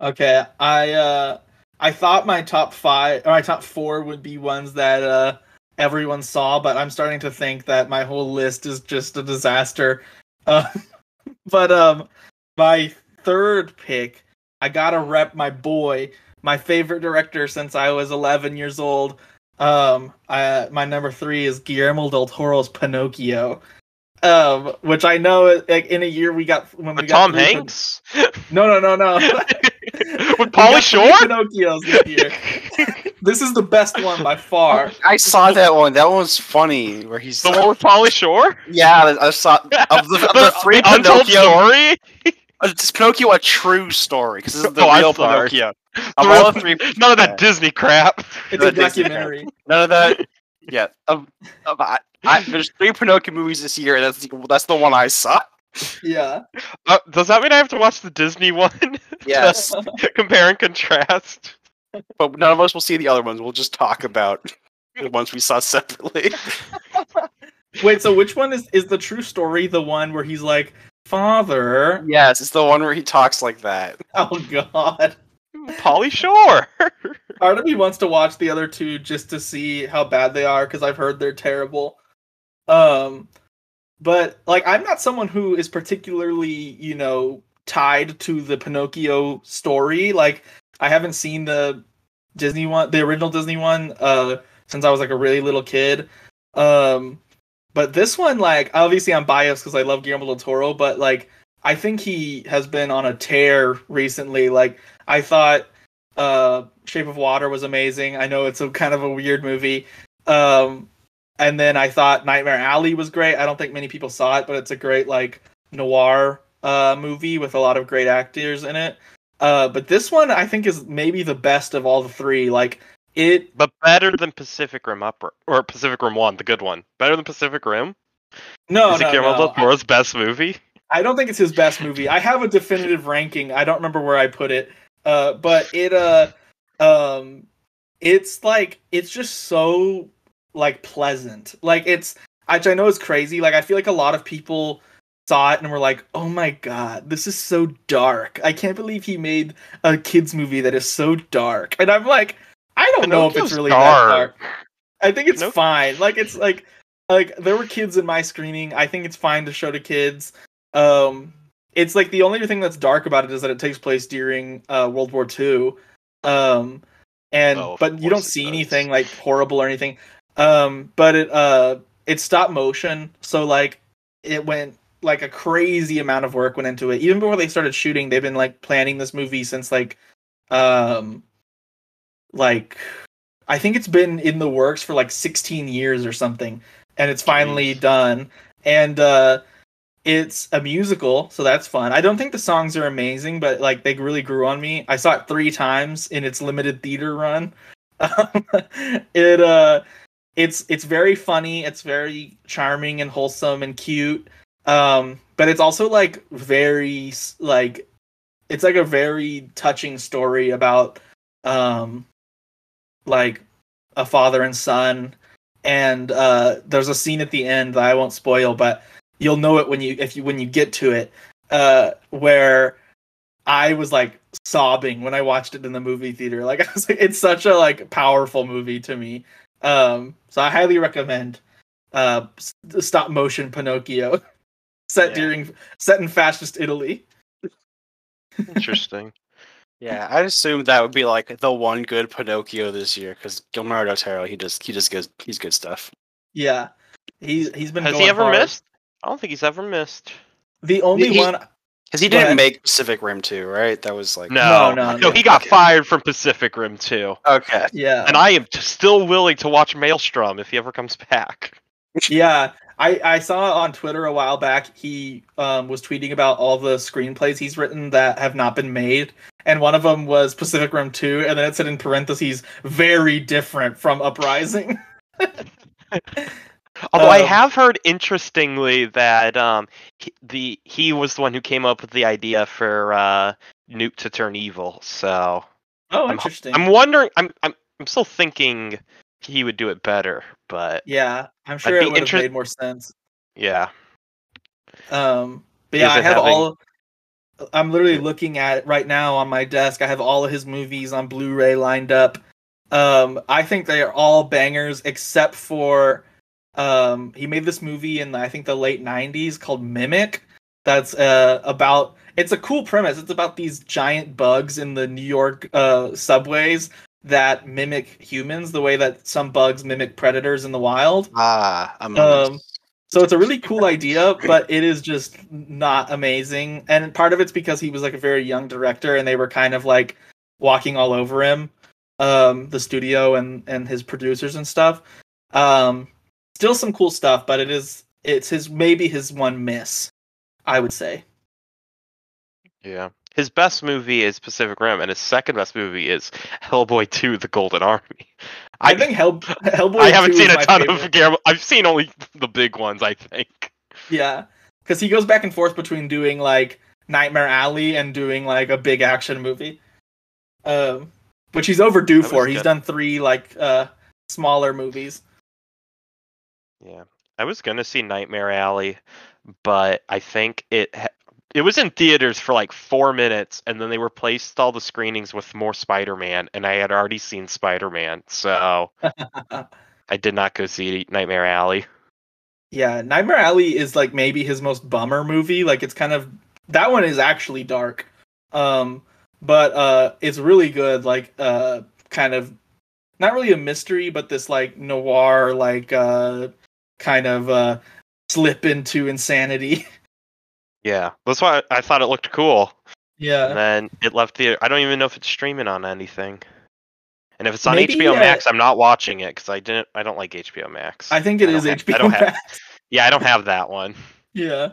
S3: Okay, I uh I thought my top five or my top four would be ones that uh everyone saw, but I'm starting to think that my whole list is just a disaster. Uh, but um my third pick, I gotta rep my boy, my favorite director since I was 11 years old. Um, I, my number three is Guillermo del Toro's Pinocchio. Um, which I know, like in a year we got when we
S1: With
S3: got
S1: Tom
S3: three Pin-
S1: Hanks?
S3: No, no, no, no.
S1: With
S3: We
S1: Pauly
S3: got three
S1: Shore?
S3: Pinocchios this year. This is the best one by far.
S2: I saw that one. That one was funny. Where he's
S1: the one with Pauly Shore?
S2: yeah, I saw of the, of the three
S1: untold
S2: Pinocchio.
S1: story?
S2: Is Pinocchio a true story? Because this is the
S1: Oh,
S2: real
S1: sorry.
S2: Pinocchio.
S1: The
S2: Of all the three,
S1: None of that Disney crap.
S3: It's a documentary.
S2: none of that. Yeah, of, of, I, I, there's three Pinocchio movies this year, and that's the, that's the one I saw.
S3: Yeah.
S1: Uh, does that mean I have to watch the Disney one?
S2: Yes,
S1: Compare and contrast.
S2: but none of us will see the other ones. We'll just talk about the ones we saw separately.
S3: Wait, so which one is is the true story? The one where he's like, "Father."
S2: yes, it's the one where he talks like that.
S3: Oh God.
S1: Pauly Shore.
S3: Part of me wants to watch the other two just to see how bad they are because I've heard they're terrible. Um, but like I'm not someone who is particularly, you know, tied to the Pinocchio story. Like I haven't seen the Disney one, the original Disney one, uh, since I was like a really little kid. Um, but this one, like, obviously I'm biased because I love Guillermo del Toro, but like I think he has been on a tear recently. Like I thought uh Shape of Water was amazing. I know it's a kind of a weird movie. Um and then I thought Nightmare Alley was great. I don't think many people saw it, but it's a great like noir uh movie with a lot of great actors in it. Uh but this one I think is maybe the best of all the three. Like it
S1: but better than Pacific Rim Upper or Pacific Rim One, the good one. Better than Pacific Rim.
S3: no
S1: Is it
S3: no,
S1: Guillermo
S3: no.
S1: del Toro's best movie?
S3: I don't think it's his best movie. I have a definitive ranking. I don't remember where I put it. Uh but it uh um it's like it's just so like pleasant. Like it's which I know is crazy. Like I feel like a lot of people saw it and were like, "Oh my god, this is so dark. I can't believe he made a kids movie that is so dark." And I'm like, I don't know if it's really that
S1: dark.
S3: dark. I think it's
S1: Pinocchio-
S3: fine. Like it's like like there were kids in my screening. I think it's fine to show to kids. Um it's like the only thing that's dark about it is that it takes place during uh World War II. Um and
S1: Oh,
S3: but you don't see
S1: does.
S3: anything like horrible or anything. Um but it uh it's stop motion, so like it went like a crazy amount of work went into it. Even before they started shooting, they've been like planning this movie since like um like I think it's been in the works for like 16 years or something, and it's finally
S1: Jeez.
S3: done. And uh, it's a musical, so that's fun. I don't think the songs are amazing, but like they really grew on me. I saw it three times in its limited theater run. Um, it uh, it's it's very funny. It's very charming and wholesome and cute. Um, but it's also like very like it's like a very touching story about um like a father and son and uh there's a scene at the end that I won't spoil but you'll know it when you if you when you get to it uh where I was like sobbing when I watched it in the movie theater like I was like it's such a like powerful movie to me um so I highly recommend uh stop motion Pinocchio set
S2: Yeah.
S3: during set in fascist Italy
S1: Interesting.
S2: Yeah, I assumed that would be like the one good Pinocchio this year because Guillermo del Toro, he just he just goes he's good stuff.
S3: yeah he's he's been
S1: Has
S3: going
S1: he ever
S3: hard.
S1: missed? I don't think he's ever missed.
S3: the only
S2: He-
S3: one
S2: Because he didn't
S3: ahead.
S2: make Pacific Rim 2, right? That was like
S1: No,
S3: no,
S1: no,
S3: no.
S1: he got
S2: Okay.
S1: fired from Pacific Rim 2.
S2: Okay.
S3: yeah
S1: And I am t- still willing to watch Maelstrom if he ever comes back.
S3: Yeah, I I saw on Twitter a while back he um, was tweeting about all the screenplays he's written that have not been made, and one of them was Pacific Rim Two, and then it said in parentheses very different from Uprising.
S1: Although I
S3: Um,
S1: have heard interestingly that um he, the he was the one who came up with the idea for uh Newt to turn evil. So
S3: oh,
S1: I'm-
S3: interesting.
S1: I'm wondering. I'm I'm I'm still thinking he would do it better, but
S3: yeah, I'm sure it would have made more sense.
S1: yeah.
S3: Um, but yeah, I have
S1: having...
S3: all. I'm literally looking at it right now on my desk. I have all of his movies on Blu-ray lined up. Um, I think they are all bangers except for um, he made this movie in I think the late '90s called Mimic. That's uh, about. It's a cool premise. It's about these giant bugs in the New York uh, subways that mimic humans, the way that some bugs mimic predators in the wild.
S2: Ah,
S3: Um, So it's a really cool idea, but it is just not amazing. And part of it's because he was like a very young director and they were kind of like walking all over him, um, the studio and and his producers and stuff. Um, still some cool stuff, but it is it's his maybe his one miss, I would say.
S1: Yeah. His best movie is Pacific Rim, and his second best movie is Hellboy 2: The Golden Army.
S3: I, think Hell Hellboy.
S1: I haven't
S3: 2
S1: seen a ton
S3: favorite.
S1: of Guillermo. I've seen only the big ones, I think.
S3: Yeah, because he goes back and forth between doing like Nightmare Alley and doing like a big action movie, um, which he's overdue for.
S1: was
S3: He's done three like uh smaller movies.
S1: Yeah, I was gonna see Nightmare Alley, but I think it ha- it was in theaters for like four minutes, and then they replaced all the screenings with more Spider-Man, and I had already seen Spider-Man, so I did not go see Nightmare Alley.
S3: Yeah, Nightmare Alley is like maybe his most bummer movie. Like it's kind of that one is actually dark. Um but uh it's really good like uh kind of not really a mystery but this like noir like uh kind of uh slip into insanity.
S1: Yeah, that's why I thought it looked cool,
S3: yeah.
S1: and then it left the. I don't even know if it's streaming on anything. And if it's on
S3: Maybe,
S1: HBO
S3: uh,
S1: Max, I'm not watching it because I didn't. I don't like HBO Max.
S3: I think it
S1: I
S3: is
S1: have-
S3: HBO
S1: I don't have-
S3: Max.
S1: yeah, I don't have that one.
S3: Yeah.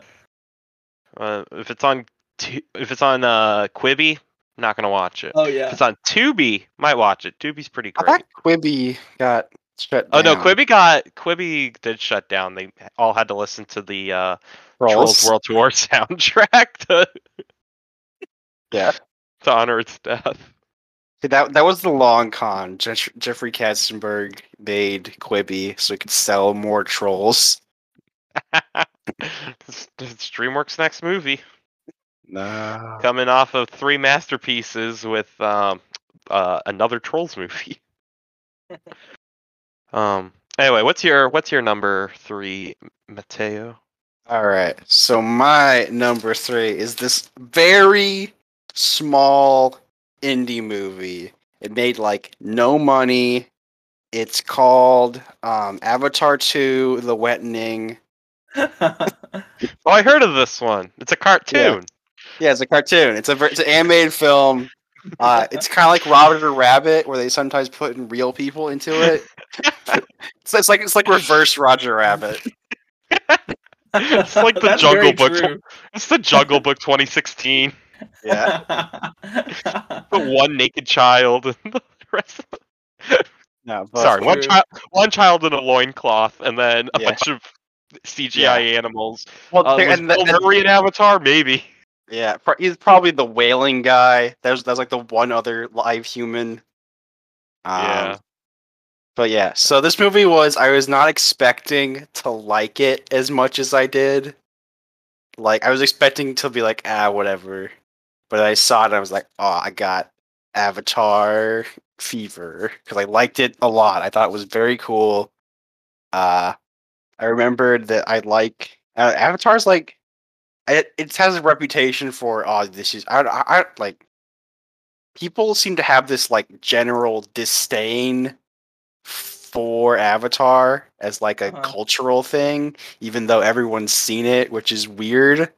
S1: Uh, if it's on, Tu- if it's on uh, Quibi, not gonna watch it.
S3: Oh yeah.
S1: If
S3: yeah.
S1: it's on Tubi, might watch it. Tubi's pretty
S2: I
S1: great.
S2: thought Quibi got shut
S1: Oh no,
S2: down.
S1: Quibi got Quibi did shut down. They all had to listen to the uh, Trolls
S2: Trolls.
S1: World Tour soundtrack to
S2: Yeah.
S1: to honor its death.
S2: See, That that was the long con. Jeff- Jeffrey Katzenberg made Quibi so he could sell more trolls.
S1: it's, it's DreamWorks' next movie,
S2: No.
S1: coming off of three masterpieces with um, uh, another Trolls movie. um. Anyway, what's your what's your number three, Mateo?
S2: All right. So my number three is this very small indie movie. It made like no money. It's called um, Avatar 2: The Wettening.
S1: Oh, I heard of this one. It's a cartoon.
S2: Yeah, it's a cartoon. It's a it's an animated film. Uh, it's kind of like Roger Rabbit, where they sometimes put in real people into it. so it's like it's like reverse Roger Rabbit.
S1: It's like the
S3: That's
S1: Jungle Book.
S3: true.
S1: It's the Jungle Book 2016.
S2: Yeah,
S1: The one naked child and the rest. Of
S2: no, but
S1: Sorry, one child, one child in a loincloth, and then a
S2: Yeah.
S1: bunch of CGI animals.
S2: Well,
S1: Uh, was
S2: and
S1: Bill
S2: the- and-
S1: Murray in Avatar? Maybe.
S2: Yeah, he's probably the whaling guy. There's there's like the one other live human. Um,
S1: Yeah.
S2: But yeah, so this movie was I was not expecting to like it as much as I did. Like I was expecting to be like ah whatever, but I saw it and I was like oh I got Avatar fever because I liked it a lot. I thought it was very cool. Uh, I remembered that I like uh, Avatar's like it. It has a reputation for oh this is I I, I like people seem to have this like general disdain for Avatar as like a
S3: Uh-huh.
S2: cultural thing, even though everyone's seen it, which is weird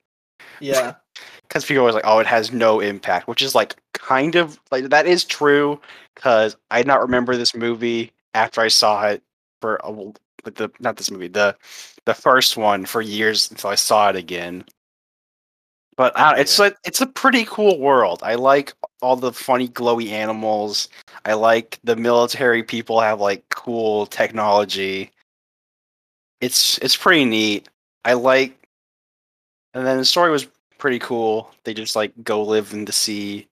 S3: yeah.
S2: because people are like, "Oh, it has no impact," which is like kind of like that is true because I did not remember this movie after I saw it for a, the not this movie the the first one for years until I saw it again. But I don't- it's like it's a pretty cool world. I like all the funny glowy animals. I like the military people have like cool technology. It's it's pretty neat. I like and then the story was pretty cool. They just like go live in the sea.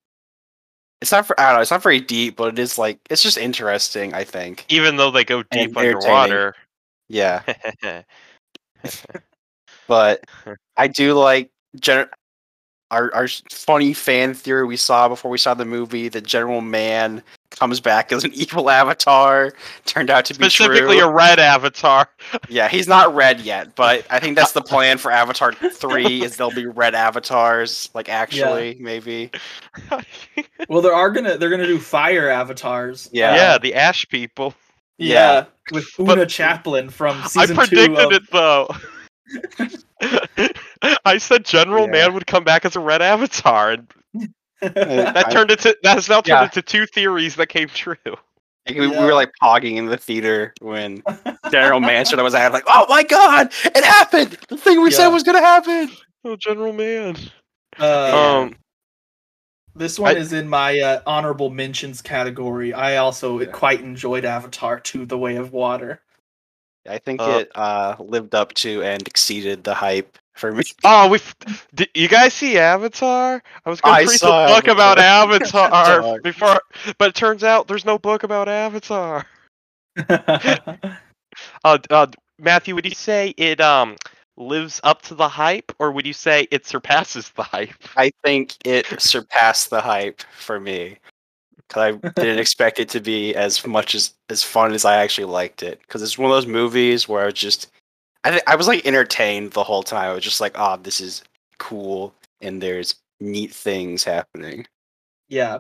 S2: It's not for I don't know, it's not very deep, but it is like it's just interesting, I think.
S1: Even though they go deep underwater.
S2: Yeah. But I do like gen- our our funny fan theory we saw before we saw the movie. The General Man comes back as an evil avatar. Turned out to be
S1: Specifically,
S2: true.
S1: a red avatar.
S2: Yeah, he's not red yet, but I think that's the plan for Avatar three. Is there'll be red avatars, like actually maybe.
S3: Well, there are gonna they're gonna do fire avatars.
S2: Yeah.
S1: yeah, the ash people.
S3: Yeah, with
S1: But-
S3: Oona Chaplin from
S1: I
S3: season
S1: predicted
S3: two. Of,
S1: it though. I said General
S2: Yeah.
S1: Man would come back as a red avatar, and that turned into that has now turned
S2: Yeah.
S1: into two theories that came true.
S2: Like, we, we were like pogging in the theater when General Man showed Manson was out, like, "Oh my god, it happened! The thing we said was gonna happen."
S1: Oh, General Man.
S3: uh,
S1: Um,
S3: this one
S1: I-
S3: is in my uh, honorable mentions category. I also
S2: Yeah.
S3: quite enjoyed Avatar: To the Way of Water.
S2: I think
S1: Uh,
S2: it uh, lived up to and exceeded the hype for me.
S1: oh, we. Did you guys see Avatar? I was going to read
S2: saw
S1: the book about
S2: Avatar.
S1: Avatar before, but it turns out there's no book about Avatar. Uh, uh, Matthew, would you say it um lives up to the hype, or would you say it surpasses the hype?
S2: I think it surpassed the hype for me because I didn't expect it to be as much as as fun as I actually liked it. Because it's one of those movies where I was just, I th- I was like entertained the whole time. I was just like, oh, this is cool, and there's neat things happening.
S3: yeah.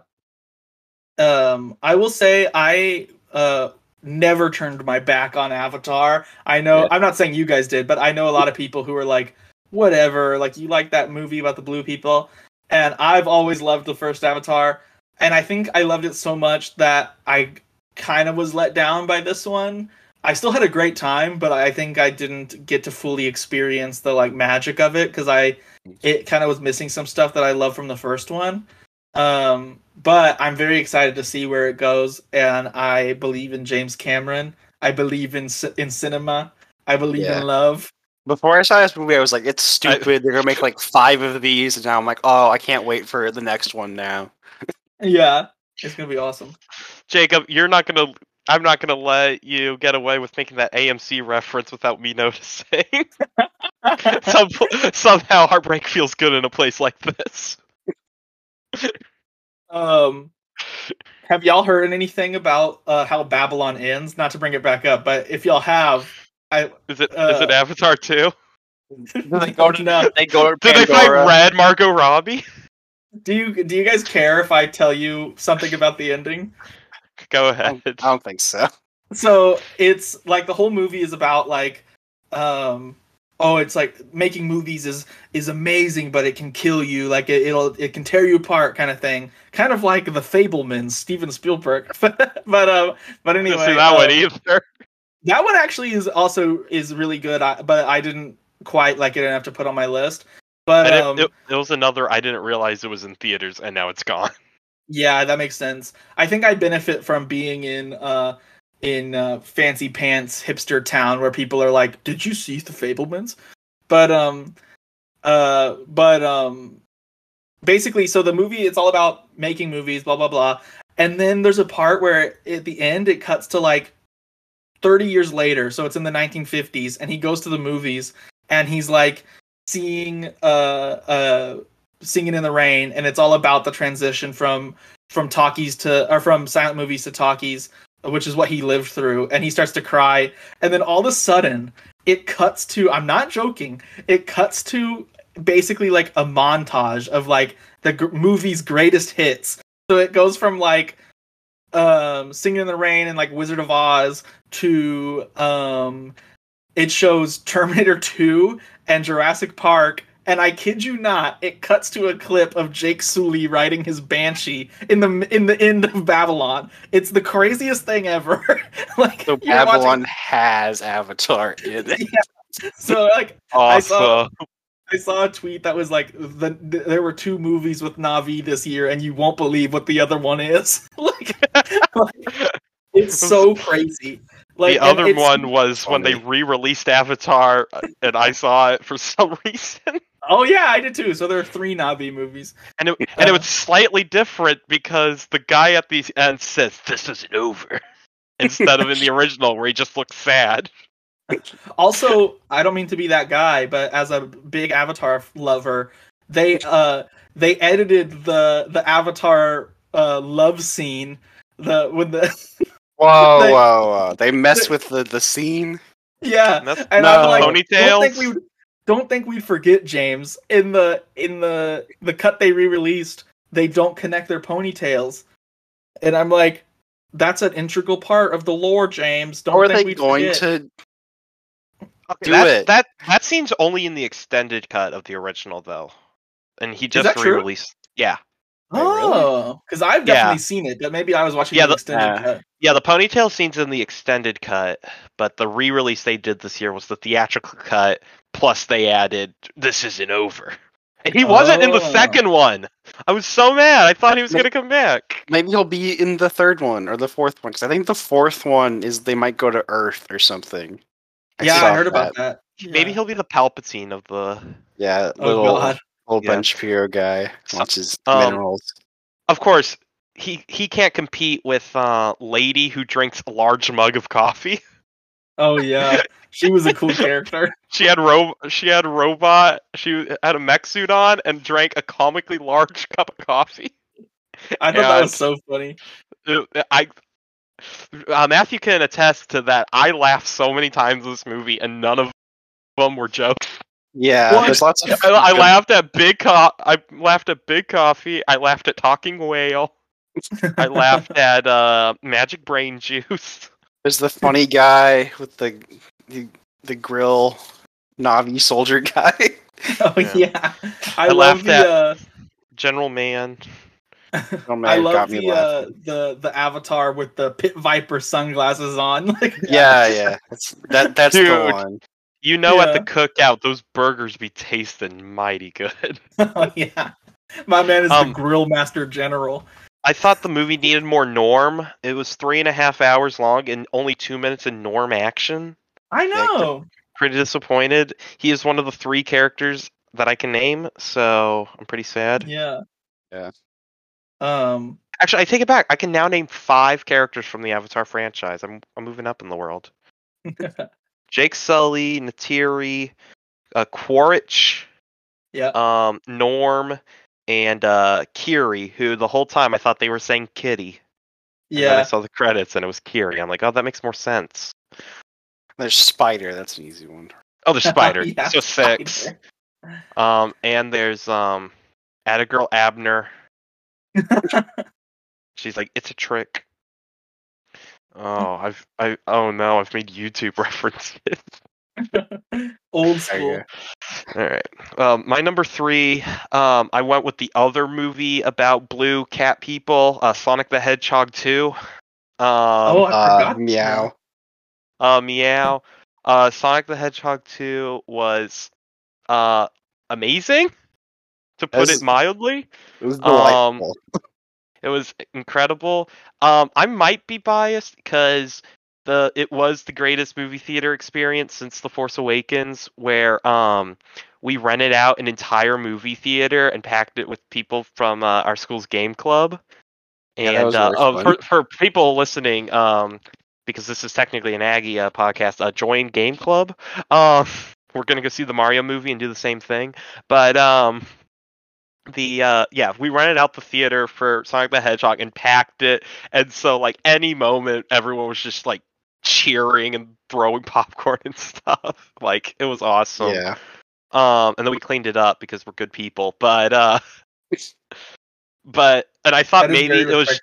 S3: Um, I will say I uh never turned my back on Avatar. I know
S2: Yeah.
S3: I'm not saying you guys did, but I know a lot of people who are like, whatever, like you like that movie about the blue people, and I've always loved the first Avatar, and I think I loved it so much that I kind of was let down by this one. I still had a great time, but I think I didn't get to fully experience the like magic of it because I it kind of was missing some stuff that I love from the first one. Um, but I'm very excited to see where it goes, and I believe in James Cameron. I believe in in cinema. I believe
S2: Yeah.
S3: in love.
S2: Before I saw this movie, I was like, it's stupid. They're gonna make like five of these, and now I'm like, oh, I can't wait for the next one now.
S3: Yeah, it's gonna be awesome.
S1: Jacob, you're not gonna. I'm not gonna let you get away with making that AMC reference without me noticing. Some, somehow, heartbreak feels good in a place like this.
S3: Um, have y'all heard anything about uh, how Babylon ends? Not to bring it back up, but if y'all have, I
S1: Is it? Is
S3: Uh,
S1: it Avatar 2?
S2: Do they go to
S3: No.
S2: they go to
S1: Did they
S2: Pandora?
S1: find Red Margot Robbie?
S3: do you do you guys care if I tell you something about the ending?
S1: Go
S2: I
S1: ahead.
S2: don't, I don't think so.
S3: so it's like the whole movie is about like um oh, it's like making movies is is amazing, but it can kill you. Like it, it'll it can tear you apart, kind of thing. Kind of like the Fabelmans, Steven Spielberg. but um, but anyway,
S1: see that one
S3: um,
S1: either.
S3: that one actually is also is really good. I, but I didn't quite like it enough to put on my list. But
S1: And it-
S3: um,
S1: it, it was another. I didn't realize it was in theaters, and now it's gone.
S3: Yeah, that makes sense. I think I benefit from being in uh in uh, fancy pants hipster town where people are like, "Did you see the Fabelmans?" But um uh but um basically so the movie it's all about making movies, blah blah blah. And then there's a part where at the end it cuts to like 30 years later, so it's in the 1950s and he goes to the movies and he's like seeing uh uh singing in the rain and it's all about the transition from from talkies to or from silent movies to talkies which is what he lived through and he starts to cry. And then all of a sudden it cuts to i'm not joking it cuts to basically like a montage of like the movie's greatest hits. So it goes from like um singing in the rain and like wizard of oz to um it shows terminator 2 and jurassic park and I kid you not, it cuts to a clip of Jake Sully riding his banshee in the in the end of Babylon. It's the craziest thing ever. like
S2: So
S3: you're watching-
S2: Babylon has Avatar in it.
S3: so like I saw- I saw a tweet that was like the, th- there were two movies with Navi this year, and you won't believe what the other one is. like, like, it's so crazy. Like
S1: the other one was when they re-released Avatar, uh, and I saw it for some reason.
S3: Oh yeah, I did too. So there are three Navi movies.
S1: And it, and it
S3: Uh.
S1: was slightly different because the guy at the end says, "This isn't over," instead of in the original where he just looks sad.
S3: Also, I don't mean to be that guy, but as a big Avatar lover, they uh they edited the the Avatar uh love scene the with the
S2: Whoa,
S3: They-
S2: whoa, whoa! They mess with the the scene.
S3: yeah,
S1: And that's
S3: and
S2: No.
S3: I'm like, don't
S1: ponytails.
S3: Think we don't think we'd forget James in the in the the cut they re-released. They don't connect their ponytails, and I'm like, that's an integral part of the lore, James. Don't
S2: Or are
S3: think
S2: they
S3: we'd
S2: going
S3: forget.
S2: to?
S1: Okay,
S2: Do
S1: that's-
S2: it.
S1: That that scene's only in the extended cut of the original though, and he just
S3: that
S1: re-released. Yeah,
S2: Oh, really?
S3: Because I've
S1: Yeah.
S3: definitely seen it, but maybe I was watching
S1: Yeah,
S3: the
S1: the-
S3: extended
S2: uh,
S3: cut.
S1: yeah. The ponytail scene's in the extended cut, but the re-release they did this year was the theatrical cut. Plus, they added "This isn't over," and he wasn't in the
S3: Oh.
S1: second one. I was so mad. I thought he was gonna come back.
S2: Maybe he'll be in the third one or the fourth one because I think the fourth one is they might go to Earth or something.
S3: yeah, I heard about that.
S1: Maybe he'll be the Palpatine of the.
S2: Yeah,
S3: Oh
S2: little
S3: god.
S2: little
S1: Yeah.
S2: Ben Shapiro guy
S1: So-
S2: watches
S1: um,
S2: minerals.
S1: Of course, he he can't compete with uh, lady who drinks a large mug of coffee.
S3: Oh yeah. She was a cool character.
S1: She had ro- she had robot. She had a mech suit on and drank a comically large cup of coffee.
S3: I thought that was so funny.
S1: I uh, Matthew can attest to that. I laughed so many times in this movie, and none of them were jokes.
S2: Yeah,
S3: What?
S2: there's lots of.
S1: I, I laughed at Big Co- I laughed at Big Coffee. I laughed at Talking Whale. I laughed at uh, Magic Brain Juice.
S2: There's the funny guy with the the, the grill, Navi soldier guy.
S3: Oh
S1: Yeah.
S3: yeah. I,
S1: I
S3: love
S1: laughed
S3: the
S1: at-
S3: uh
S1: General Man.
S2: Oh man,
S3: I love
S2: got me
S3: the uh, the the avatar with the pit viper sunglasses on. Like
S2: Yeah, yeah, that's that. That's the one.
S1: You know, at
S3: Yeah.
S1: the cookout, those burgers be tasting mighty good.
S3: oh yeah. My man is
S1: Um,
S3: the grill master general.
S1: I thought the movie needed more Norm. It was three and a half hours long and only two minutes in Norm action.
S3: I know.
S1: Pretty disappointed. He is one of the three characters that I can name, so I'm pretty sad.
S3: Yeah.
S2: Yeah.
S3: Um
S1: Actually, I take it back. I can now name five characters from the Avatar franchise. I'm I'm moving up in the world. Jake Sully, Neytiri, uh, Quaritch,
S3: yeah.
S1: um, Norm, and uh, Kiri, who the whole time I thought they were saying Kitty. And then I saw the credits and it was Kiri. I'm like, oh, that makes more sense.
S2: There's Spider. That's an easy one.
S1: Oh, there's Spider.
S3: Yeah,
S1: so six.
S3: Spider.
S1: Um, and there's um, Atta Girl Abner. She's like, it's a trick. Oh, I've I oh no, I've made YouTube references.
S3: Old school.
S1: All right. Um, my number three, um, I went with the other movie about blue cat people, uh, Sonic the Hedgehog 2. Um,
S3: oh, I
S2: Uh,
S3: forgot.
S2: meow.
S1: uh, meow. Uh, Sonic the Hedgehog 2 was uh, amazing, to put
S2: As-
S1: it mildly.
S2: It was
S1: Um,
S2: delightful.
S1: It was incredible. Um, I might be biased because the it was the greatest movie theater experience since The Force Awakens, where um we rented out an entire movie theater and packed it with people from uh, our school's game club. And
S2: was
S1: uh, oh, for for people listening, um, because this is technically an Aggie uh, podcast, uh, join Game Club. Um, we're gonna go see the Mario movie and do the same thing, but um the uh yeah we rented out the theater for sonic the hedgehog and packed it and so like any moment everyone was just like cheering and throwing popcorn and stuff like it was awesome
S2: yeah.
S1: um and then we cleaned it up because we're good people but uh but and i thought maybe it was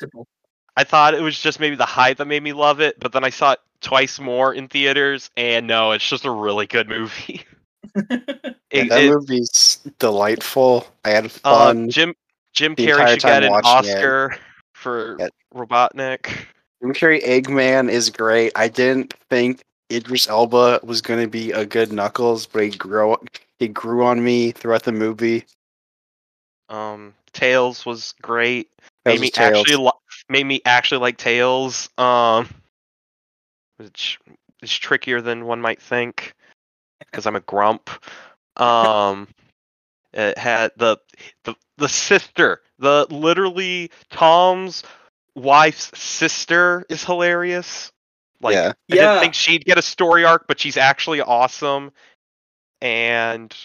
S1: i thought it was just maybe the hype that made me love it but then i saw it twice more in theaters and no it's just a really good movie
S2: Yeah,
S1: It-
S2: that
S1: it-
S2: movie's delightful. I had
S1: Uh,
S2: fun.
S1: Jim Jim
S2: the
S1: Carrey should get an
S2: watching it.
S1: Oscar for
S2: Yeah.
S1: Robotnik.
S2: Carrey Eggman is great. I didn't think Idris Elba was going to be a good Knuckles, but he grew he grew on me throughout the movie.
S1: Um, Tails was great. Made me
S2: Tails.
S1: actually li- made me actually like Tails. Um, which is trickier than one might think because I'm a grump. Um, it had the the the sister, the literally Tom's wife's sister is hilarious. Like
S2: yeah,
S1: I
S3: Yeah.
S1: didn't think she'd get a story arc, but she's actually awesome. And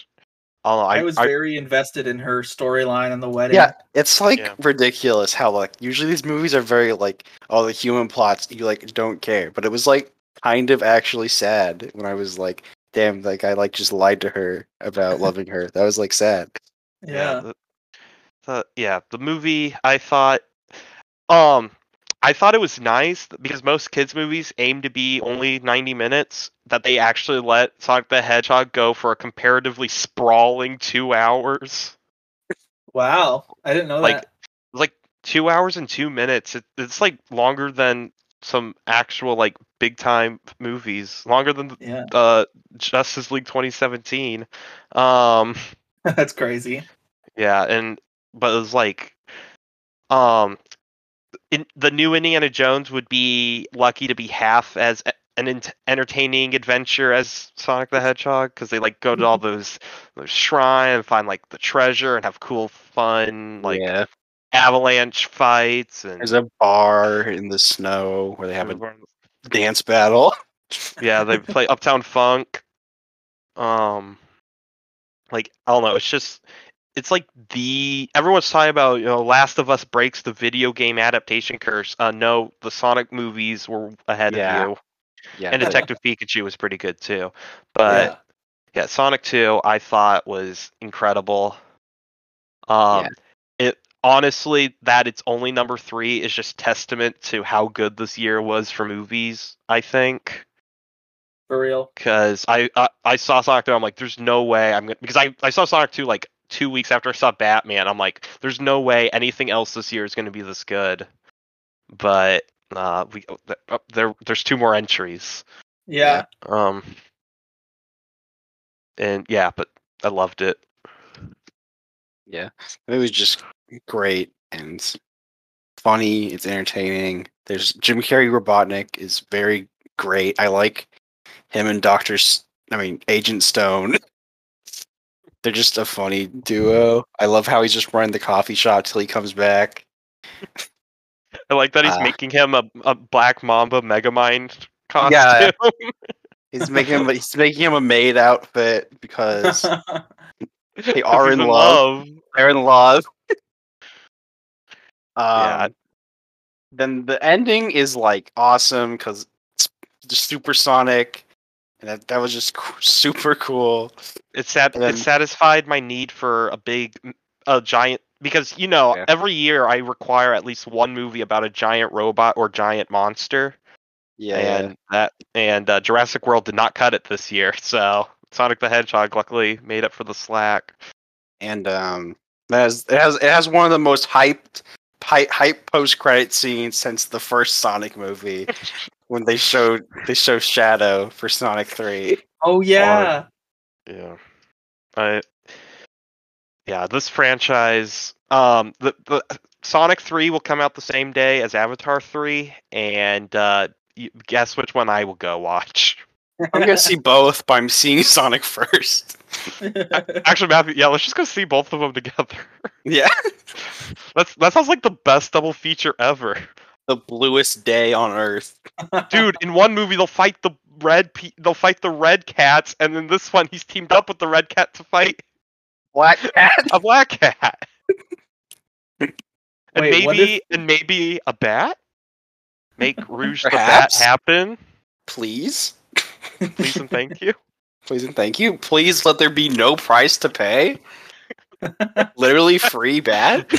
S1: I know,
S3: I,
S1: I,
S3: was
S1: I-
S3: very invested in her storyline and the wedding.
S2: yeah. It's like
S1: Yeah.
S2: ridiculous how like usually these movies are very like all the human plots you like don't care, but it was like kind of actually sad when I was like, damn, like I like just lied to her about loving her. That was like sad.
S3: Yeah.
S1: the, the yeah the movie I thought um I thought it was nice because most kids movies aim to be only 90 minutes that they actually let Sonic the Hedgehog go for a comparatively sprawling 2 hours.
S3: Wow. I didn't know
S1: Like,
S3: that.
S1: like 2 hours and 2 minutes. It, it's like longer than some actual like big time movies, longer than
S3: Yeah.
S1: uh Justice League 2017. Um
S3: That's crazy.
S1: Yeah, and but it was like, um, in, the new Indiana Jones would be lucky to be half as an ent- entertaining adventure as Sonic the Hedgehog because they like go to all those those shrine and find like the treasure and have cool fun like
S2: yeah,
S1: avalanche fights and
S2: there's a bar in the snow where they have a dance battle.
S1: yeah they play Uptown Funk. Um, like I don't know, it's just it's like the everyone's talking about you know Last of Us breaks the video game adaptation curse. Uh, no, the Sonic movies were ahead
S2: Yeah.
S1: of you,
S2: Yeah,
S1: and
S2: that-
S1: Detective Pikachu was pretty good too. But yeah, Sonic Two I thought was incredible. Um, it honestly that it's only number three is just testament to how good this year was for movies. I think
S3: For real.
S1: because I, I I saw Sonic 2. I'm like, there's no way I'm gonna because I I saw Sonic 2 like two weeks after I saw Batman. I'm like, there's no way anything else this year is gonna be this good. But uh, we uh, there there's two more entries.
S3: Yeah.
S1: Um, and yeah, but I loved it.
S2: Yeah, it was just great and funny. It's entertaining. There's Jim Carrey Robotnik is very great. I like him and Doctor. S- I mean Agent Stone. They're just a funny duo. I love how he's just running the coffee shop till he comes back.
S1: I like that he's
S2: Ah.
S1: making him a, a Black Mamba Megamind costume.
S2: Yeah. He's making him. He's making him a maid outfit because they are
S1: He's
S2: in love. They're in love.
S1: Yeah.
S2: Um, Then the ending is like awesome because it's just supersonic, and that, that was just super cool.
S1: It sat
S2: then-
S1: it satisfied my need for a big a giant because you know
S2: Yeah.
S1: every year I require at least one movie about a giant robot or giant monster.
S2: Yeah.
S1: and that and uh, Jurassic World did not cut it this year. So Sonic the Hedgehog luckily made up for the slack.
S2: and um, it has it has it has one of the most hyped hype, hype post credit scenes since the first Sonic movie when they showed they show Shadow for Sonic Three.
S3: oh yeah.
S1: Yeah. I Yeah, this franchise um the, the Sonic 3 will come out the same day as Avatar 3 and uh guess which one I will go watch.
S2: I'm gonna see both, but I'm seeing Sonic first.
S1: Actually, Matthew, yeah, let's just go see both of them together.
S2: yeah,
S1: That's that sounds like the best double feature ever.
S2: The bluest day on Earth.
S1: Dude, in one movie they'll fight the red pe- they'll fight the red cats and in this one he's teamed up with the red cat to fight
S2: Black Cat.
S1: a black cat. and
S3: Wait, what
S1: maybe and maybe a bat? Make Rouge the Bat
S2: Perhaps.
S1: happen.
S2: Please,
S1: Please and thank you.
S2: please, and thank you. Please let there be no price to pay. Literally free bat.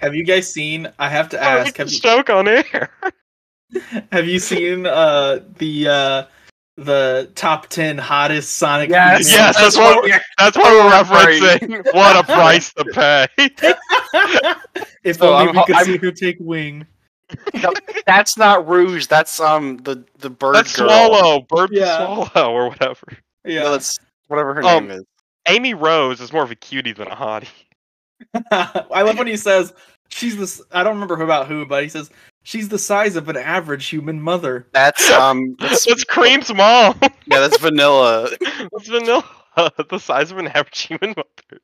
S3: Have you guys seen? I have to ask. Have you,
S1: on air.
S3: have you seen uh the uh the top ten hottest Sonic?
S2: Yes.
S3: videos?
S1: Yes, that's what we're, that's what we're referencing. What a price to pay.
S3: if
S2: So
S3: only
S2: I'm
S3: we could
S2: I'm-
S3: see her take wing.
S2: That's not Rouge. That's um the the bird
S1: That's
S2: girl.
S1: Swallow, Bird to
S3: Yeah.
S1: Swallow, or whatever.
S3: Yeah.
S2: No, that's whatever her
S1: Um,
S2: name is.
S1: Amy Rose is more of a cutie than a hottie.
S3: I love when he says she's this. I don't remember who about who, but he says she's the size of an average human mother.
S2: That's um. That's,
S1: That's Cream's mom.
S2: yeah, that's Vanilla.
S1: That's vanilla. the size of an average human mother.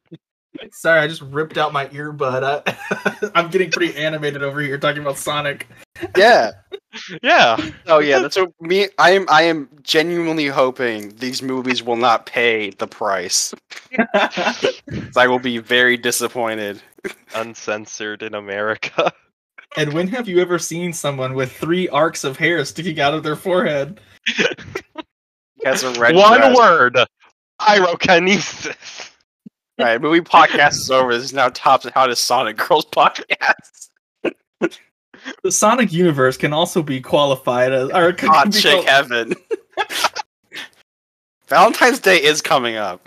S3: Sorry, I just ripped out my earbud. I, I'm getting pretty animated over here talking about Sonic.
S2: Yeah.
S1: Yeah.
S2: Oh yeah. That's what me. I am. I am genuinely hoping these movies will not pay the price. I will be very disappointed.
S1: Uncensored in America.
S3: and when have you ever seen someone with three arcs of hair sticking out of their forehead?
S2: He has a red
S1: One
S2: dress.
S1: word. Pyrokinesis.
S2: Right, movie podcast is over. This is now tops how to Sonic Girls podcast.
S3: The Sonic universe can also be qualified as or can
S2: Hot chick heaven. Valentine's Day is coming up.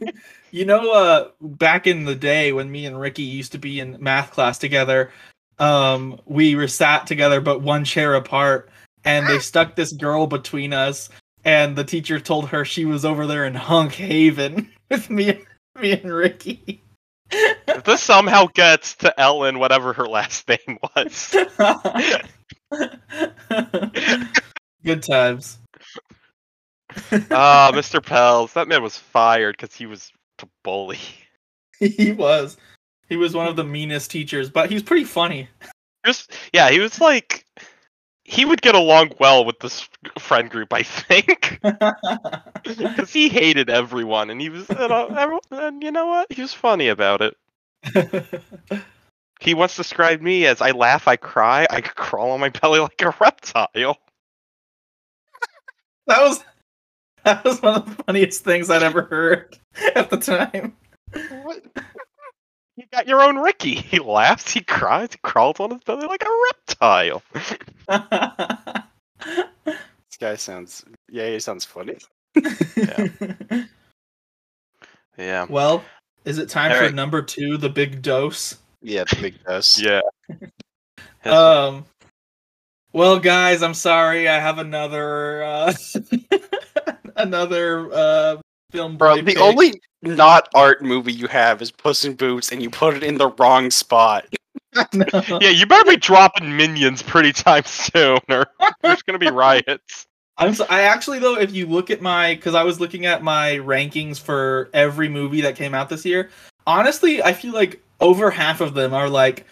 S3: You know, uh, back in the day when me and Ricky used to be in math class together, um, we were sat together but one chair apart, and they stuck this girl between us, and the teacher told her she was over there in Hunk Haven with me, me and Ricky.
S1: If this somehow gets to Ellen, whatever her last name was.
S3: Good times.
S1: Ah, Mr. Pels. That man was fired because he was a bully.
S3: he was. He was one of the meanest teachers, but he's pretty funny.
S1: Just yeah, he was like he would get along well with this friend group, I think, because he hated everyone, and he was, you know, everyone- and you know what? He was funny about it. He once described me as I laugh, I cry, I crawl on my belly like a reptile.
S3: That was that was one of the funniest things I'd ever heard at the time.
S2: What?
S1: You got your own Ricky. He laughs, he cries, he crawls on his belly like a reptile.
S2: This guy sounds. Yeah, he sounds funny.
S1: Yeah.
S3: well, is it time for
S2: Alright.
S3: number two, the big dose?
S2: Yeah, the big dose.
S1: Yeah.
S3: Um. Well, guys, I'm sorry. I have another uh, another uh, film.
S2: Bro, the
S3: pick.
S2: only not art movie you have is Puss in Boots, and you put it in the wrong spot.
S3: No.
S1: yeah, you better be dropping minions pretty time soon, or there's gonna be riots.
S3: I'm so, I actually though, if you look at my, because I was looking at my rankings for every movie that came out this year. Honestly, I feel like over half of them are like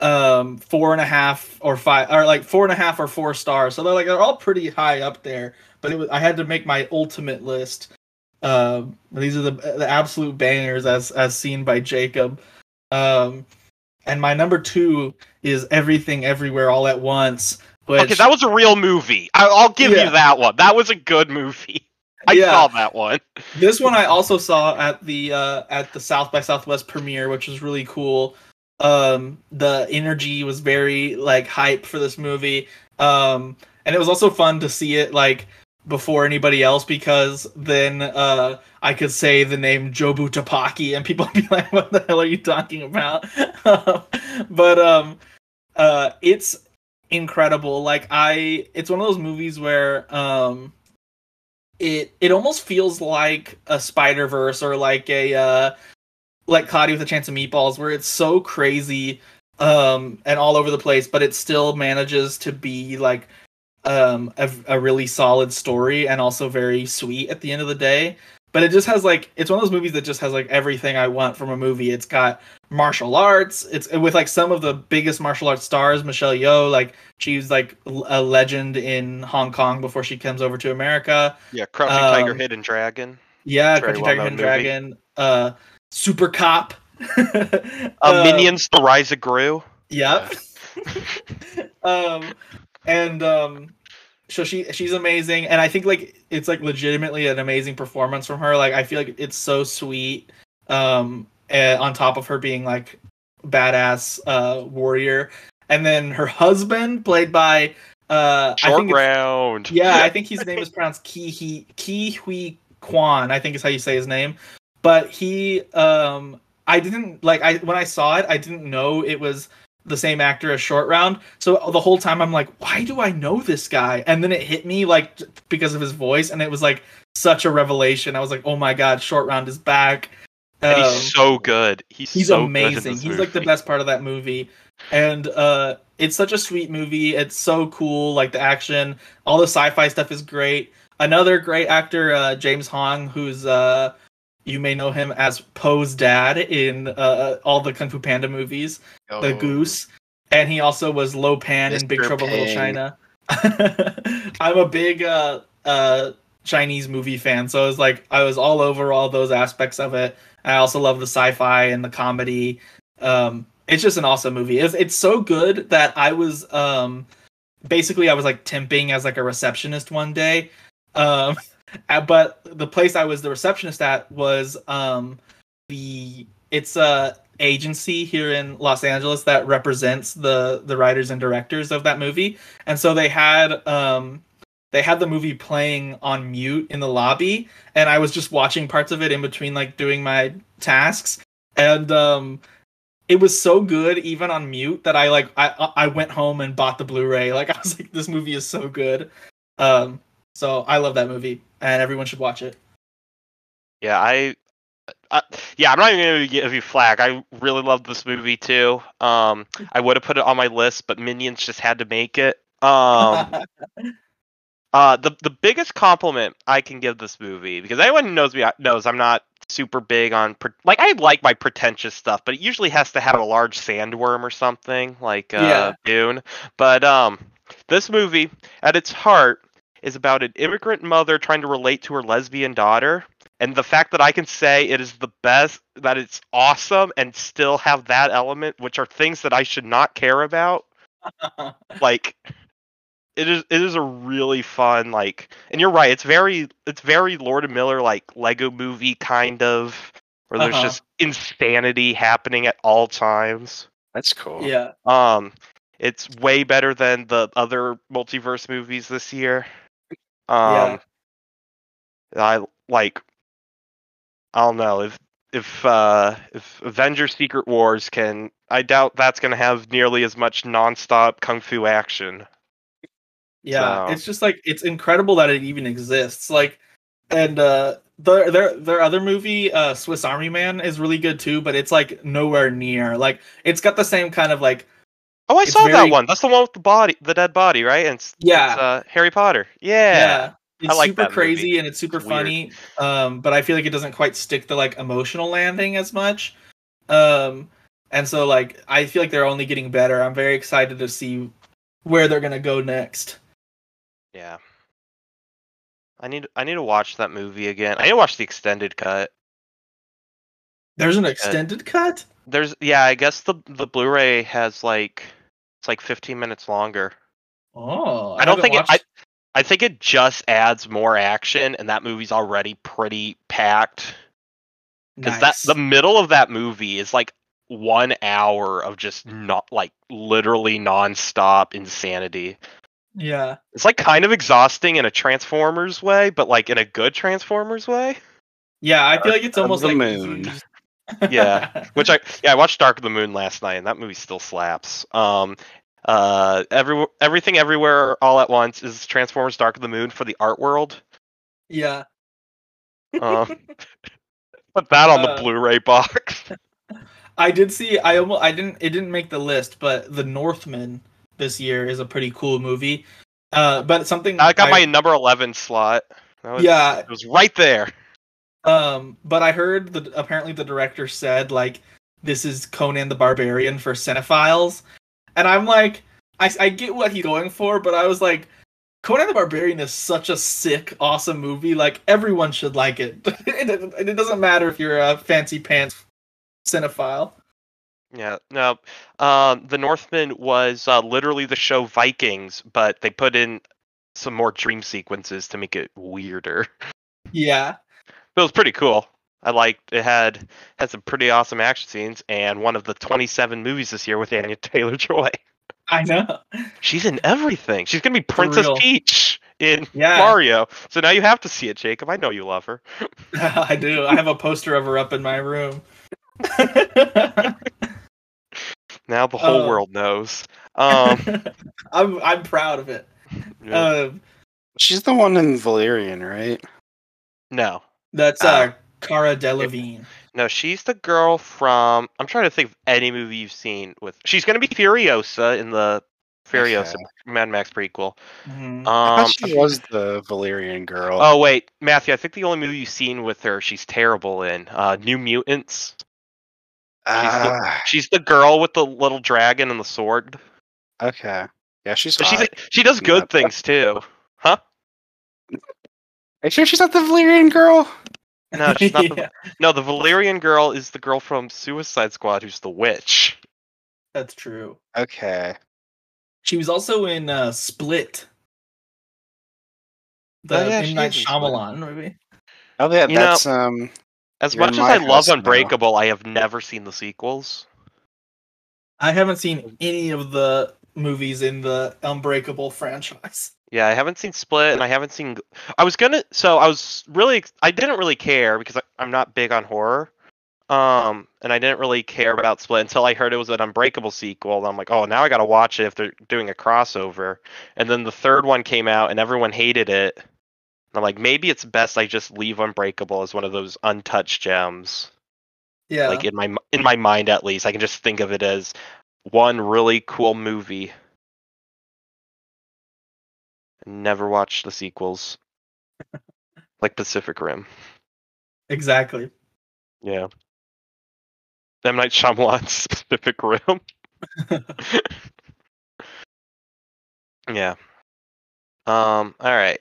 S3: um four and a half or five, or like four and a half or four stars. So they're like they're all pretty high up there. But it was, I had to make my ultimate list. Um, these are the the absolute bangers as as seen by Jacob. Um, and my number two is Everything Everywhere All at Once. Which,
S1: Okay, that was a real movie. I- I'll give
S3: Yeah.
S1: you that one. That was a good movie. I
S3: Yeah.
S1: saw that one.
S3: This one I also saw at the uh, at the South by Southwest premiere, which was really cool. Um, the energy was very like hype for this movie. Um, and it was also fun to see it like before anybody else because then uh I could say the name Jobu Tupaki and people would be like, "What the hell are you talking about?" but um, uh, it's incredible. Like I, it's one of those movies where um, it it almost feels like a Spider Verse or like a uh, like Cloudy with a Chance of Meatballs, where it's so crazy um and all over the place, but it still manages to be like um a, a really solid story and also very sweet at the end of the day but it just has like it's one of those movies that just has like everything I want from a movie. It's got martial arts. It's with like some of the biggest martial arts stars. Michelle Yeoh, like she's like a legend in Hong Kong before she comes over to America.
S1: Yeah, Crouching
S3: Um,
S1: Tiger, Hidden Dragon.
S3: Yeah, Crouching Tiger, Hidden
S1: movie.
S3: Dragon. Uh, Super Cop.
S1: Uh, Minions: The Rise of Gru.
S3: Yep. um, and um, so she she's amazing, and I think like it's like legitimately an amazing performance from her. Like I feel like it's so sweet. Um, and on top of her being like badass uh warrior, and then her husband played by uh I think
S1: round.
S3: yeah, I think his name is pronounced Ki He Ke Huy Quan. I think is how you say his name. But he, um, I didn't like. I when I saw it, I didn't know it was the same actor as Short Round. So the whole time I'm like, why do I know this guy? And then it hit me like because of his voice, and it was like such a revelation. I was like, oh my god, Short Round is back.
S1: And
S3: Um,
S1: he's so good. He's,
S3: he's
S1: so
S3: amazing. He's like the best part of that movie. And uh it's such a sweet movie. It's so cool, like the action, all the sci-fi stuff is great. Another great actor, uh James Hong, who's uh you may know him as Po's dad in uh all the Kung Fu Panda movies, the
S2: Oh.
S3: goose. And he also was Lo Pan in Big Trouble in Little China. I'm a big uh uh Chinese movie fan, so I was like I was all over all those aspects of it. I also love the sci-fi and the comedy. Um, it's just an awesome movie. It's it's so good that I was um, basically I was like temping as like a receptionist one day. Um, but the place I was the receptionist at was um, the it's a agency here in Los Angeles that represents the the writers and directors of that movie, and so they had um, they had the movie playing on mute in the lobby and I was just watching parts of it in between like doing my tasks. And um it was so good even on mute that I like I I went home and bought the Blu-ray. Like I was like this movie is so good. Um so I love that movie and everyone should watch it
S1: Yeah, I, I yeah, I'm not even gonna give you flack. I really love this movie too. Um, I would have put it on my list, but Minions just had to make it. Um, uh, the the biggest compliment I can give this movie because anyone who knows me knows I'm not super big on pre- like I like my pretentious stuff, but it usually has to have a large sandworm or something like uh,
S3: Yeah.
S1: Dune. But um, this movie at its heart is about an immigrant mother trying to relate to her lesbian daughter. And the fact that I can say it is the best, that it's awesome, and still have that element, which are things that I should not care about, like it is it is a really fun like and you're right it's very it's very lord and miller like lego movie kind of where there's
S3: Uh-huh.
S1: just insanity happening at all times
S2: That's cool.
S3: yeah
S1: um it's way better than the other multiverse movies this year um i like i don't know if if uh if avengers secret wars can i doubt that's going to have nearly as much nonstop kung fu action
S3: Yeah,
S1: So-
S3: it's just like it's incredible that it even exists. Like, and uh, their their their other movie, uh, Swiss Army Man, is really good too, but it's like nowhere near. Like, it's got the same kind of like
S1: Oh, I
S3: It's
S1: saw
S3: very-
S1: that one. That's the one with the body, the dead body, right? And it's,
S3: Yeah.
S1: it's, uh, Harry Potter. Yeah.
S3: yeah, it's
S1: like
S3: super
S1: that movie.
S3: crazy and it's super
S1: It's
S3: funny. Um, but I feel like it doesn't quite stick the like emotional landing as much. Um, and so like I feel like they're only getting better. I'm very excited to see where they're gonna go next.
S1: Yeah. I need I need to watch that movie again. I need to watch the extended cut.
S3: There's an extended cut.
S1: There's yeah, I guess the the Blu-ray has like it's like 15 minutes longer.
S3: Oh,
S1: I, don't
S3: haven't
S1: think it, I I think it just adds more action and that movie's already pretty packed. Because
S3: Nice.
S1: that the middle of that movie is like one hour of just not like literally nonstop insanity.
S3: Yeah.
S1: It's like kind of exhausting in a Transformers way, but like in a good Transformers way.
S3: Yeah, I feel like it's almost
S2: the
S3: like
S2: moon.
S1: Yeah. Which I yeah, I watched Dark of the Moon last night, and that movie still slaps. Um, uh, every everything everywhere all at once is Transformers: Dark of the Moon for the art world.
S3: yeah.
S1: Um, put that on the
S3: Uh,
S1: Blu-ray box.
S3: I did see. I almost. I didn't. It didn't make the list, but The Northman this year is a pretty cool movie. Uh, but something
S1: I got my number eleven slot. That was,
S3: yeah.
S1: it was right there.
S3: Um, but I heard that apparently the director said like this is Conan the Barbarian for cinephiles, and I'm like, I I get what he's going for, but I was like, Conan the Barbarian is such a sick, awesome movie. Like everyone should like it. it, it doesn't matter if you're a fancy pants cinephile.
S1: Yeah, no. Um, the Northman was uh, literally the show Vikings, but they put in some more dream sequences to make it weirder.
S3: Yeah.
S1: But it was pretty cool. I liked it had had some pretty awesome action scenes and one of the 27 movies this year with Anya Taylor Joy.
S3: I know.
S1: She's in everything. She's gonna be Princess. Peach in
S3: Yeah.
S1: Mario. So now you have to see it, Jacob. I know you love her.
S3: I do. I have a poster of her up in my room.
S1: Now the whole
S3: Oh.
S1: world knows. Um,
S3: I'm I'm proud of it.
S1: yeah.
S3: Um,
S2: She's the one in Valerian, right?
S1: no,
S3: that's
S2: Ah.
S3: uh, Cara Delevingne.
S1: no, she's the girl from. I'm trying to think of any movie you've seen with. She's gonna be Furiosa in the Furiosa
S2: Okay.
S1: Mad Max prequel.
S3: Mhm.
S1: Um,
S2: thought she was the Valerian girl.
S1: Oh wait, Matthew. I think the only movie you've seen with her, she's terrible in. Uh, New Mutants.
S2: Ah,
S1: She's the girl with the little dragon and the sword.
S2: okay. Yeah, she's
S1: But she's she does good
S2: Yeah.
S1: things too. Huh?
S2: Are you sure she's not the Valerian girl?
S1: No, she's not. The, no, the Valerian girl is the girl from Suicide Squad, who's the witch.
S3: that's true.
S2: Okay.
S3: She was also in uh, Split. The
S1: Oh, yeah, she
S3: M Night
S1: is in Split.
S3: Shyamalan movie.
S2: Oh yeah,
S1: You know-
S2: that's um.
S1: As much as I love
S2: house now.
S1: Unbreakable, I have never seen the sequels.
S3: I haven't seen any of the movies in the Unbreakable franchise.
S1: Yeah, I haven't seen Split, and I haven't seen. I was gonna. So I was really. I didn't really care because I, I'm not big on horror. Um, and I didn't really care about Split until I heard it was an Unbreakable sequel. And I'm like, oh, now I gotta watch it if they're doing a crossover. And then the third one came out, and everyone hated it. And I'm like, maybe it's best I just leave Unbreakable as one of those untouched gems.
S3: Yeah.
S1: Like in my in my mind, at least, I can just think of it as one really cool movie. Never watched the sequels, like Pacific Rim.
S3: exactly.
S1: Yeah. M Night Shyamalan's Pacific Rim. yeah. Um. All right.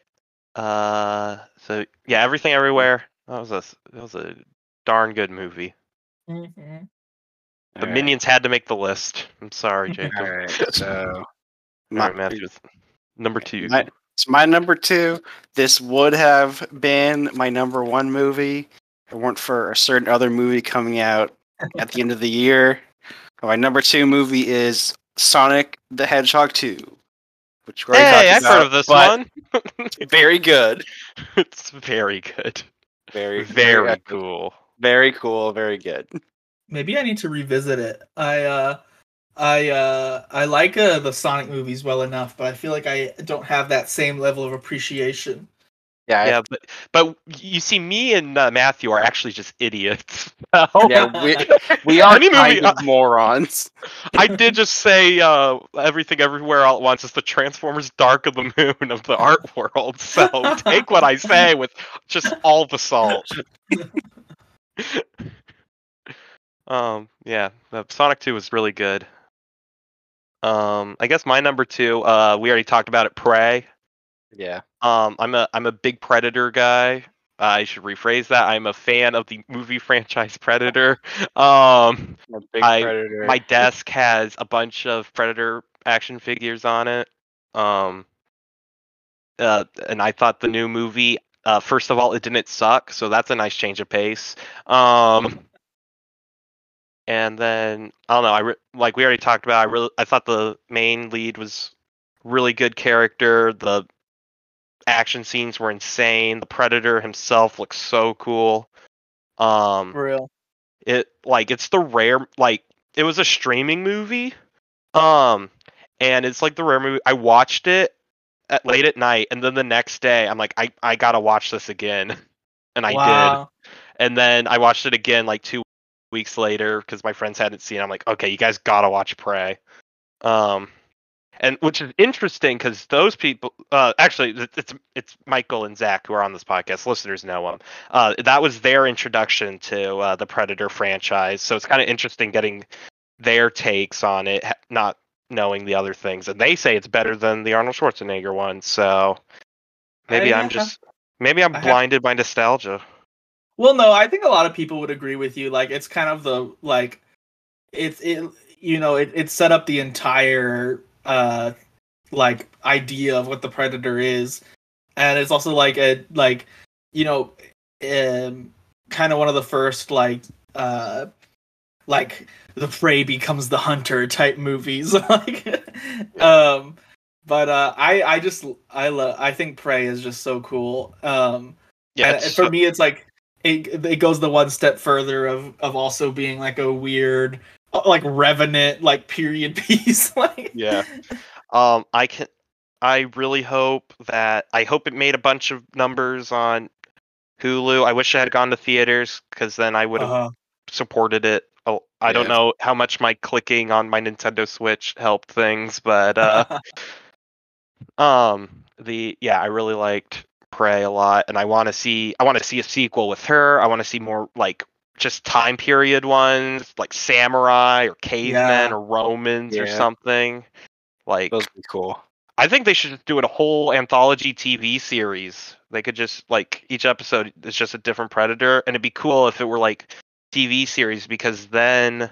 S1: Uh. So yeah, everything everywhere. That was a s- that was a darn good movie.
S3: Mhm.
S1: The
S2: Alright.
S1: Minions had to make the list. I'm sorry, Jacob.
S2: All right. So
S1: All
S2: my,
S1: right, Matthew. Number two.
S2: my, it's my number two. This would have been my number one movie. If it weren't for a certain other movie coming out at the end of the year. My number two movie is Sonic the Hedgehog 2. Which we already
S1: Hey, I've
S2: talked
S1: heard of this one.
S2: Very good.
S1: it's very good.
S2: Very,
S1: Very
S2: epic.
S1: cool.
S2: Very cool. Very good.
S3: Maybe I need to revisit it. I uh I uh I like uh, the Sonic movies well enough, but I feel like I don't have that same level of appreciation.
S2: Yeah. I-
S1: Yeah, but but you see, me and uh, Matthew are actually just idiots.
S2: yeah. We, we are
S1: Any movie-
S2: kind of morons.
S1: I did just say uh, everything everywhere all at once is the Transformers Dark of the Moon of the art world. So take what I say with just all the salt. um, yeah, the Sonic Two was really good. Um, I guess my number two, uh, we already talked about it. Prey.
S2: Yeah.
S1: Um, I'm a I'm a big Predator guy. I should rephrase that. I'm a fan of the movie franchise Predator. Um, I-
S2: predator.
S1: my desk has a bunch of Predator action figures on it. Um, uh, and I thought the new movie, uh, first of all, it didn't suck, so that's a nice change of pace. Um, and then I don't know. I re- like we already talked about. I really I thought the main lead was really good character. The action scenes were insane. The Predator himself looks so cool. Um,
S3: For real.
S1: it like it's the rare like it was a streaming movie um and it's like the rare movie i watched it at late at night and then the next day i'm like i i gotta watch this again and i did and then i watched it again like two weeks later because my friends hadn't seen it. I'm like okay you guys gotta watch prey. Um and which is interesting because those people uh actually it's it's michael and zach who are on this podcast. Listeners know them uh that was their introduction to uh, the predator franchise. So it's kind of interesting getting their takes on it not knowing the other things. And they say it's better than the arnold schwarzenegger one so maybe i'm just maybe i'm blinded by nostalgia
S3: Well, no, I think a lot of people would agree with you. Like, it's kind of the like, it's it, you know, it, it set up the entire uh like idea of what the predator is, and it's also like a like, you know, um, kind of one of the first like uh like the prey becomes the hunter type movies like um but uh i i just i love i think prey is just so cool um
S1: yeah
S3: for
S1: so-
S3: me, it's like it, it goes the one step further of of also being like a weird, like revenant, like period piece. like
S1: Yeah. Um, I can. I really hope that I hope it made a bunch of numbers on Hulu. I wish I had gone to theaters because then I would have
S3: Uh,
S1: supported it. Oh, I don't know how much my clicking on my Nintendo Switch helped things, but uh, um, the yeah, I really liked Prey a lot, and I want to see I want to see a sequel with her. I want to see more like just time period ones, like samurai or cavemen
S3: Yeah.
S1: or Romans or something. Like
S2: Those would be cool.
S1: I think they should just do it a whole anthology TV series. They could just like each episode is just a different predator, and it'd be cool if it were like TV series because then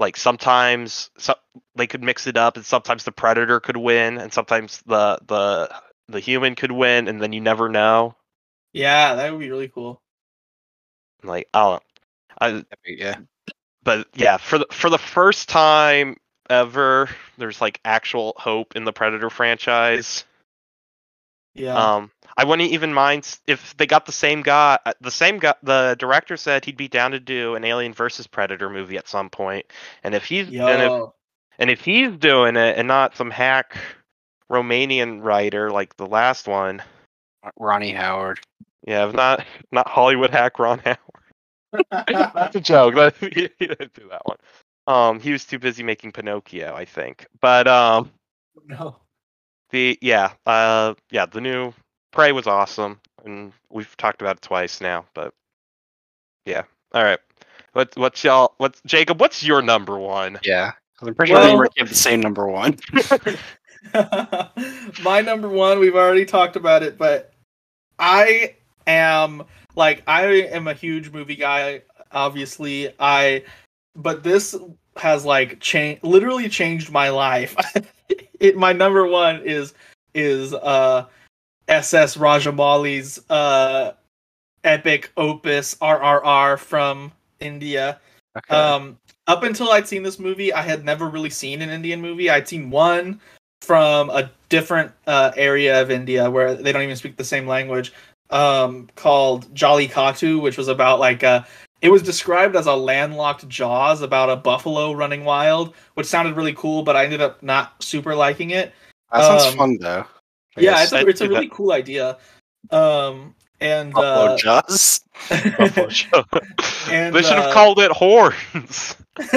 S1: like sometimes so, they could mix it up, and sometimes the predator could win, and sometimes the the the human could win, and then you never know.
S3: yeah, that would be really cool.
S1: Like I don't. I,
S2: Yeah.
S1: but yeah, for the for the first time ever, there's like actual hope in the Predator franchise.
S3: Yeah,
S1: Um, I wouldn't even mind if they got the same guy. uh, The same guy. The director said he'd be down to do an Alien versus Predator movie at some point. And if he's and if, and if he's doing it and not some hack Romanian writer like the last one,
S2: Ronnie Howard.
S1: yeah, if not not Hollywood hack Ron Howard. That's a joke. That, he, he didn't do that one. Um, he was too busy making Pinocchio, I think. But um,
S3: no,
S1: the yeah, uh, yeah, the new Prey was awesome, and we've talked about it twice now. But yeah, all right. What what's y'all? What's Jacob? What's your number one?
S2: Yeah. 'Cause I'm pretty sure
S3: Well-
S2: we have the same number one.
S3: my number one. We've already talked about it, but I am like I am a huge movie guy. Obviously, I but this has like changed, literally changed my life. it my number one is is uh SS Rajamouli's uh epic opus RRR from India.
S2: Okay.
S3: Um, up until I'd seen this movie, I had never really seen an Indian movie. I'd seen one from a different uh, area of India where they don't even speak the same language, um, called Jallikattu, which was about like uh It was described as a landlocked Jaws about a buffalo running wild, which sounded really cool, but I ended up not super liking it.
S2: that sounds
S3: um,
S2: fun though. I
S3: yeah, it's a,
S1: I'd
S3: it's a
S1: do
S3: really cool idea. Um, and
S2: Buffalo
S3: uh,
S2: Jaws.
S1: Buffalo show.
S3: And,
S1: they should have
S3: uh,
S1: called it horns.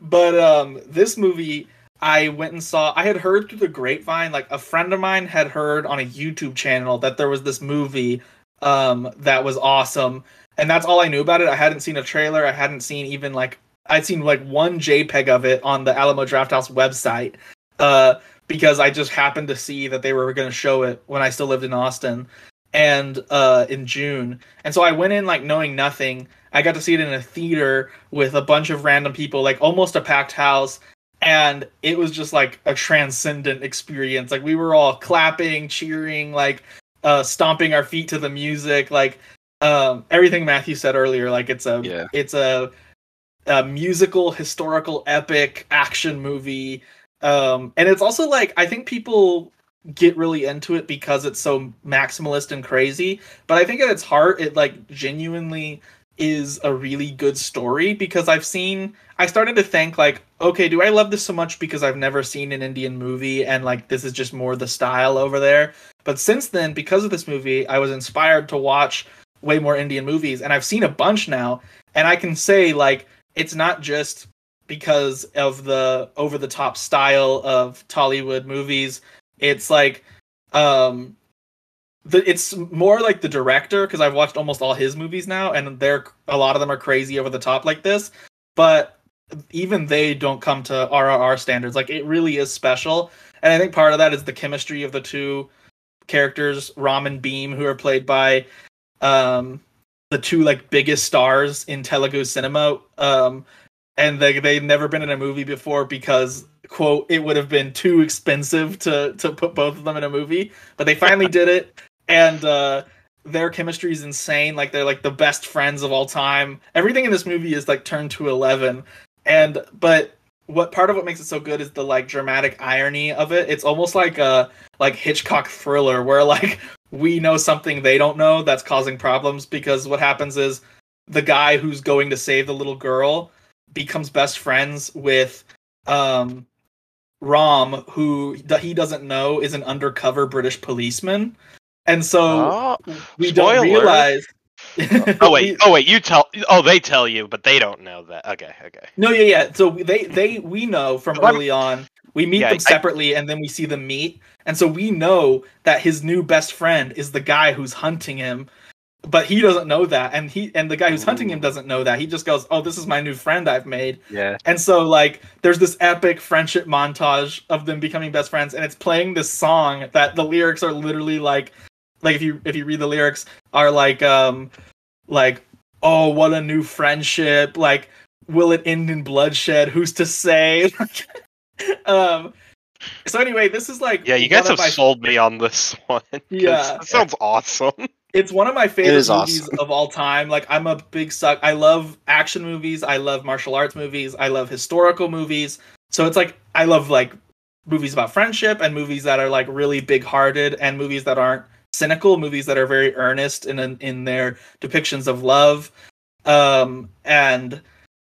S3: but um this movie I went and saw I had heard through the grapevine like a friend of mine had heard on a YouTube channel that there was this movie um that was awesome and that's all I knew about it. I hadn't seen a trailer, I hadn't seen even like I'd seen like one JPEG of it on the Alamo Drafthouse website. Uh because I just happened to see that they were going to show it when I still lived in Austin and uh in June. And so I went in like knowing nothing. I got to see it in a theater with a bunch of random people, like almost a packed house. And it was just like a transcendent experience. Like we were all clapping, cheering, like uh stomping our feet to the music, like um everything Matthew said earlier, like it's a
S2: Yeah.
S3: it's a a musical, historical, epic action movie. Um, and it's also like I think people get really into it because it's so maximalist and crazy. But I think at its heart, it like genuinely is a really good story because I've seen I started to think like, okay, do I love this so much because I've never seen an Indian movie and like this is just more the style over there. But since then, because of this movie, I was inspired to watch way more Indian movies and I've seen a bunch now and I can say like it's not just because of the over the top style of Tollywood movies. It's like um the, it's more like the director because I've watched almost all his movies now, and they're a lot of them are crazy over the top like this. But even they don't come to RRR standards. Like it really is special, and I think part of that is the chemistry of the two characters, Ram and Bheem, who are played by um, the two like biggest stars in Telugu cinema. Um, and they they've never been in a movie before because quote it would have been too expensive to to put both of them in a movie, but they finally did it and uh, their chemistry is insane. Like they're like the best friends of all time. Everything in this movie is like turned to eleven, and but what part of what makes it so good is the like dramatic irony of it. It's almost like a like Hitchcock thriller where like we know something they don't know that's causing problems because what happens is the guy who's going to save the little girl becomes best friends with um Ram who he doesn't know is an undercover British policeman and so
S1: Oh,
S3: we don't realize.
S1: Oh wait, oh wait, you tell. Oh, they tell you, but they don't know that. Okay, okay.
S3: no, yeah, yeah. So they they we know from early on. We meet
S1: Yeah,
S3: them
S1: I-
S3: separately, and then we see them meet, and so we know that his new best friend is the guy who's hunting him, but he doesn't know that, and he and the guy who's hunting him doesn't know that. He just goes, "Oh, this is my new friend I've made."
S2: Yeah.
S3: And so like there's this epic friendship montage of them becoming best friends and it's playing this song that the lyrics are literally like like if you if you read the lyrics are like um like oh what a new friendship like will it end in bloodshed who's to say um so anyway this is like
S1: Yeah, you guys have
S3: my-
S1: sold me on this one. 'cause
S3: Yeah.
S1: that sounds awesome.
S3: it's one of my favorite movies
S2: awesome.
S3: of all time. Like I'm a big suck. I love action movies. I love martial arts movies. I love historical movies. So it's like I love like movies about friendship and movies that are like really big-hearted and movies that aren't cynical, movies that are very earnest in in their depictions of love. Um and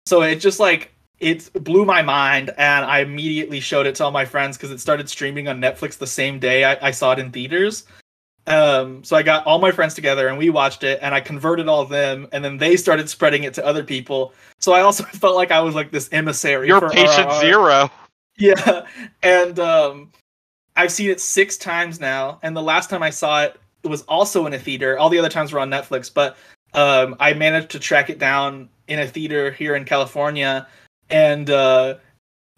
S3: so it just like it blew my mind and I immediately showed it to all my friends because it started streaming on Netflix the same day I, I saw it in theaters. Um, so I got all my friends together and we watched it and I converted all of them and then they started spreading it to other people. So I also felt like I was like this emissary.
S1: You're
S3: for
S1: patient
S3: RRR.
S1: zero.
S3: Yeah. And um I've seen it six times now, and the last time I saw it, it was also in a theater. All the other times were on Netflix, but um I managed to track it down in a theater here in California and uh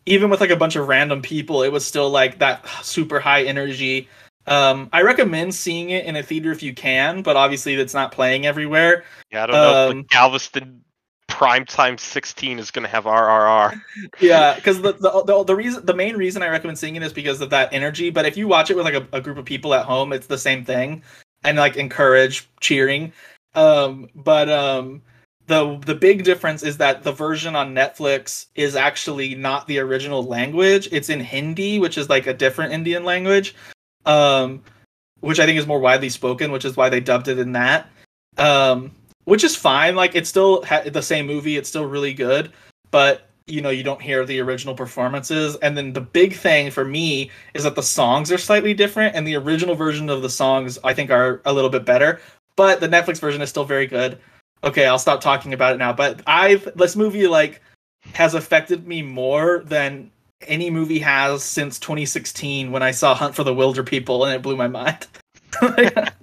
S3: even with like a bunch of random people, it was still like that super high energy. Um, I recommend seeing it in a theater if you can, but obviously it's not playing everywhere.
S1: Yeah, I don't know if
S3: Um,
S1: the Galveston Primetime 16 is going to have RRR.
S3: yeah because the, the the the reason the main reason i recommend seeing it is because of that energy but if you watch it with like a, a group of people at home it's the same thing and like encourage cheering. Um but um the the big difference is that the version on netflix is actually not the original language. It's in hindi which is like a different indian language um which i think is more widely spoken which is why they dubbed it in that. Um which is fine like it's still ha- the same movie it's still really good but you know you don't hear the original performances and then the big thing for me is that the songs are slightly different and the original version of the songs i think are a little bit better but the netflix version is still very good. Okay i'll stop talking about it now but i've this movie like has affected me more than any movie has since 2016 when i saw hunt for the Wilderpeople and it blew my mind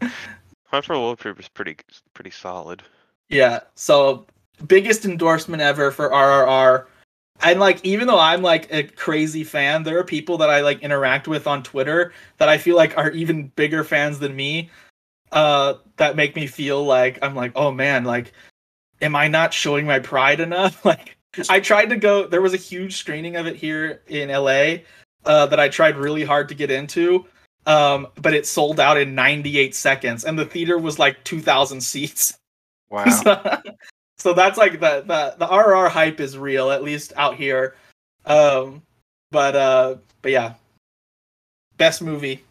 S1: Hunt for Wilderpeople is pretty pretty solid.
S3: Yeah. So biggest endorsement ever for RRR. And like even though I'm like a crazy fan, there are people that I like interact with on Twitter that I feel like are even bigger fans than me. Uh that make me feel like I'm like, "Oh man, like am I not showing my pride enough?" Like I tried to go there was a huge screening of it here in LA uh that I tried really hard to get into. Um but it sold out in 98 seconds and the theater was like 2000 seats.
S2: Wow.
S3: So- so that's like the the the RRR hype is real, at least out here. Um, but uh, but yeah, best movie,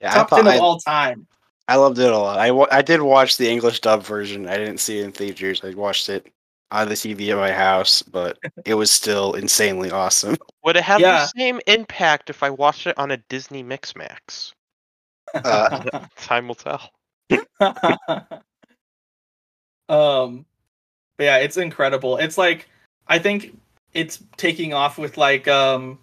S2: Yeah, I
S3: top
S2: thought
S3: ten of
S2: I,
S3: all time.
S2: I loved it a lot. I, I did watch the English dub version. I didn't see it in theaters. I watched it on the TV at my house, but it was still insanely awesome.
S1: Would it have
S3: Yeah.
S1: the same impact if I watched it on a Disney Mix Max?
S2: Uh,
S1: Time will tell.
S3: um, but yeah, it's incredible. It's like I think it's taking off with like um,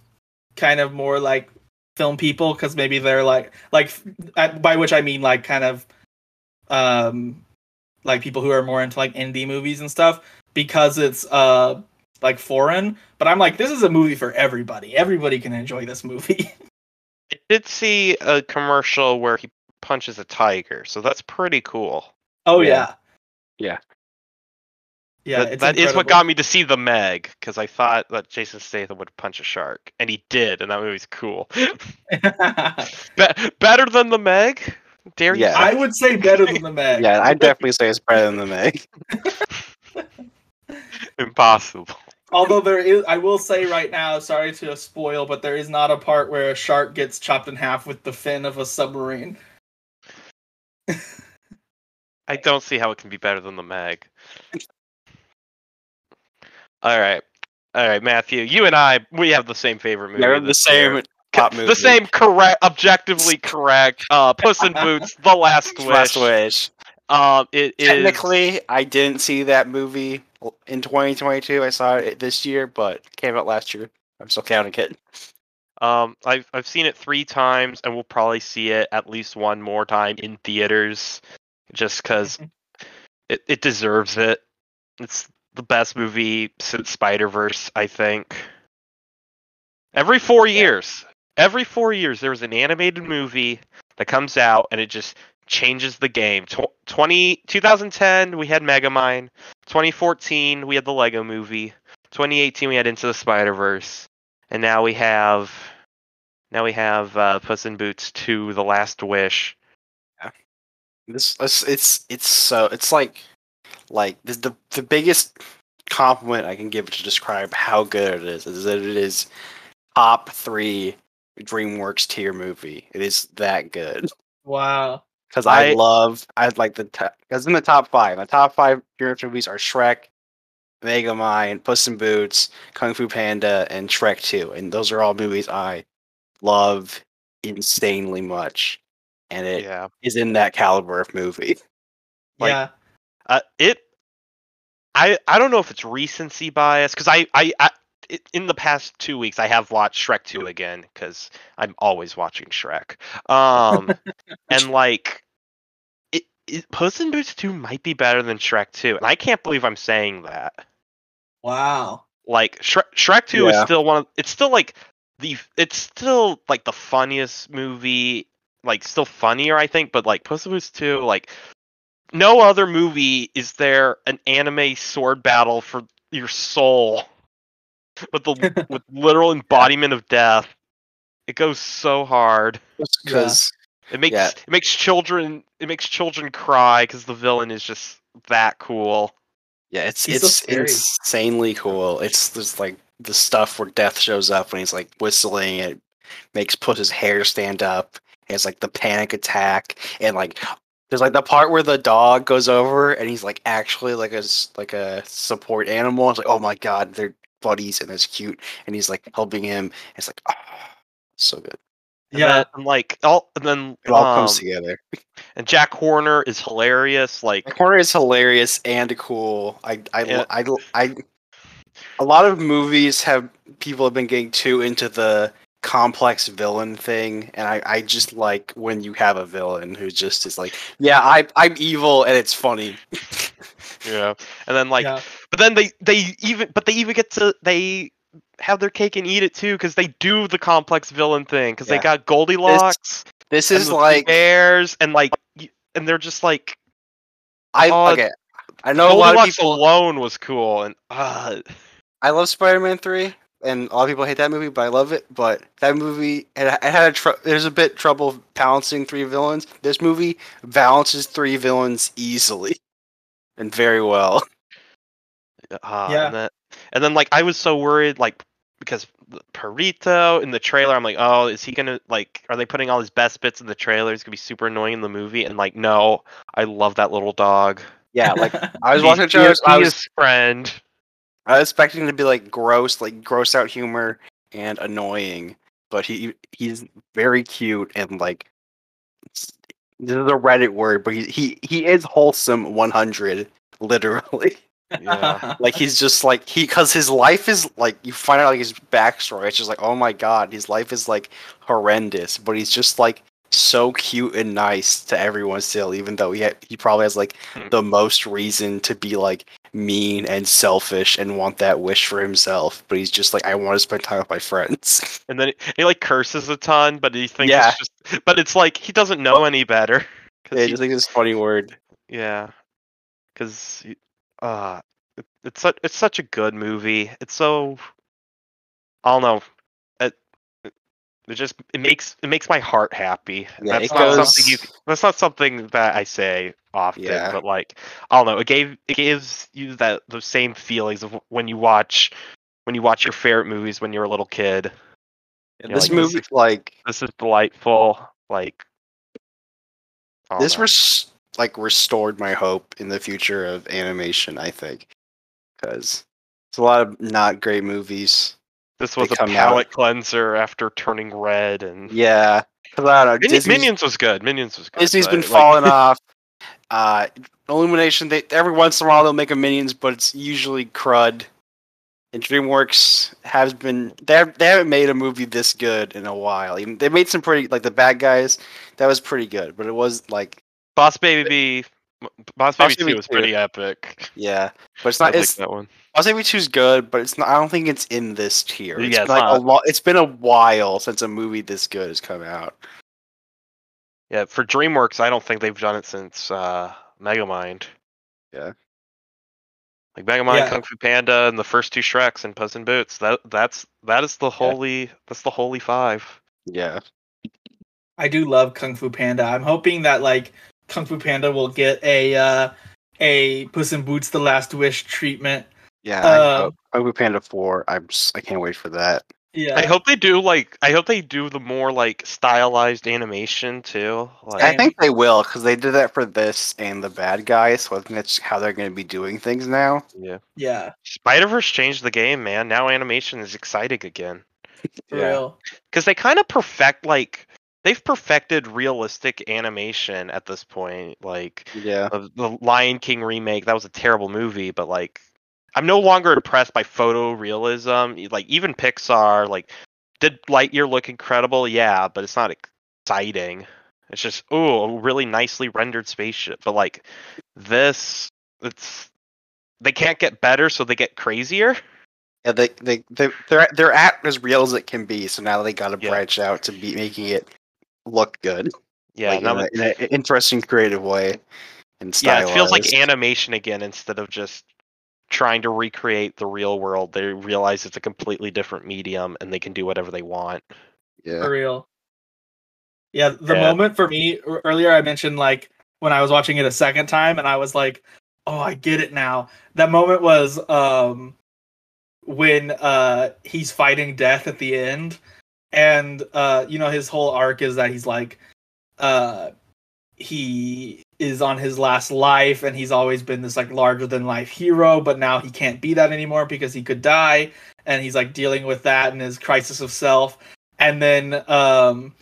S3: kind of more like film people because maybe they're like like at- by which I mean like kind of um like people who are more into like indie movies and stuff because it's uh like foreign. But I'm like, this is a movie for everybody. Everybody can enjoy this movie.
S1: I did see a commercial where he punches a tiger, so that's pretty cool.
S3: oh
S2: Yeah.
S3: yeah,
S2: Yeah.
S3: yeah.
S1: that, that is what got me to see the Meg because I thought that Jason Statham would punch a shark, and he did, and that movie's cool. Be- better than the Meg? Dare you?
S2: Yeah.
S3: I would say better than the Meg.
S2: yeah, I'd definitely say it's better than the Meg.
S1: Impossible.
S3: Although there is, I will say right now, sorry to spoil, but there is not a part where a shark gets chopped in half with the fin of a submarine.
S1: I don't see how it can be better than the Meg. All right. All right, Matthew. You and I, we have the same favorite movie.
S2: They're the same
S1: year.
S2: top
S1: the same correct, objectively correct. Uh, Puss in Boots, The Last Wish.
S2: Last Wish.
S1: Um, it is
S2: Technically, I didn't see that movie in 2022. I saw it this year, but came out last year. I'm still counting it.
S1: Um, I've I've seen it three times, and we'll probably see it at least one more time in theaters, just because it it deserves it. It's the best movie since Spider Verse, I think. Every four years, every four years, there's an animated movie that comes out, and it just changes the game. Tw- 20, 2010, we had Megamind. 2014, we had the Lego Movie. 2018, we had Into the Spider Verse and now we have now we have uh, Puss in Boots 2: The Last Wish. Yeah.
S2: This it's it's, it's so it's like like the, the the biggest compliment I can give to describe how good it is is that it is top three DreamWorks tier movie. It is that good
S3: Wow.
S2: Because I,
S1: I-
S2: love I like the because in the top five the top five DreamWorks movies are Shrek, Megamind, Puss in Boots, Kung Fu Panda, and Shrek Two, and those are all movies I love insanely much, and it is
S1: Yeah, is
S2: in that caliber of movie.
S1: Like-
S3: yeah.
S1: uh, it. I I don't know if it's recency bias because I I. I it- in the past two weeks, I have watched Shrek 2 again because I'm always watching Shrek. Um, and like, it, it, Puss in Boots 2 might be better than Shrek 2, and I can't believe I'm saying that.
S3: Wow.
S1: like Shrek, Shrek 2 is still one of it's still like the it's still like the funniest movie like still funnier I think but like Puss in Boots 2 like no other movie is there an anime sword battle for your soul with the with literal embodiment of death it goes so hard
S2: because
S1: it makes
S2: Yeah.
S1: it makes children it makes children cry cuz the villain is just that cool
S2: yeah, it's
S3: He's
S2: it's
S3: scary.
S2: insanely cool. It's just like the stuff where Death shows up when he's like whistling. It makes put his hair stand up. It's like the panic attack, and like there's like the part where the dog goes over and he's like actually like a s- like a support animal. It's like oh my god, they're buddies and it's cute, and he's like helping him. It's like oh, so good.
S1: And
S3: Yeah.
S1: then, and like all and then
S2: It all
S1: um,
S2: comes together.
S1: and Jack Horner is hilarious like
S2: The corner is hilarious and cool. I I,
S1: Yeah.
S2: I I a lot of movies have people have been getting too into the complex villain thing, and I, I just like when you have a villain who just is like, yeah, I I'm evil and it's funny.
S1: Yeah, and then like,
S3: yeah.
S1: But then they they even but they even get to they have their cake and eat it too because they do the complex villain thing because
S2: Yeah.
S1: they got Goldilocks
S2: This
S1: and
S2: is like
S1: bears and like and they're just like
S2: I
S1: oh,
S2: okay. I know a lot of
S1: Goldilocks
S2: people.
S1: alone was cool and uh
S2: I love Spider-Man three, and a lot of people hate that movie, but I love it. But that movie, it, it had a tr- there's a bit trouble balancing three villains. This movie balances three villains easily and very well.
S1: Uh,
S3: Yeah.
S1: And then, and then like I was so worried like because the Perrito in the trailer, I'm like, oh, is he gonna like? Are they putting all his best bits in the trailer? It's gonna be super annoying in the movie. And like, no, I love that little dog.
S2: Yeah, like I was watching the
S1: he-
S2: trailer. I was
S1: is friend.
S2: I was expecting to be like gross, like gross out humor and annoying, but he he's very cute and like this is a Reddit word, but he he he is wholesome 100 literally.
S1: Yeah.
S2: Like he's just like he because his life is like you find out like his backstory. It's just like oh my god, his life is like horrendous, but he's just like so cute and nice to everyone still, even though he ha- he probably has like
S1: Hmm.
S2: the most reason to be like mean and selfish and want that wish for himself. But he's just like I want to spend time with my friends.
S1: And then he like curses a ton, but he thinks
S2: Yeah.
S1: it's just. But it's like he doesn't know any better. 'Cause
S2: Yeah, I
S1: he-
S2: just think it's a funny word.
S1: Yeah, because uh, it, it's such it's such a good movie. It's so I don't know. It, it just it makes it makes my heart happy.
S2: Yeah,
S1: that's not
S2: goes-
S1: something you. That's not something that I say often.
S2: Yeah.
S1: But like I don't know. It gave it gives you that those same feelings of when you watch when you watch your favorite movies when you're a little kid. Yeah,
S2: this
S1: like,
S2: movie,
S1: this-
S2: like
S1: This is delightful. Like
S2: this,
S1: know.
S2: res- like restored my hope in the future of animation. I think because it's a lot of not great movies.
S1: This was a
S2: out-
S1: palate cleanser after turning red and
S2: Yeah, I don't know.
S1: Minions, Minions was good. Minions was good.
S2: Disney's
S1: but,
S2: been
S1: like,
S2: falling off. Uh, Illumination, they every once in a while they'll make a Minions, but it's usually crud. And DreamWorks has been they have, they haven't made a movie this good in a while. Even they made some pretty like the bad guys. That was pretty good, but it was like
S1: Boss Baby. Boss
S2: Boss
S1: Baby
S2: Baby
S1: Two was pretty epic.
S2: yeah, but it's
S1: I
S2: not.
S1: like
S2: It's
S1: that one.
S2: Boss Baby Two's good, but it's not. I don't think it's in this tier. It's
S1: Yeah,
S2: been
S1: it's
S2: like a lot. It's been a while since a movie this good has come out.
S1: Yeah, for DreamWorks, I don't think they've done it since uh, Megamind.
S2: Yeah.
S1: Like Megamind,
S3: Yeah.
S1: Kung Fu Panda, and the first two Shreks and Puss in Boots. That that's that is the holy that's the holy five.
S2: Yeah,
S3: I do love Kung Fu Panda. I'm hoping that like Kung Fu Panda will get a uh, a Puss in Boots: The Last Wish treatment.
S2: yeah. I
S3: Uh,
S2: hope- Kung Fu Panda Four. I'm. I can't wait for that.
S3: Yeah,
S1: I hope they do like I hope they do the more like stylized animation too. Like
S2: I think they will because they did that for this and the bad guys. So I think that's how they're going to be doing things now.
S1: yeah.
S3: yeah,
S1: Spider Verse changed the game, man. Now animation is exciting again.
S3: for
S2: Yeah.
S3: real.
S1: because they kind of perfect like they've perfected realistic animation at this point like
S2: Yeah,
S1: the, the lion king remake that was a terrible movie but like i'm no longer impressed by photorealism like even pixar like did lightyear look incredible yeah but it's not exciting it's just oh a really nicely rendered spaceship but like this it's they can't get better so they get crazier
S2: yeah. They they they they're they're at as real as it can be. So now they got to
S1: Yeah.
S2: branch out to be making it look good.
S1: yeah
S2: like,
S1: now
S2: in, a, in an interesting, creative way. And
S1: Yeah, it feels like animation again instead of just trying to recreate the real world. They realize it's a completely different medium and they can do whatever they want.
S2: Yeah,
S3: For real. Yeah, the
S1: Yeah.
S3: moment for me earlier I mentioned like when I was watching it a second time and I was like, "Oh, I get it now." That moment was um when uh he's fighting death at the end and uh you know his whole arc is that he's like uh he is on his last life and he's always been this like larger than life hero but now he can't be that anymore because he could die. And he's like dealing with that and his crisis of self. And then um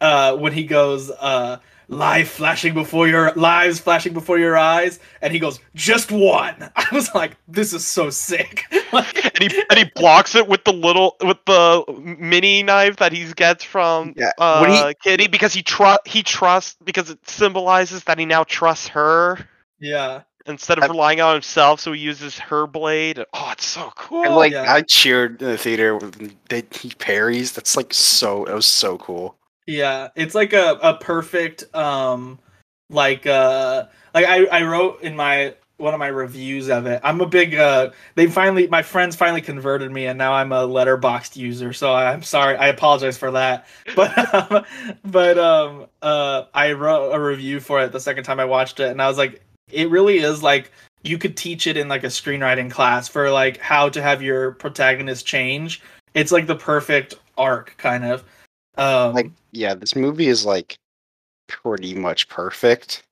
S3: uh when he goes uh live flashing before your lives flashing before your eyes and he goes just one i was like this is so sick Like,
S1: And he and he blocks it with the little with the mini knife that he gets from
S2: Yeah,
S1: uh,
S2: he-
S1: Kitty because he trust he trusts because it symbolizes that he now trusts her
S3: yeah
S1: instead of
S2: I-
S1: relying on himself. So he uses her blade. Oh, it's so cool.
S2: I like
S3: yeah.
S2: I cheered in the theater when they he parries. That's like so. It was so cool.
S3: Yeah, it's like a, a perfect um like uh like I, I wrote in my one of my reviews of it. I'm a big uh they finally my friends finally converted me and now I'm a Letterboxd user. So I'm sorry. I apologize for that. But um, but um uh I wrote a review for it the second time I watched it and I was like it really is like you could teach it in like a screenwriting class for like how to have your protagonist change. It's like the perfect arc, kind of. Um,
S2: Like, yeah, this movie is like pretty much perfect.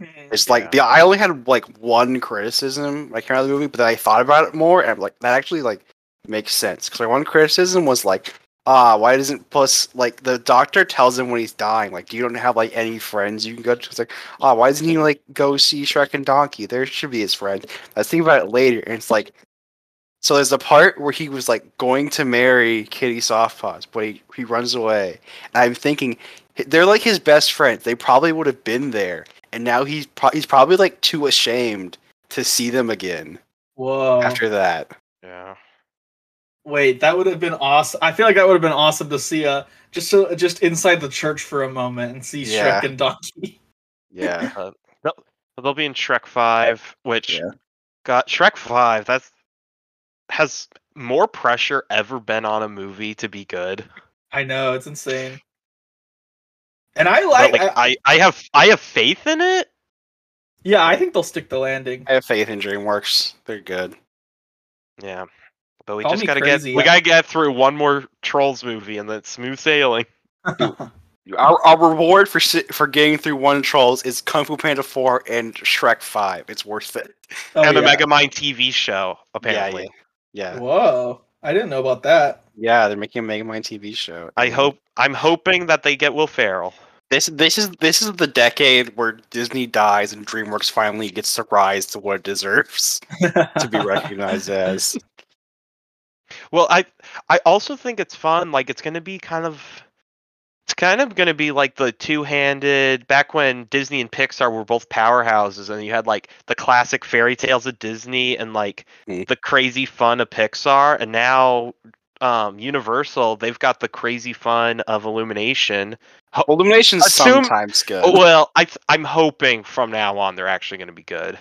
S3: mm,
S2: It's like the I only had like one criticism I came out of the movie, but then I thought about it more, and I'm like that actually like makes sense. Because my one criticism was like, ah, why doesn't Puss like the doctor tells him when he's dying, like, you don't have like any friends you can go to. It's like, ah, why doesn't he like go see Shrek and Donkey? There should be his friend. I was thinking about it later, and it's like, so there's a part where he was like going to marry Kitty Softpaws, but he he runs away, and I'm thinking they're like his best friends. They probably would have been there and now he's pro- he's probably like too ashamed to see them again
S3: Whoa.
S2: after that.
S1: Yeah.
S3: Wait, that would have been awesome. I feel like that would have been awesome to see uh just to, just inside the church for a moment and see
S2: Yeah.
S3: Shrek and Donkey.
S2: Yeah,
S1: Uh, they'll, they'll be in Shrek Five, which
S2: Yeah.
S1: got Shrek Five. That's has more pressure ever been on a movie to be good.
S3: I know it's insane. And I like,
S1: like
S3: I,
S1: I, I have I have faith in it.
S3: yeah, I think they'll stick the landing.
S2: I have faith in DreamWorks. They're good.
S1: Yeah. But we
S3: Call
S1: just gotta
S3: crazy,
S1: get we
S3: I-
S1: gotta get through one more Trolls movie and then smooth sailing.
S2: Our, our reward for for getting through one Trolls is Kung Fu Panda four and Shrek five. It's worth it.
S3: Oh,
S1: and the
S3: yeah.
S1: Megamind TV show, apparently.
S2: Yeah, yeah,
S3: Whoa, I didn't know about that.
S2: yeah. They're making a Megamind TV show.
S1: I hope I'm hoping that they get Will Ferrell.
S2: this this is this is the decade where Disney dies and DreamWorks finally gets to rise to what it deserves to be recognized as.
S1: Well, I I also think it's fun. Like it's gonna be kind of it's kind of gonna be like the two-handed back when Disney and Pixar were both powerhouses, and you had like the classic fairy tales of Disney and like
S2: Mm.
S1: the crazy fun of Pixar, and now um, Universal they've got the crazy fun of Illumination.
S2: Illumination's
S1: Assume-
S2: sometimes good.
S1: Well, I th- I'm hoping from now on they're actually gonna be good.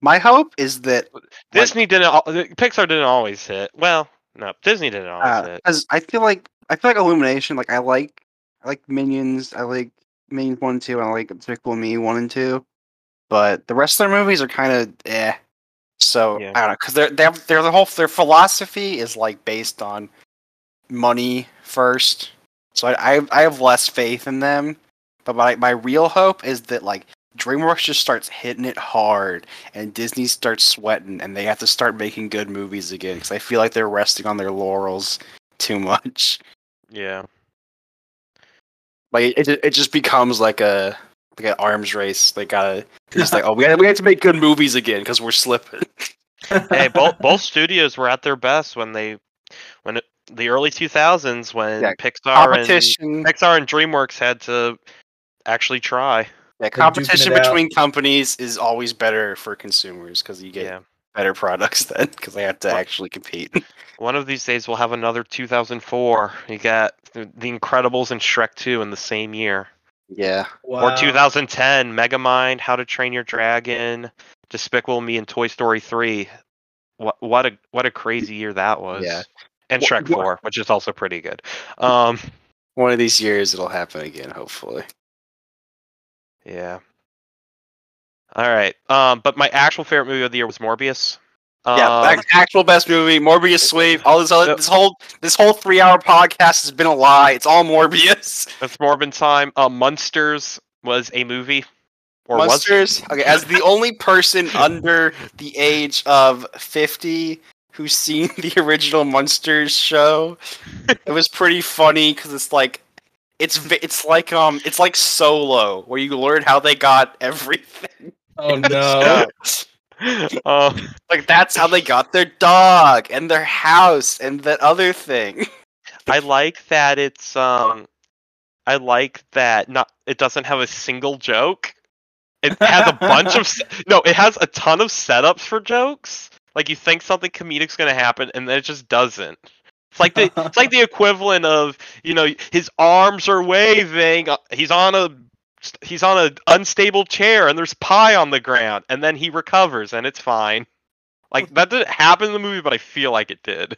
S2: My hope is that
S1: Disney didn't. al- Pixar didn't always hit. Well, no, Disney didn't always hit.
S2: because I feel like I feel like Illumination. Like I like I like Minions. I like Minions one and two. And I like Despicable Me one and two. But the rest of their movies are kind of eh. So
S1: Yeah.
S2: I don't know because they're they're they're the whole their philosophy is like based on money first. So I I, I have less faith in them. But my my real hope is that like DreamWorks just starts hitting it hard and Disney starts sweating and they have to start making good movies again because I feel like they're resting on their laurels too much.
S1: Yeah.
S2: Like it, it, it just becomes like a like an arms race. They gotta they're just like oh we have, we have to make good movies again because we're slipping.
S1: hey, both both studios were at their best when they when it, the early 2000s when
S2: Yeah,
S1: Pixar and Pixar and DreamWorks had to actually try.
S2: yeah, competition
S3: it out.
S2: between companies is always better for consumers because you get
S1: Yeah.
S2: Better products then because they have to actually compete.
S1: One of these days we'll have another 2004. You got The The Incredibles and Shrek 2 in the same year.
S2: yeah,
S3: Wow.
S1: Or 2010, Megamind, How to Train Your Dragon, Despicable Me and Toy Story 3. What what a what a crazy year that was.
S2: Yeah.
S1: And Shrek
S2: wha-
S1: 4, which is also pretty good. Um
S2: one of these years it'll happen again. Hopefully,
S1: Yeah. All right. Um, but my actual favorite movie of the year was Morbius.
S2: yeah,
S1: Um,
S2: ac- actual best movie, Morbius Sweep. All this other this whole this whole three hour podcast has been a lie. It's all Morbius.
S1: it's Morbin time. Uh, Munsters was a movie, or was
S2: Monsters. Okay, as the only person under the age of fifty who's seen the original Munsters show, it was pretty funny because it's like. It's it's like um it's like Solo where you learn how they got everything.
S3: Oh no.
S1: uh,
S2: Like that's how they got their dog and their house and that other thing.
S1: I like that it's um, I like that not it doesn't have a single joke. It has a bunch of no, it has a ton of setups for jokes. Like you think something comedic's gonna happen, and then it just doesn't. It's like the it's like the equivalent of you know his arms are waving. uh, He's on a he's on an unstable chair, and there's pie on the ground, and then he recovers, and it's fine. Like that didn't happen in the movie, but I feel like it did.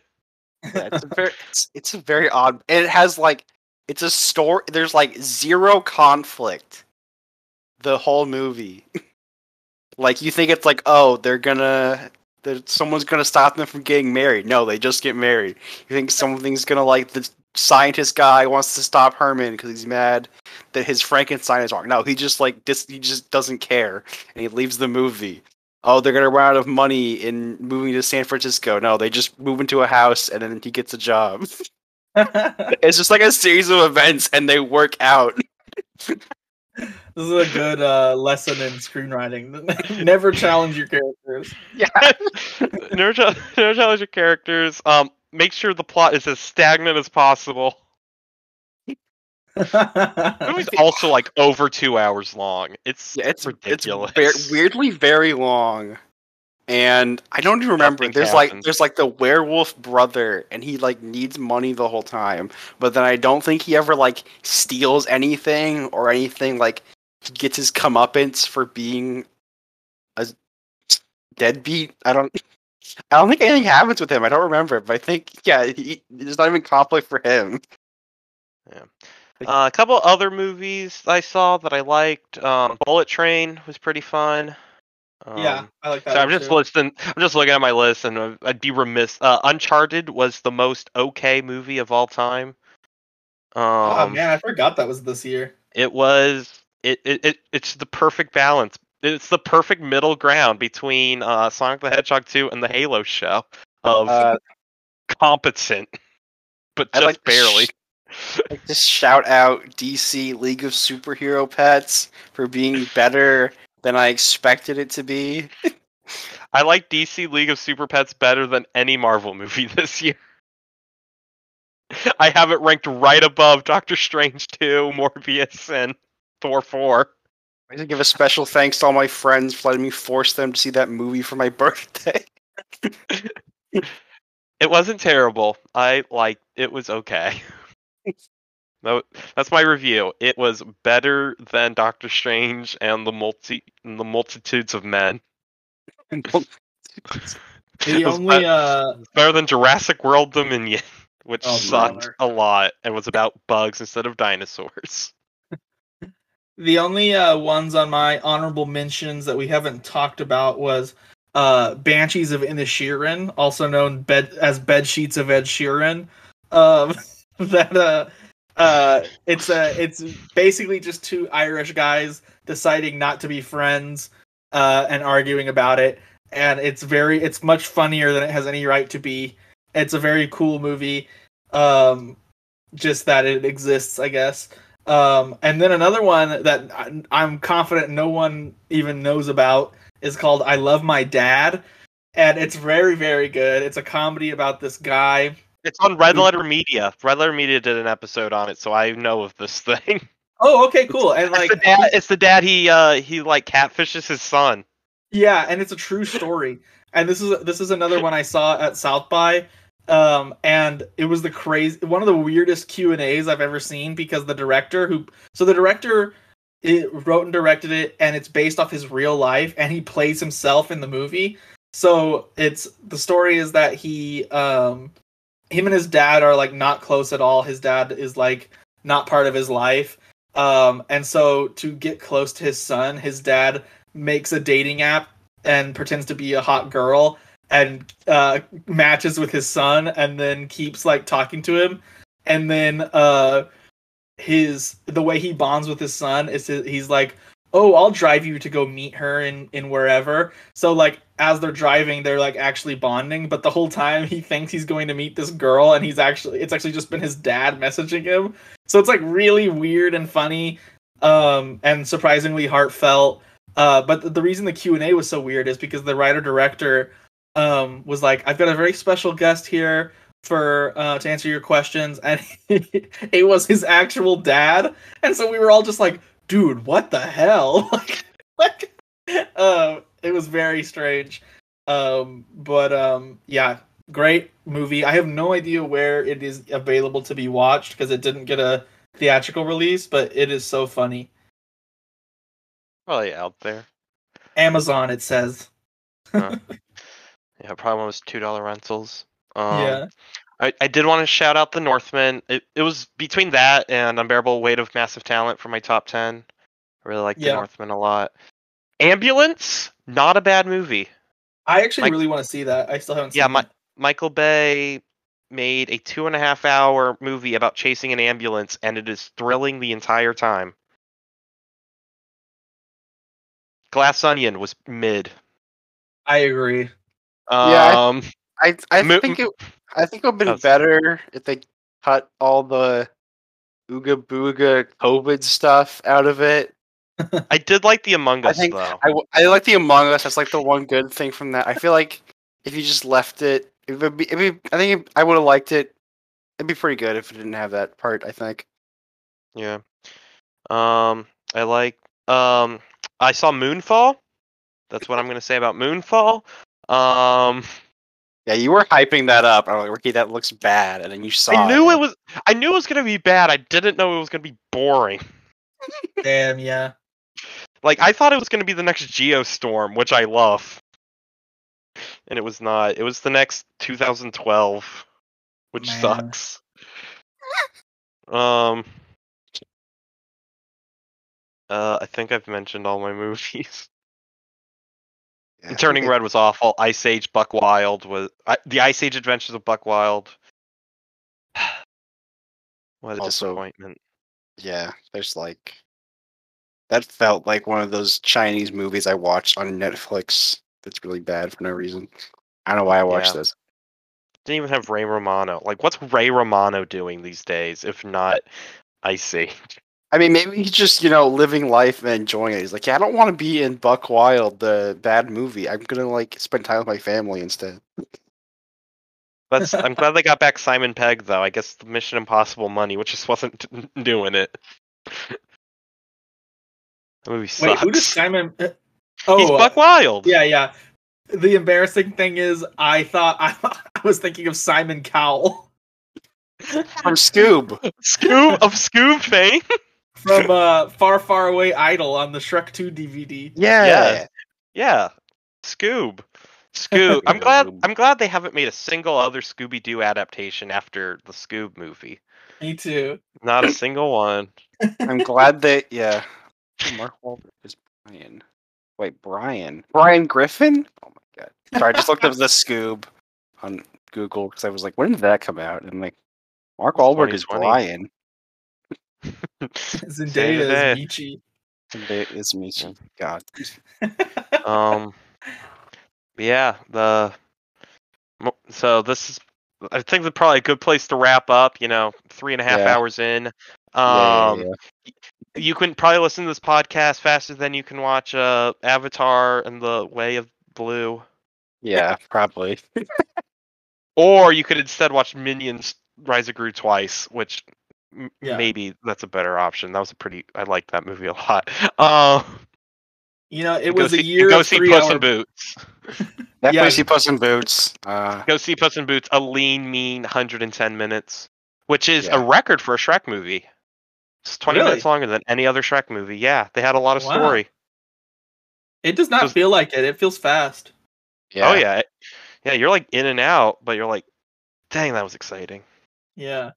S2: Yeah, it's a very it's, it's a very odd and it has like it's a story there's like zero conflict the whole movie Like you think it's like, oh, they're gonna, that someone's gonna stop them from getting married. No, they just get married. You think something's gonna like the scientist guy wants to stop Herman because he's mad that his Frankenstein is wrong. No, he just like dis- he just doesn't care and he leaves the movie. Oh, they're gonna run out of money in moving to San Francisco. No, they just move into a house and then he gets a job. it's just like a series of events and they work out.
S3: This is a good uh, lesson in screenwriting. Never challenge your characters.
S2: Yeah.
S1: never, chal- never challenge your characters. Um, make sure the plot is as stagnant as possible. The movie's also like over two hours long. It's
S2: Yeah, it's
S1: ridiculous.
S2: It's ver- weirdly very long, and I don't even remember.
S1: Nothing
S2: There's like there's like the werewolf brother, and he like needs money the whole time. But then I don't think he ever like steals anything or anything. Like he gets his comeuppance for being a deadbeat. I don't. I don't think anything happens with him. I don't remember, but I think yeah, he, there's not even conflict for him.
S1: Uh, a couple other movies I saw that I liked. Um, Bullet Train was pretty fun. Um,
S3: yeah, I like that.
S1: So I'm just
S3: too.
S1: listing. I'm just looking at my list, and uh, I'd be remiss. Uh, Uncharted was the most okay movie of all time. Um,
S3: oh man, I forgot that was this year.
S1: it was. It, it, it it's the perfect balance. It's the perfect middle ground between uh, Sonic the Hedgehog 2 and the Halo show of
S2: Uh,
S1: competent, but just
S2: like
S1: barely.
S2: sh- like to shout out DC League of Superhero Pets for being better than I expected it to be.
S1: I like DC League of Super Pets better than any Marvel movie this year. I have it ranked right above Doctor Strange 2, Morbius, and Thor 4.
S2: I to give a special thanks to all my friends for letting me force them to see that movie for my birthday.
S1: It wasn't terrible. I like it was okay. No, that's my review. It was better than Doctor Strange and the multi and the multitudes of men.
S3: The
S1: It was
S3: only
S1: be-
S3: uh,
S1: better than Jurassic World Dominion, which
S3: Oh,
S1: sucked
S3: brother.
S1: a lot and was about bugs instead of dinosaurs.
S3: The only uh ones on my honorable mentions that we haven't talked about was uh Banshees of Inisherin, also known bed as Bed Sheets of Ed Sheeran. Um, that uh uh it's uh it's basically just two Irish guys deciding not to be friends uh and arguing about it and it's very it's much funnier than it has any right to be. It's a very cool movie. Um just that it exists, I guess. Um and then another one that I- I'm confident no one even knows about is called I Love My Dad and it's very very good. It's a comedy about this guy
S1: It's on Red Letter Media. Red Letter Media did an episode on it, so I know of this thing.
S3: Oh, okay, cool. And
S1: It's
S3: like
S1: the dad. It's the dad. He uh he like catfishes his son.
S3: Yeah, and it's a true story. And this is this is another one I saw at South by, um, and it was the crazy one of the weirdest Q and A's I've ever seen because the director who so the director it wrote and directed it, and it's based off his real life, and he plays himself in the movie. So it's the story is that he um him and his dad are like not close at all. His dad is like not part of his life. Um, and so to get close to his son, his dad makes a dating app and pretends to be a hot girl and uh, matches with his son and then keeps like talking to him. And then uh his the way he bonds with his son is he's like oh i'll drive you to go meet her in in wherever. So like as they're driving they're like actually bonding but the whole time he thinks he's going to meet this girl and he's actually it's actually just been his dad messaging him. So it's like really weird and funny um and surprisingly heartfelt. Uh but the, the reason the q&a was so weird is because the writer director um was like i've got a very special guest here for uh to answer your questions and it was his actual dad and so we were all just like dude what the hell? Like, like uh, it was very strange. Um but um yeah great movie. I have no idea where it is available to be watched because it didn't get a theatrical release but it is so funny.
S1: Probably out there.
S3: amazon it says
S1: Yeah, probably one was two dollar rentals. Um,
S3: yeah
S1: I, I did want to shout out the Northmen. It it was between that and Unbearable Weight of Massive Talent for my top ten. I really like the Northmen a lot. Ambulance, Not a bad movie.
S3: I actually
S1: Mike-
S3: really want to see that. I still haven't seen
S1: Yeah, my. Michael Bay made a two and a half hour movie about chasing an ambulance, and it is thrilling the entire time. Glass Onion was mid.
S3: I agree.
S2: Yeah,
S1: Um,
S2: I I
S1: Mo-
S2: think it I think it would have
S1: Oh,
S2: been better if they cut all the ooga booga COVID stuff out of it.
S1: I did like the Among
S2: I
S1: Us
S2: think
S1: though.
S2: I like the Among Us. That's like the one good thing from that. I feel like if you just left it, it would be. It'd be I think I would have liked it. It'd be pretty good if it didn't have that part. I think.
S1: Yeah. Um, I like. Um, I saw Moonfall. That's what I'm gonna say about Moonfall. Um,
S2: Yeah, you were hyping that up. I'm like, Ricky, that looks bad, and then you saw.
S1: I knew
S2: it.
S1: it was. I knew it was gonna be bad. I didn't know it was gonna be boring.
S3: Damn, yeah.
S1: Like I thought it was gonna be the next Geostorm, which I love, and it was not. It was the next 2012, which
S3: Man.
S1: sucks. Um. Uh, I think I've mentioned all my movies.
S2: Yeah,
S1: Turning Red was awful. Ice Age Buck Wild was I, the Ice Age Adventures of Buck Wild. what a
S2: Also-
S1: disappointment.
S2: Yeah, there's like. That felt like one of those Chinese movies I watched on Netflix. That's really bad for no reason. I don't know why I watched
S1: Yeah.
S2: this.
S1: Didn't even have Ray Romano. Like, what's Ray Romano doing these days if not Ice Age?
S2: I mean, maybe he's just you know living life and enjoying it. He's like, yeah, I don't want to be in Buck Wild, the bad movie. I'm gonna like spend time with my family instead.
S1: That's. I'm glad they got back Simon Pegg though. I guess the Mission Impossible money, which just wasn't doing it. The movie sucks.
S3: Wait, who does Simon? Oh,
S1: He's
S3: uh,
S1: Buck Wild.
S3: yeah, yeah. The embarrassing thing is, I thought I, I was thinking of Simon Cowell
S2: From Scoob.
S1: Scoob of Scoob fame.
S3: from uh, Far Far Away Idol on the Shrek 2 DVD.
S2: Yeah.
S1: Yeah. Yeah, Scoob. Scoob. I'm glad. I'm glad they haven't made a single other Scooby Doo adaptation after the Scoob movie.
S3: Me too.
S1: Not a single one.
S2: I'm glad that yeah. Mark Wahlberg is Brian. Wait, Brian. Brian Griffin? Oh my god. Sorry, I just looked up the Scoob on Google because I was like, when did that come out? And like, Mark Wahlberg is Brian.
S3: Zendaya is Michi.
S2: It is Michi. God.
S1: um. Yeah. The. So this is. I think that's probably a good place to wrap up. You know, three and a half
S2: Yeah.
S1: hours in.
S2: Yeah, yeah,
S1: Um.
S2: yeah.
S1: You can probably listen to this podcast faster than you can watch uh, Avatar and the Way of Blue.
S2: Yeah, probably.
S1: Or you could instead watch Minions Rise of Gru twice, which
S3: Yeah.
S1: maybe that's a better option. That was a pretty. I liked that movie a lot. Uh,
S3: You know, it
S1: go
S3: was
S1: see,
S3: a year
S1: Go
S3: of
S1: see
S3: three
S1: Puss
S3: hour...
S1: in Boots.
S2: Definitely
S3: Yeah.
S2: see Puss in Boots. Uh,
S1: Go see Puss in Boots. A lean, mean 110 minutes, which is
S2: Yeah.
S1: a record for a Shrek movie. It's 20
S3: Really?
S1: minutes longer than any other Shrek movie. Yeah, they had a lot of
S3: Wow.
S1: story.
S3: It does not
S1: Just-
S3: feel like it. It feels fast.
S2: yeah.
S1: Oh yeah, yeah. You're like in and out, but you're like, dang, that was exciting.
S3: Yeah.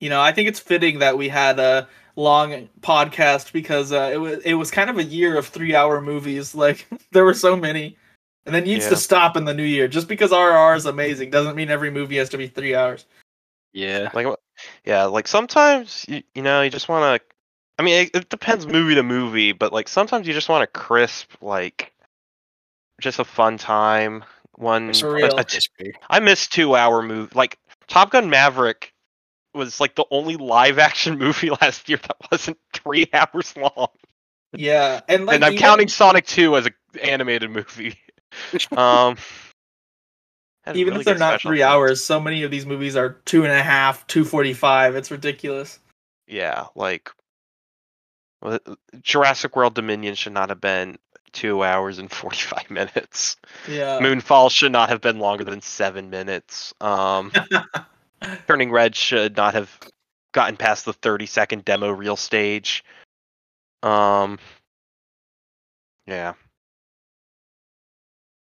S3: You know, I think it's fitting that we had a long podcast because uh, it was it was kind of a year of three hour movies. Like there were so many, and then needs
S1: Yeah.
S3: to stop in the new year. Just because RRR is amazing doesn't mean every movie has to be three hours.
S2: Yeah.
S1: Like, yeah, like sometimes you, you know you just want to. I mean, it, it depends movie to movie, but like sometimes you just want a crisp, like, just a fun time. One,
S3: For
S1: a-
S3: real.
S1: a t- I miss two hour movie. Like Top Gun Maverick was like the only live action movie last year that wasn't three hours long.
S3: Yeah, and like
S1: and I'm counting Sonic 2 as an animated movie. um,
S3: even
S1: really
S3: if they're not three hours, so many of these movies are two and a half, two forty five. It's ridiculous.
S1: Yeah, like Jurassic World Dominion should not have been two hours and 45 minutes.
S3: Yeah.
S1: Moonfall should not have been longer than seven minutes. Um, Turning Red should not have gotten past the 30 second demo reel stage. Um, yeah.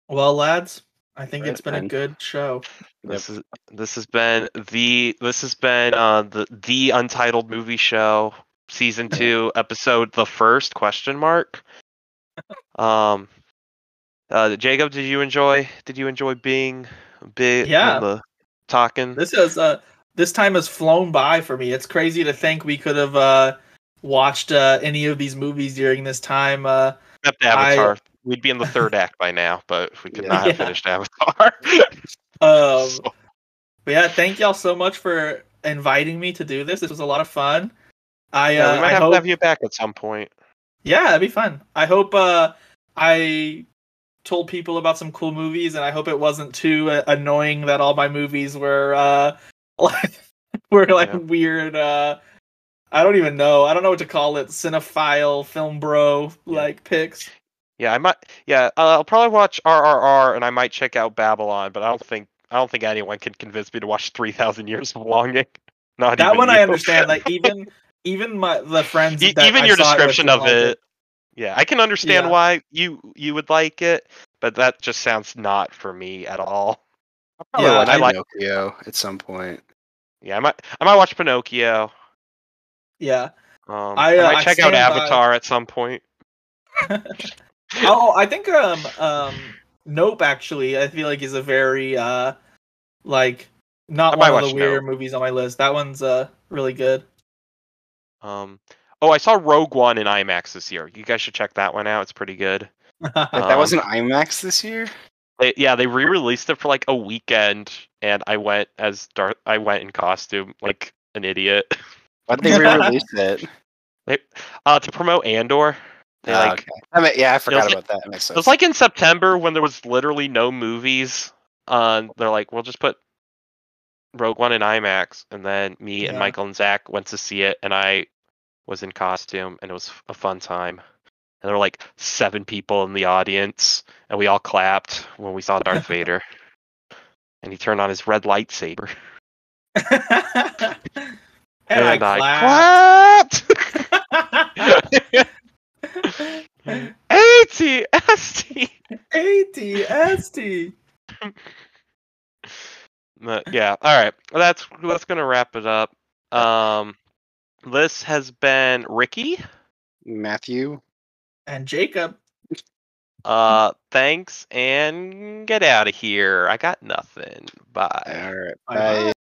S3: well, lads, I think
S2: Right,
S3: it's been a good show.
S1: This is this has been the this has been uh the the untitled movie show season two episode the first question mark Um, uh, Jacob, did you enjoy? Did you enjoy being a bit
S3: Yeah.
S1: the talking?
S3: This is uh this time has flown by for me. It's crazy to think we could have uh watched uh any of these movies during this time. Uh
S1: Except
S3: I-
S1: Avatar. We'd be in the third act by now, but we could
S2: Yeah.
S1: not have
S3: Yeah.
S1: finished Avatar.
S3: um
S1: So-
S3: but yeah, thank y'all so much for inviting me to do this. This was a lot of fun. I
S1: yeah,
S3: uh,
S1: we might
S3: I
S1: have
S3: hope,
S1: to have you back at some point.
S3: Yeah, it'd be fun. I hope uh I told people about some cool movies and I hope it wasn't too uh, annoying that all my movies were uh like were like
S1: Yeah.
S3: weird uh I don't even know. I don't know what to call it. Cinephile, film bro,
S1: Yeah.
S3: like picks.
S1: Yeah, I might. Yeah, I'll probably watch RRR, and I might check out Babylon, but I don't think I don't think anyone can convince me to watch Three Thousand Years of Longing. Not
S3: That one
S1: you.
S3: I understand. Like even even my the friends
S1: E-
S3: that
S1: even your
S3: it
S1: description
S3: didn't
S1: of it. Yeah, I can understand
S3: Yeah.
S1: why you you would like it, but that just sounds not for me at all.
S2: Probably
S3: Yeah,
S1: I like-
S2: Pinocchio at some point.
S1: Yeah, I might I might watch Pinocchio.
S3: Yeah.
S1: Um,
S3: I,
S1: I,
S3: uh,
S1: might
S3: I
S1: check out
S3: stand by-
S1: Avatar at some point.
S3: oh, I think um um Nope actually I feel like is a very uh like not
S1: might
S3: one of the weirder
S1: Nope.
S3: movies on my list. That one's uh really good.
S1: Um, oh, I saw Rogue One in IMAX this year. You guys should check that one out. It's pretty good.
S2: Wait, that
S1: Um,
S2: wasn't IMAX this year.
S1: They, yeah, they re-released it for like a weekend, and I went as Darth. I went in costume like an idiot.
S2: Why did they re-release it?
S1: They, uh, to promote Andor. They
S2: Ah,
S1: like
S2: okay. I mean, yeah, I forgot
S1: like-
S2: about that. That makes sense.
S1: it was like in September when there was literally no movies. Uh, they're like, we'll just put Rogue One in IMAX, and then me and Michael and Zach went to see it, and I was in costume, and it was a fun time. And there were like seven people in the audience, and we all clapped when we saw Darth Vader, and he turned on his red lightsaber,
S3: and, I
S1: clapped.
S3: clapped.
S1: ATST.
S3: ATST.
S1: But, yeah. All right. Well, that's that's gonna wrap it up. Um, this has been Ricky.
S2: Matthew.
S3: And Jacob.
S1: Uh, thanks and get out of here. I got nothing. Bye.
S2: All right.
S3: Bye-bye.
S2: Bye.